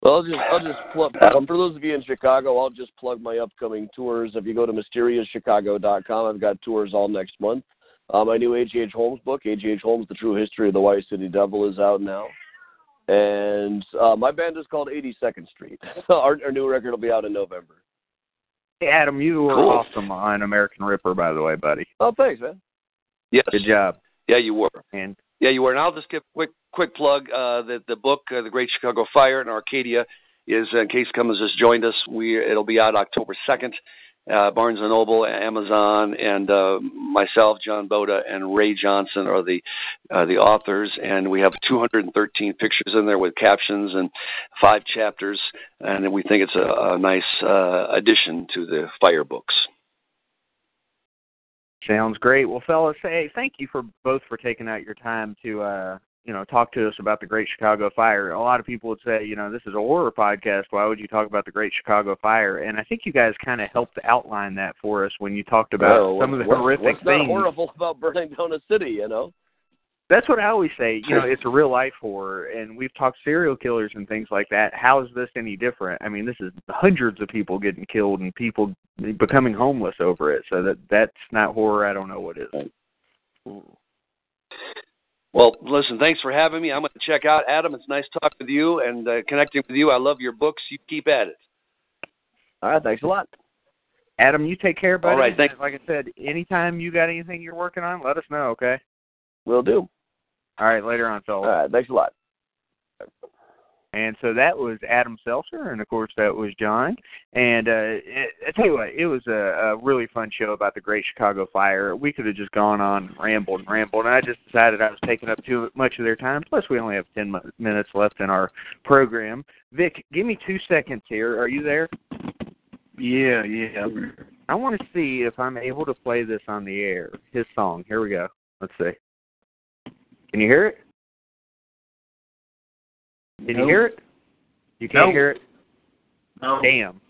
Well, I'll just I'll just plug um, for those of you in Chicago. I'll just plug my upcoming tours. If you go to mysteriouschicago.com, I've got tours all next month. Uh, my new H.H. Holmes book, H.H. Holmes: The True History of the White City Devil, is out now, and uh, my band is called 82nd Street. our, our new record will be out in November. Hey, Adam, you were Cool. awesome on American Ripper, by the way, buddy. Oh, thanks, man. Yes. Good job. Yeah, you were. And Yeah, you were. And I'll just give a quick quick plug. Uh, that the book, uh, The Great Chicago Fire in Arcadia, is uh, in case Cummins just joined us. We it'll be out October second. Uh, Barnes and Noble, Amazon, and uh, myself, John Boda, and Ray Johnson are the uh, the authors, and we have 213 pictures in there with captions and five chapters, and we think it's a, a nice uh, addition to the fire books. Sounds great. Well, fellas, hey, thank you for both for taking out your time to uh, you know, talk to us about the Great Chicago Fire. A lot of people would say, you know, this is a horror podcast. Why would you talk about the Great Chicago Fire? And I think you guys kind of helped outline that for us when you talked about Well, some of the what's- horrific what's not things. horrible about burning down a city? You know. That's what I always say. You know, it's a real life horror, and we've talked serial killers and things like that. How is this any different? I mean, this is hundreds of people getting killed and people becoming homeless over it. So that that's not horror. I don't know what is. Well, listen, thanks for having me. I'm going to check out Adam. It's nice talking with you and uh, connecting with you. I love your books. You keep at it. All right, thanks a lot. Adam, you take care, buddy. All right, thanks. Like I said, anytime you got anything you're working on, let us know. Okay. Will do. All right, later on, fellas. All right, thanks a lot. And so that was Adam Selzer, and of course that was John. And uh, it, I tell you what, it was a, a really fun show about the Great Chicago Fire. We could have just gone on and rambled and rambled, and I just decided I was taking up too much of their time. Plus, we only have ten mi- minutes left in our program. Vic, give me two seconds here. Are you there? Yeah, yeah. I want to see if I'm able to play this on the air. His song. Here we go. Let's see. Can you hear it? Can you hear it? You can't Nope. hear it? No. Damn.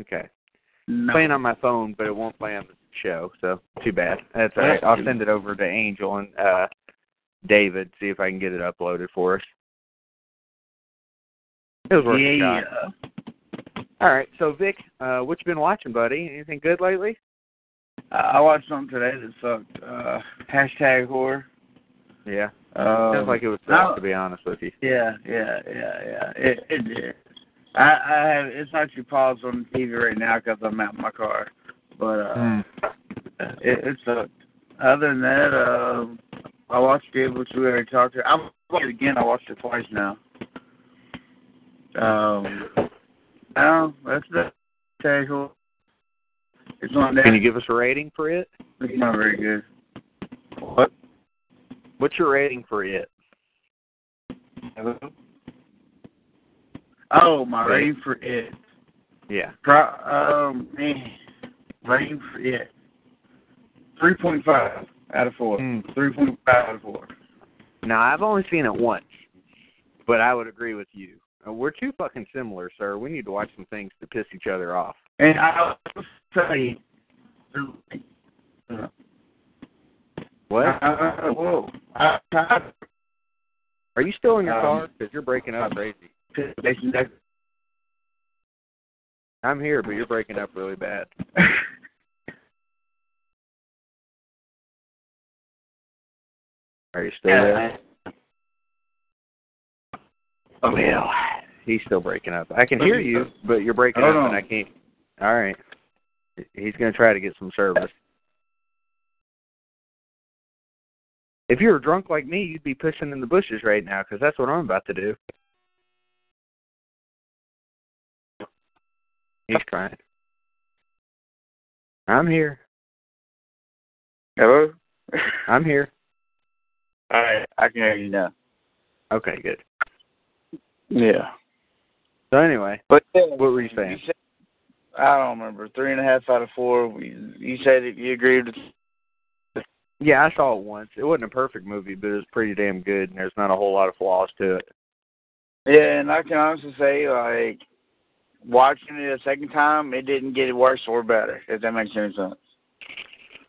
Okay. no. Playing on my phone, but it won't play on the show, so too bad. That's all right. I'll send it over to Angel and uh David, see if I can get it uploaded for us. It was worth a yeah. shot. All right, so Vic, uh, what you been watching, buddy? Anything good lately? I I watched something today that sucked. Uh, hashtag horror. Yeah. Um, Sounds like it was suck, to be honest with you. Yeah, yeah, yeah, yeah. It it did. I I have it's actually paused on the TV right now because I'm out in my car, but uh, Hmm. it, it sucked. Other than that, um, I watched it, which we already talked to. I watched it again. I watched it twice now. Um, no, that's the casual. It's not that. Can you give us a rating for it? It's not very good. What? What's your rating for it? Oh, my Right. rating for it. Yeah. Pro, um, man, rating for it. Three point five out of four. Hmm. Three point five out of four. Now I've only seen it once, but I would agree with you. Uh, We're too fucking similar, sir. We need to watch some things to piss each other off. And I will say, uh, What? uh, whoa, I, Are you still in your Um, car? Because you're breaking up crazy. I'm here, but you're breaking up really bad. Are you still there? Oh well, he's still breaking up. I can hear you, but you're breaking up, and I can't. All right, he's gonna try to get some service. If you were drunk like me, you'd be pushing in the bushes right now, because that's what I'm about to do. He's crying. I'm here. Hello. I'm here. All right, I can hear you now. Okay, good. Yeah. So anyway, But yeah, what were you saying? said, I don't remember. Three and a half out of four. You you said that you agreed with. Yeah, I saw it once. It wasn't a perfect movie, but it was pretty damn good, and there's not a whole lot of flaws to it. Yeah, and I can honestly say, like, watching it a second time, it didn't get worse or better. If that makes any sense.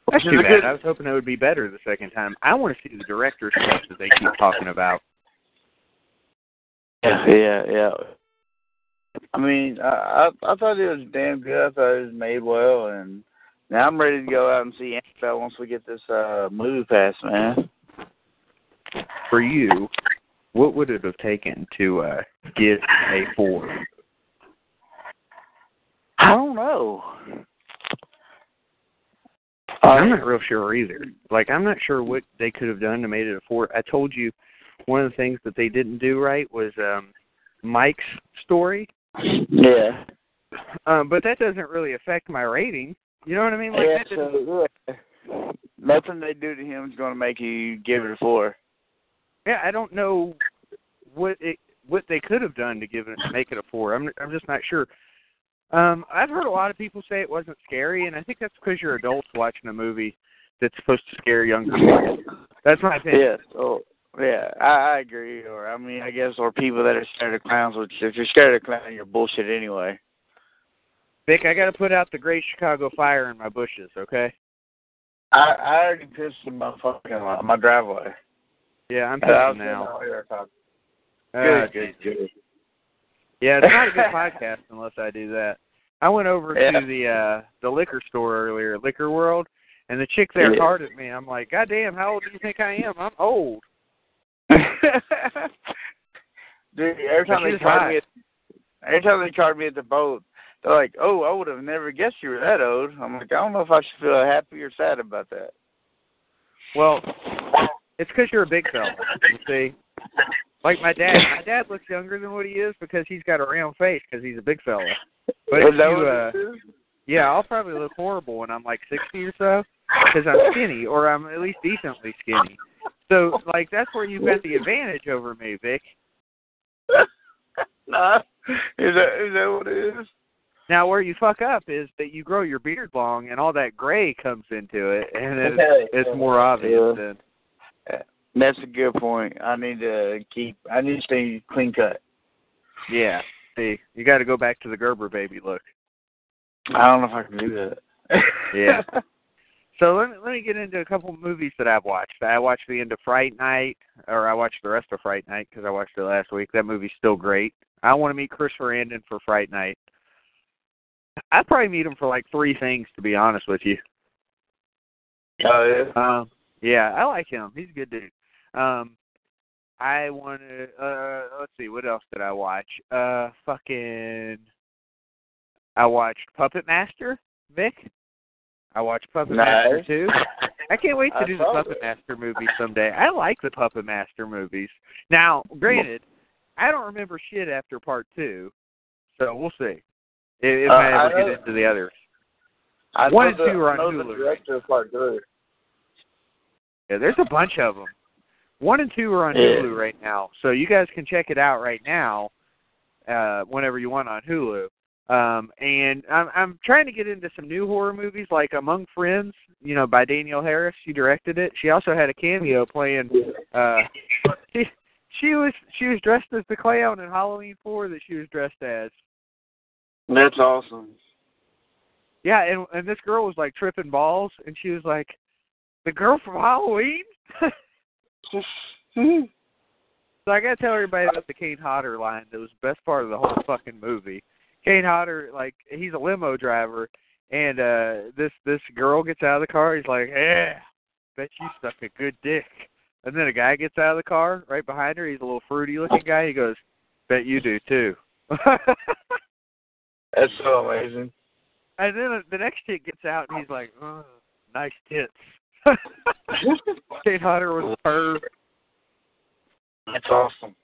That's too bad. good- I was hoping it would be better the second time. I want to see the director's cut that they keep talking about. Yeah, yeah, yeah. I mean, I, I I thought it was damn good. I thought it was made well, and now I'm ready to go out and see Annabelle once we get this uh movie pass, man. For you, what would it have taken to uh, get a four? I don't know. I'm not real sure either. Like, I'm not sure what they could have done to make it a four. I told you one of the things that they didn't do right was um Mike's story. Yeah. Um, but that doesn't really affect my rating. You know what I mean? Like yeah, so, yeah. Nothing they do to him is going to make you give it a four. yeah, I don't know what it what they could have done to give it make it a four. I'm I'm just not sure. Um, I've heard a lot of people say it wasn't scary, and I think that's because you're adults watching a movie that's supposed to scare younger kids. That's my opinion. Yes. Oh, yeah. I, I agree. Or I mean, I guess, or people that are scared of clowns. Which, if you're scared of clowns, you're bullshit anyway. Vic, I got to put out the Great Chicago Fire in my bushes. Okay. I I already pissed in my fucking uh, my driveway. Yeah, I'm And I was pissing now. sitting out here talking. Ah, Good, good, good. Yeah, it's not a good podcast unless I do that. I went over Yeah. to the uh the liquor store earlier, Liquor World, and the chick there Yeah. hard at me. I'm like, God damn, how old do you think I am? I'm old. Dude, every time they card me, at, every time they card me at the boat, they're like, "Oh, I would have never guessed you were that old." I'm like, I don't know if I should feel happy or sad about that. Well, it's because you're a big fella. You see, like my dad. My dad looks younger than what he is because he's got a round face because he's a big fella. But if you, uh, yeah, I'll probably look horrible when I'm like 60 or so because I'm skinny, or I'm at least decently skinny. So, like, that's where you've got the advantage over me, Vic. nah, is that is that what it is? Now, where you fuck up is that you grow your beard long, and all that gray comes into it, and it's, Okay. it's more obvious. Yeah. Then, uh, That's a good point. I need to keep. I need to stay clean cut. yeah. See, you got to go back to the Gerber baby look. I don't know if I can do that. Yeah. So let me let me get into a couple of movies that I've watched. I watched the end of Fright Night, or I watched the rest of Fright Night because I watched it last week. That movie's still great. I want to meet Chris Sarandon for Fright Night. I'd probably meet him for like three things, to be honest with you. Oh yeah. Um, yeah, I like him. He's a good dude. Um, I want to. Uh, let's see, what else did I watch? Uh, fucking. I watched Puppet Master, Vic. I watched Puppet Master too. I can't wait to do the Puppet it. Master movie someday. I like the Puppet Master movies. Now, granted, I don't remember shit after part two, so we'll see if, if Uh, ever get into the others. I One and the, two are on Hulu, the director of part two. Yeah, there's a bunch of them. One and two are on Yeah. Hulu right now, so you guys can check it out right now, uh, whenever you want on Hulu. Um, and I'm I'm trying to get into some new horror movies like Among Friends, you know, by Danielle Harris. She directed it. She also had a cameo playing. Uh, she she was she was dressed as the clown in Halloween Four that she was dressed as. That's awesome. Yeah, and and this girl was like tripping balls, and she was like, "The girl from Halloween." So I gotta tell everybody about the Kane Hodder line. That was the best part of the whole fucking movie. Kane Hodder, like he's a limo driver, and uh this this girl gets out of the car. He's like, "Yeah, bet you suck a good dick." And then a guy gets out of the car right behind her. He's a little fruity looking guy. He goes, "Bet you do too." That's so amazing. and then the next chick gets out, and he's like, oh, "Nice tits." Kane Hodder was perv. That's awesome.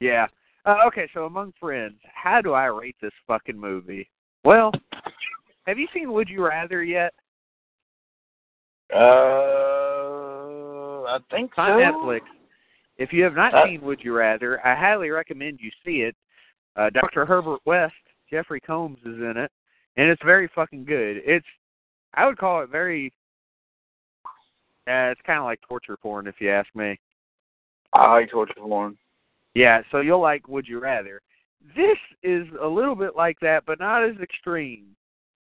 Yeah. Uh, okay, so among friends, how do I rate this fucking movie? Well, have you seen Would You Rather yet? Uh, I think It's so. on Netflix. If you have not Uh, seen Would You Rather, I highly recommend you see it. Uh, Dr. Herbert West, Jeffrey Combs is in it, and it's very fucking good. It's, I would call it very, uh, it's kind of like torture porn, if you ask me. I like torture porn. Yeah, so you'll like Would You Rather. this is a little bit like that, but not as extreme.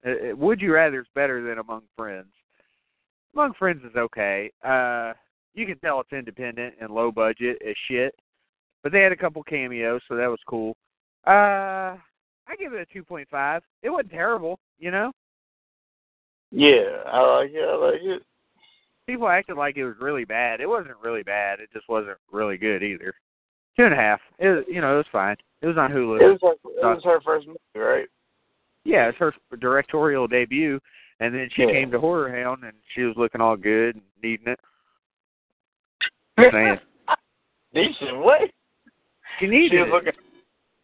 Uh, Would you rather is better than Among Friends. Among Friends is okay. Uh, you can tell it's independent and low budget as shit, but they had a couple cameos, so that was cool. Uh, I give it a two point five. It wasn't terrible, you know. Yeah, I like it. I like it. People acted like it was really bad. It wasn't really bad. It just wasn't really good either. Two and a half. It you know, it was fine. It was on Hulu. It was her, it was her first movie, right? Yeah, it's her directorial debut, and then she Yeah. came to Horror Hound, and she was looking all good and needing it. Saying. Decent. What? She needed She was it. looking.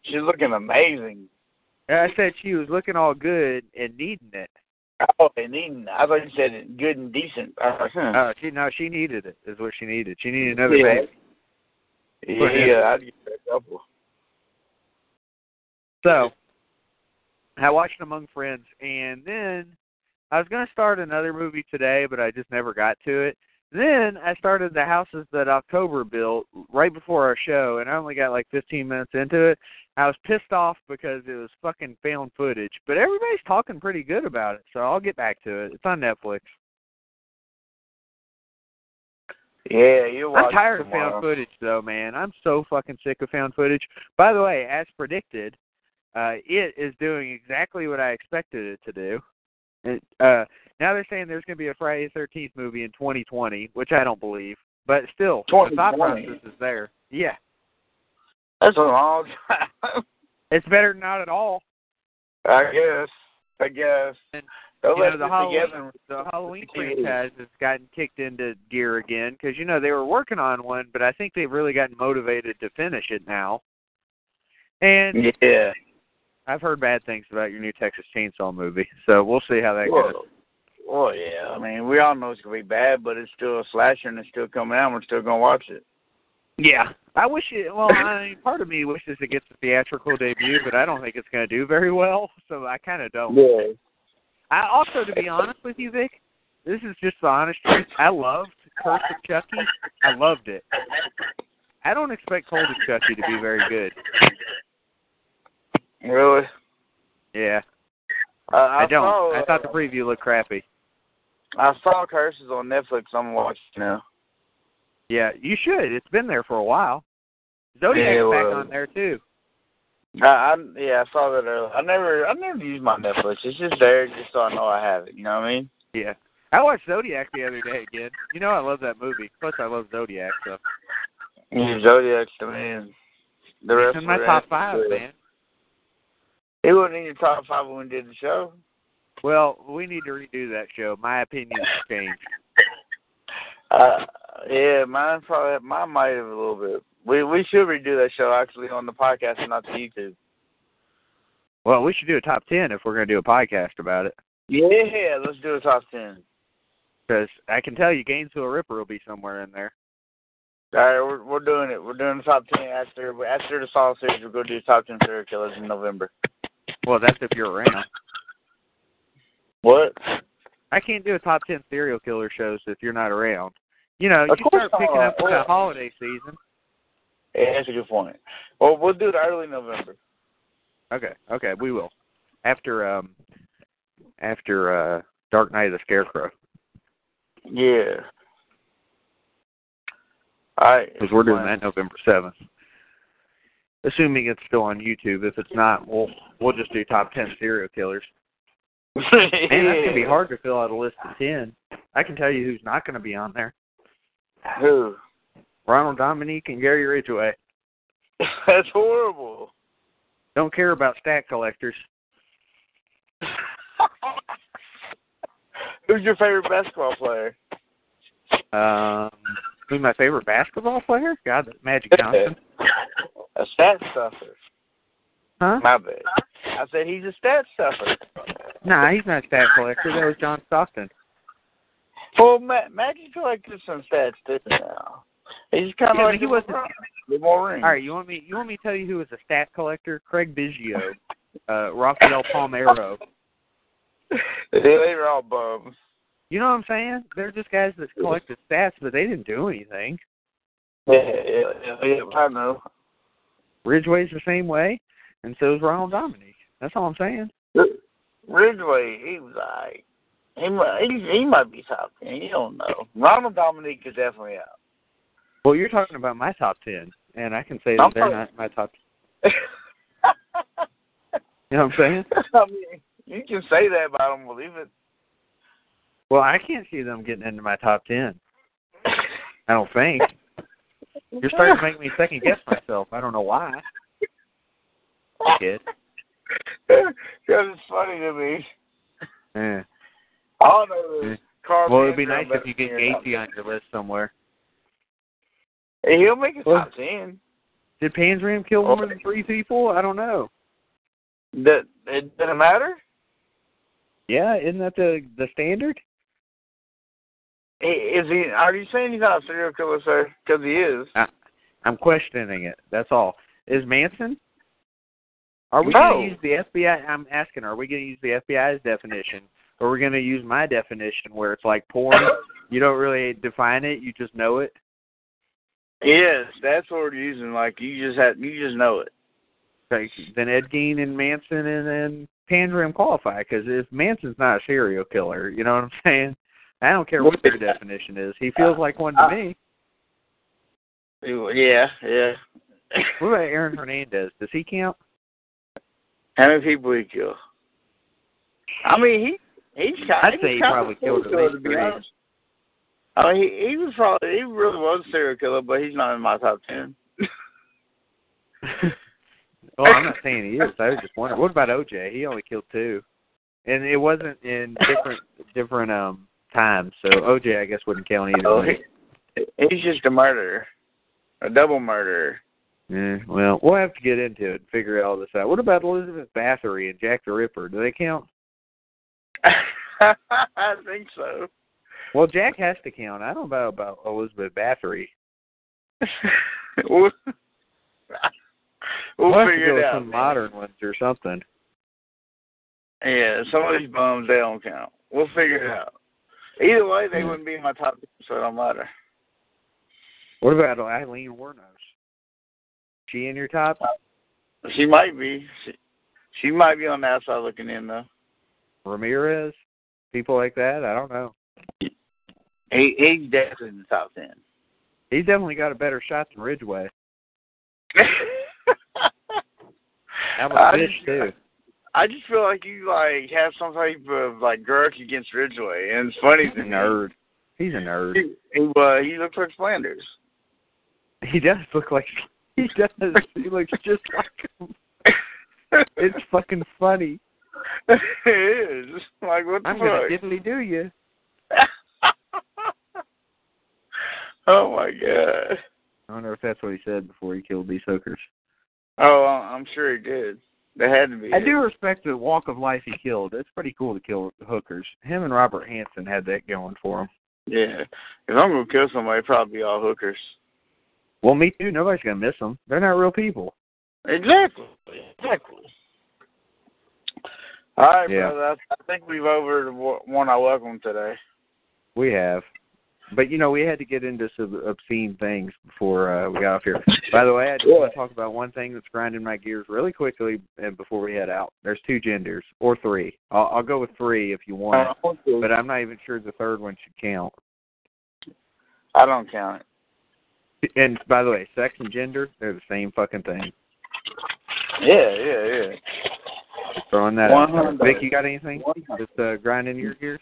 She's looking amazing. I said she was looking all good and needing it. Oh, and needing. I thought you said good and decent. Huh. Uh, she no, she needed it. Is what she needed. She needed another Yeah. baby. yeah, I'd give her a couple. So I watched Among Friends, and then I was going to start another movie today, but I just never got to it. Then I started the houses that October built right before our show, and I only got like 15 minutes into it. I was pissed off because it was fucking found footage, but everybody's talking pretty good about it, so I'll get back to it. It's on Netflix. Yeah, you're I'm tired of found footage, though, man. I'm so fucking sick of found footage. By the way, as predicted, uh, it is doing exactly what I expected it to do. It, uh, now they're saying there's going to be a Friday the 13th movie in 2020, which I don't believe. But still, the thought 2020? process is there. Yeah, That's a long time. it's better than not at all. I guess. I guess. And, you know, the Halloween, the Halloween franchise has gotten kicked into gear again because you know they were working on one, but I think they've really gotten motivated to finish it now. And Yeah. I've heard bad things about your new Texas Chainsaw movie, so we'll see how that goes. Well, well, yeah. I mean, we all know it's gonna be bad, but it's still a slasher and it's still coming out. and We're still gonna watch it. Yeah, I wish it. Well, I mean, part of me wishes it gets a theatrical debut, but I don't think it's going to do very well. So I kind of don't. Yeah. I also, to be honest with you, Vic, this is just the honest truth. I loved Curse of Chucky. I loved it. I don't expect Cult of Chucky to be very good. Really? Yeah, Uh, I, I don't. Saw, I thought the preview looked crappy. I saw Curses on Netflix. I'm watching now. Yeah, you should. It's been there for a while. Zodiac's Yeah, back on there too. I, I yeah, I saw that earlier. I never I never use my Netflix. It's just there just so I know I have it. You know what I mean? Yeah. I watched Zodiac the other day again. You know I love that movie. Plus I love Zodiac, so Yeah, Zodiac's the man. The rest it's in my top five, uh, man. It wasn't in your top five when we did the show. Well, we need to redo that show. My opinions changed. Uh, yeah, mine probably mine might have a little bit. We we should redo that show actually on the podcast and not the YouTube. Well, we should do a top ten if we're going to do a podcast about it. Yeah, let's do a top ten. Because I can tell you, Gainesville Ripper will be somewhere in there. All right, we're we're doing it. We're doing the top ten after after the Saw series. We're gonna do top ten serial killers in November. Well, that's if you're around. What? I can't do a top ten serial killer shows if you're not around. You know, Of you start picking up the holiday season. Yeah, that's a good point. Well, we'll do it early November. Okay, okay, we will. After um, after uh, Dark Night of the Scarecrow, Yeah. All right. because we're doing that November seventh. Assuming it's still on YouTube. If it's not, we'll we'll just do top ten serial killers. Man, that's gonna be hard to fill out a list of ten. I can tell you who's not gonna be on there. Who? Ronald Dominique and Gary Ridgway. That's horrible. Don't care about stat collectors. Who's your favorite basketball player? Um, who's my favorite basketball player? God, Magic Johnson. a stat stuffer. Huh? My bad. I said he's a stat stuffer. Nah, he's not a stat collector. That was John Stockton. Well, Ma- Magic collected some stats too now. He's kind of Yeah, like he wasn't- With more rings. All right, you want me? You want me to tell you who was a stat collector? Craig Biggio, uh, Rafael Palmeiro. They were all bums. You know what I'm saying? They're just guys that collected stats, but they didn't do anything. Yeah, yeah, yeah, I know. Ridgway's the same way. And so is Ronald Dominique. That's all I'm saying. Ridgway, he was like, he might, he, he might be top ten. You don't know. Ronald Dominique is definitely out. Well, you're talking about my top ten, and I can say that I'm they're not my top. You know what I'm saying? I mean, you can say that, but I don't believe it. Well, I can't see them getting into my top ten. I don't think. You're starting to make me second guess myself. I don't know why. Kid. Because it's funny to me. Yeah. All I know is Carl. Well, it'd be nice if you get Gacy on your list somewhere. Hey, He'll make a Well- top ten. Did Panzram kill more than three people? I don't know. That it doesn't matter. Yeah, isn't that the the standard? Is he? Are you saying he's not a serial killer, sir? Because he is. I, I'm questioning it. That's all. Is Manson? Are we No. going to oh. use the FBI? I'm asking. Are we going to use the FBI's definition, or are we going to use my definition, where it's like porn? you don't really define it. You just know it. Yes, that's what we're using. Like you just have, you just know it. Like, then Ed Gein and Manson and then Panzram qualify because if Manson's not a serial killer, you know what I'm saying? I don't care what their definition is. He feels like one to uh, me. Uh, yeah, yeah. What about Aaron Hernandez? Does he count? How many people he kill? I mean, he he's kind. I'd say he probably killed at least three. I mean, he, he was probably he really was a serial killer, but he's not in my top ten. Well, I'm not saying he is. I was just wondering. What about OJ? He only killed two, and it wasn't in different different um times. So OJ, I guess, wouldn't count either. Oh, he, he's just a murderer, a double murderer. Yeah, well, we'll have to get into it and figure all this out. What about Elizabeth Bathory and Jack the Ripper? Do they count? I think so. Well, Jack has to count. I don't know about Elizabeth Bathory. we'll we'll to figure it out. some man. modern ones or something. Yeah, some of these bums they don't count. We'll figure it out. Either way, they wouldn't be in my top, ten, so it don't matter. What about Aileen Wuornos? She in your top? She might be. She, she might be on the outside looking in though. Ramirez? People like that? I don't know. He he's definitely in the top ten. He's definitely got a better shot than Ridgway. I'm a I just- too. I just feel like you like have some type of like grudge against Ridgway, and it's funny He's a nerd. He's a nerd. He, he, uh, he looks like Flanders. He does look like he does. He looks just like him. It's fucking funny. it is. Like what the I'm gonna fuck? diddly do you. oh my god. I wonder if that's what he said before he killed these hookers. Oh, I'm sure he did. They had to be. I do respect the walk of life he killed. It's pretty cool to kill hookers. Him and Robert Hansen had that going for him. Yeah. If I'm gonna kill somebody, it'd probably be all hookers. Well, me too. Nobody's gonna miss them. They're not real people. Exactly. Exactly. All right, Yeah. brother. I, think we've over one I welcome today. We have. But you know, we had to get into some obscene things before uh, we got off here. By the way, I just want to talk about one thing that's grinding my gears really quickly and before we head out. There's two genders or three. I'll, I'll go with three if you want, Uh, but I'm not even sure the third one should count. I don't count it. And by the way, sex and gender, they're the same fucking thing. Yeah, yeah, yeah. Just throwing that out. Vic, you got anything Just uh, grinding your gears?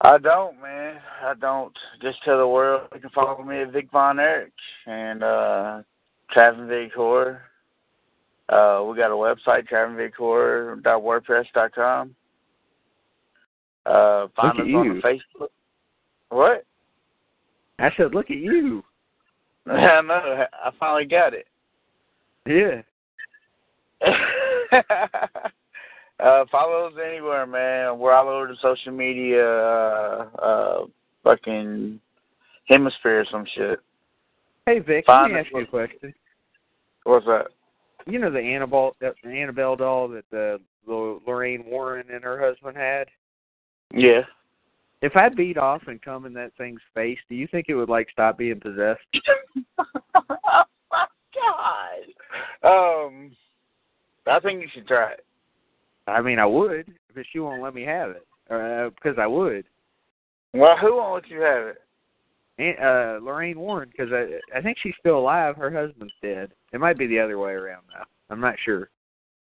I don't, man. I don't. Just tell the world you can follow me at Vic Von Erich and uh Traveling Vic Horror. Uh we got a website, travelingvichorror.wordpress.com. Uh find Look us on Facebook. What? I said, look at you. I know. I finally got it. Yeah. uh, follow us anywhere, man. We're all over the social media, uh, uh, fucking hemisphere or some shit. Hey, Vic, Find let me ask you a question. What's that? You know the Annabelle, the Annabelle doll that the, the Lorraine Warren and her husband had? Yeah. If I beat off and come in that thing's face, do you think it would like stop being possessed? oh my god. Um, I think you should try it. I mean, I would, but she won't let me have it. Uh, because I would. Well, who won't let you have it? And, uh, Lorraine Warren, because I I think she's still alive. Her husband's dead. It might be the other way around though. I'm not sure.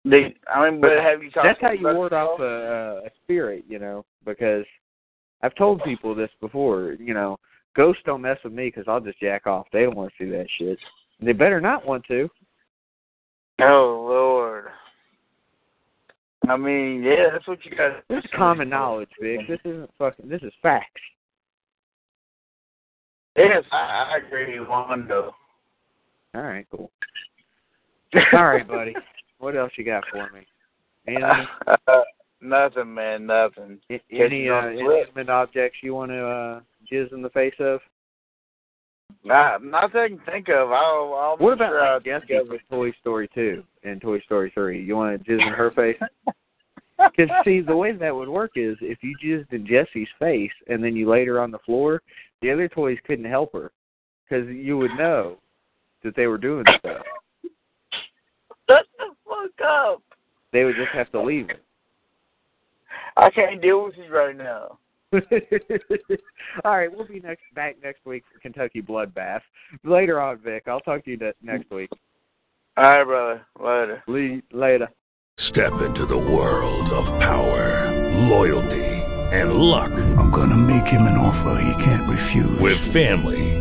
They, I mean, but have you talked? That's how you ward it? off a, a spirit, you know. Because I've told people this before. You know, ghosts don't mess with me because I'll just jack off. They don't want to see that shit. They better not want to. Oh Lord. I mean, yeah, that's what you got. This is common knowledge, Vic. This isn't fucking. This is facts. Yes, I, I agree, Wando. All right, cool. All right, buddy. What else you got for me? Anything? nothing, man, nothing. Any uh, inanimate objects you want to uh, jizz in the face of? Not, not that I can think of. I'll, I'll What about sure like from. Toy Story 2 and Toy Story 3? You want to jizz in her face? Because see, the way that would work is if you jizzed in Jessie's face and then you laid her on the floor, the other toys couldn't help her because you would know that they were doing stuff. Shut the fuck up. They would just have to leave her. I can't deal with you right now. All right, we'll be next back next week for Kentucky Bloodbath. Later on, Vic. I'll talk to you ne- next week. All right, brother. Later. Le- later. Step into the world of power, loyalty, and luck. I'm gonna make him an offer he can't refuse. With family,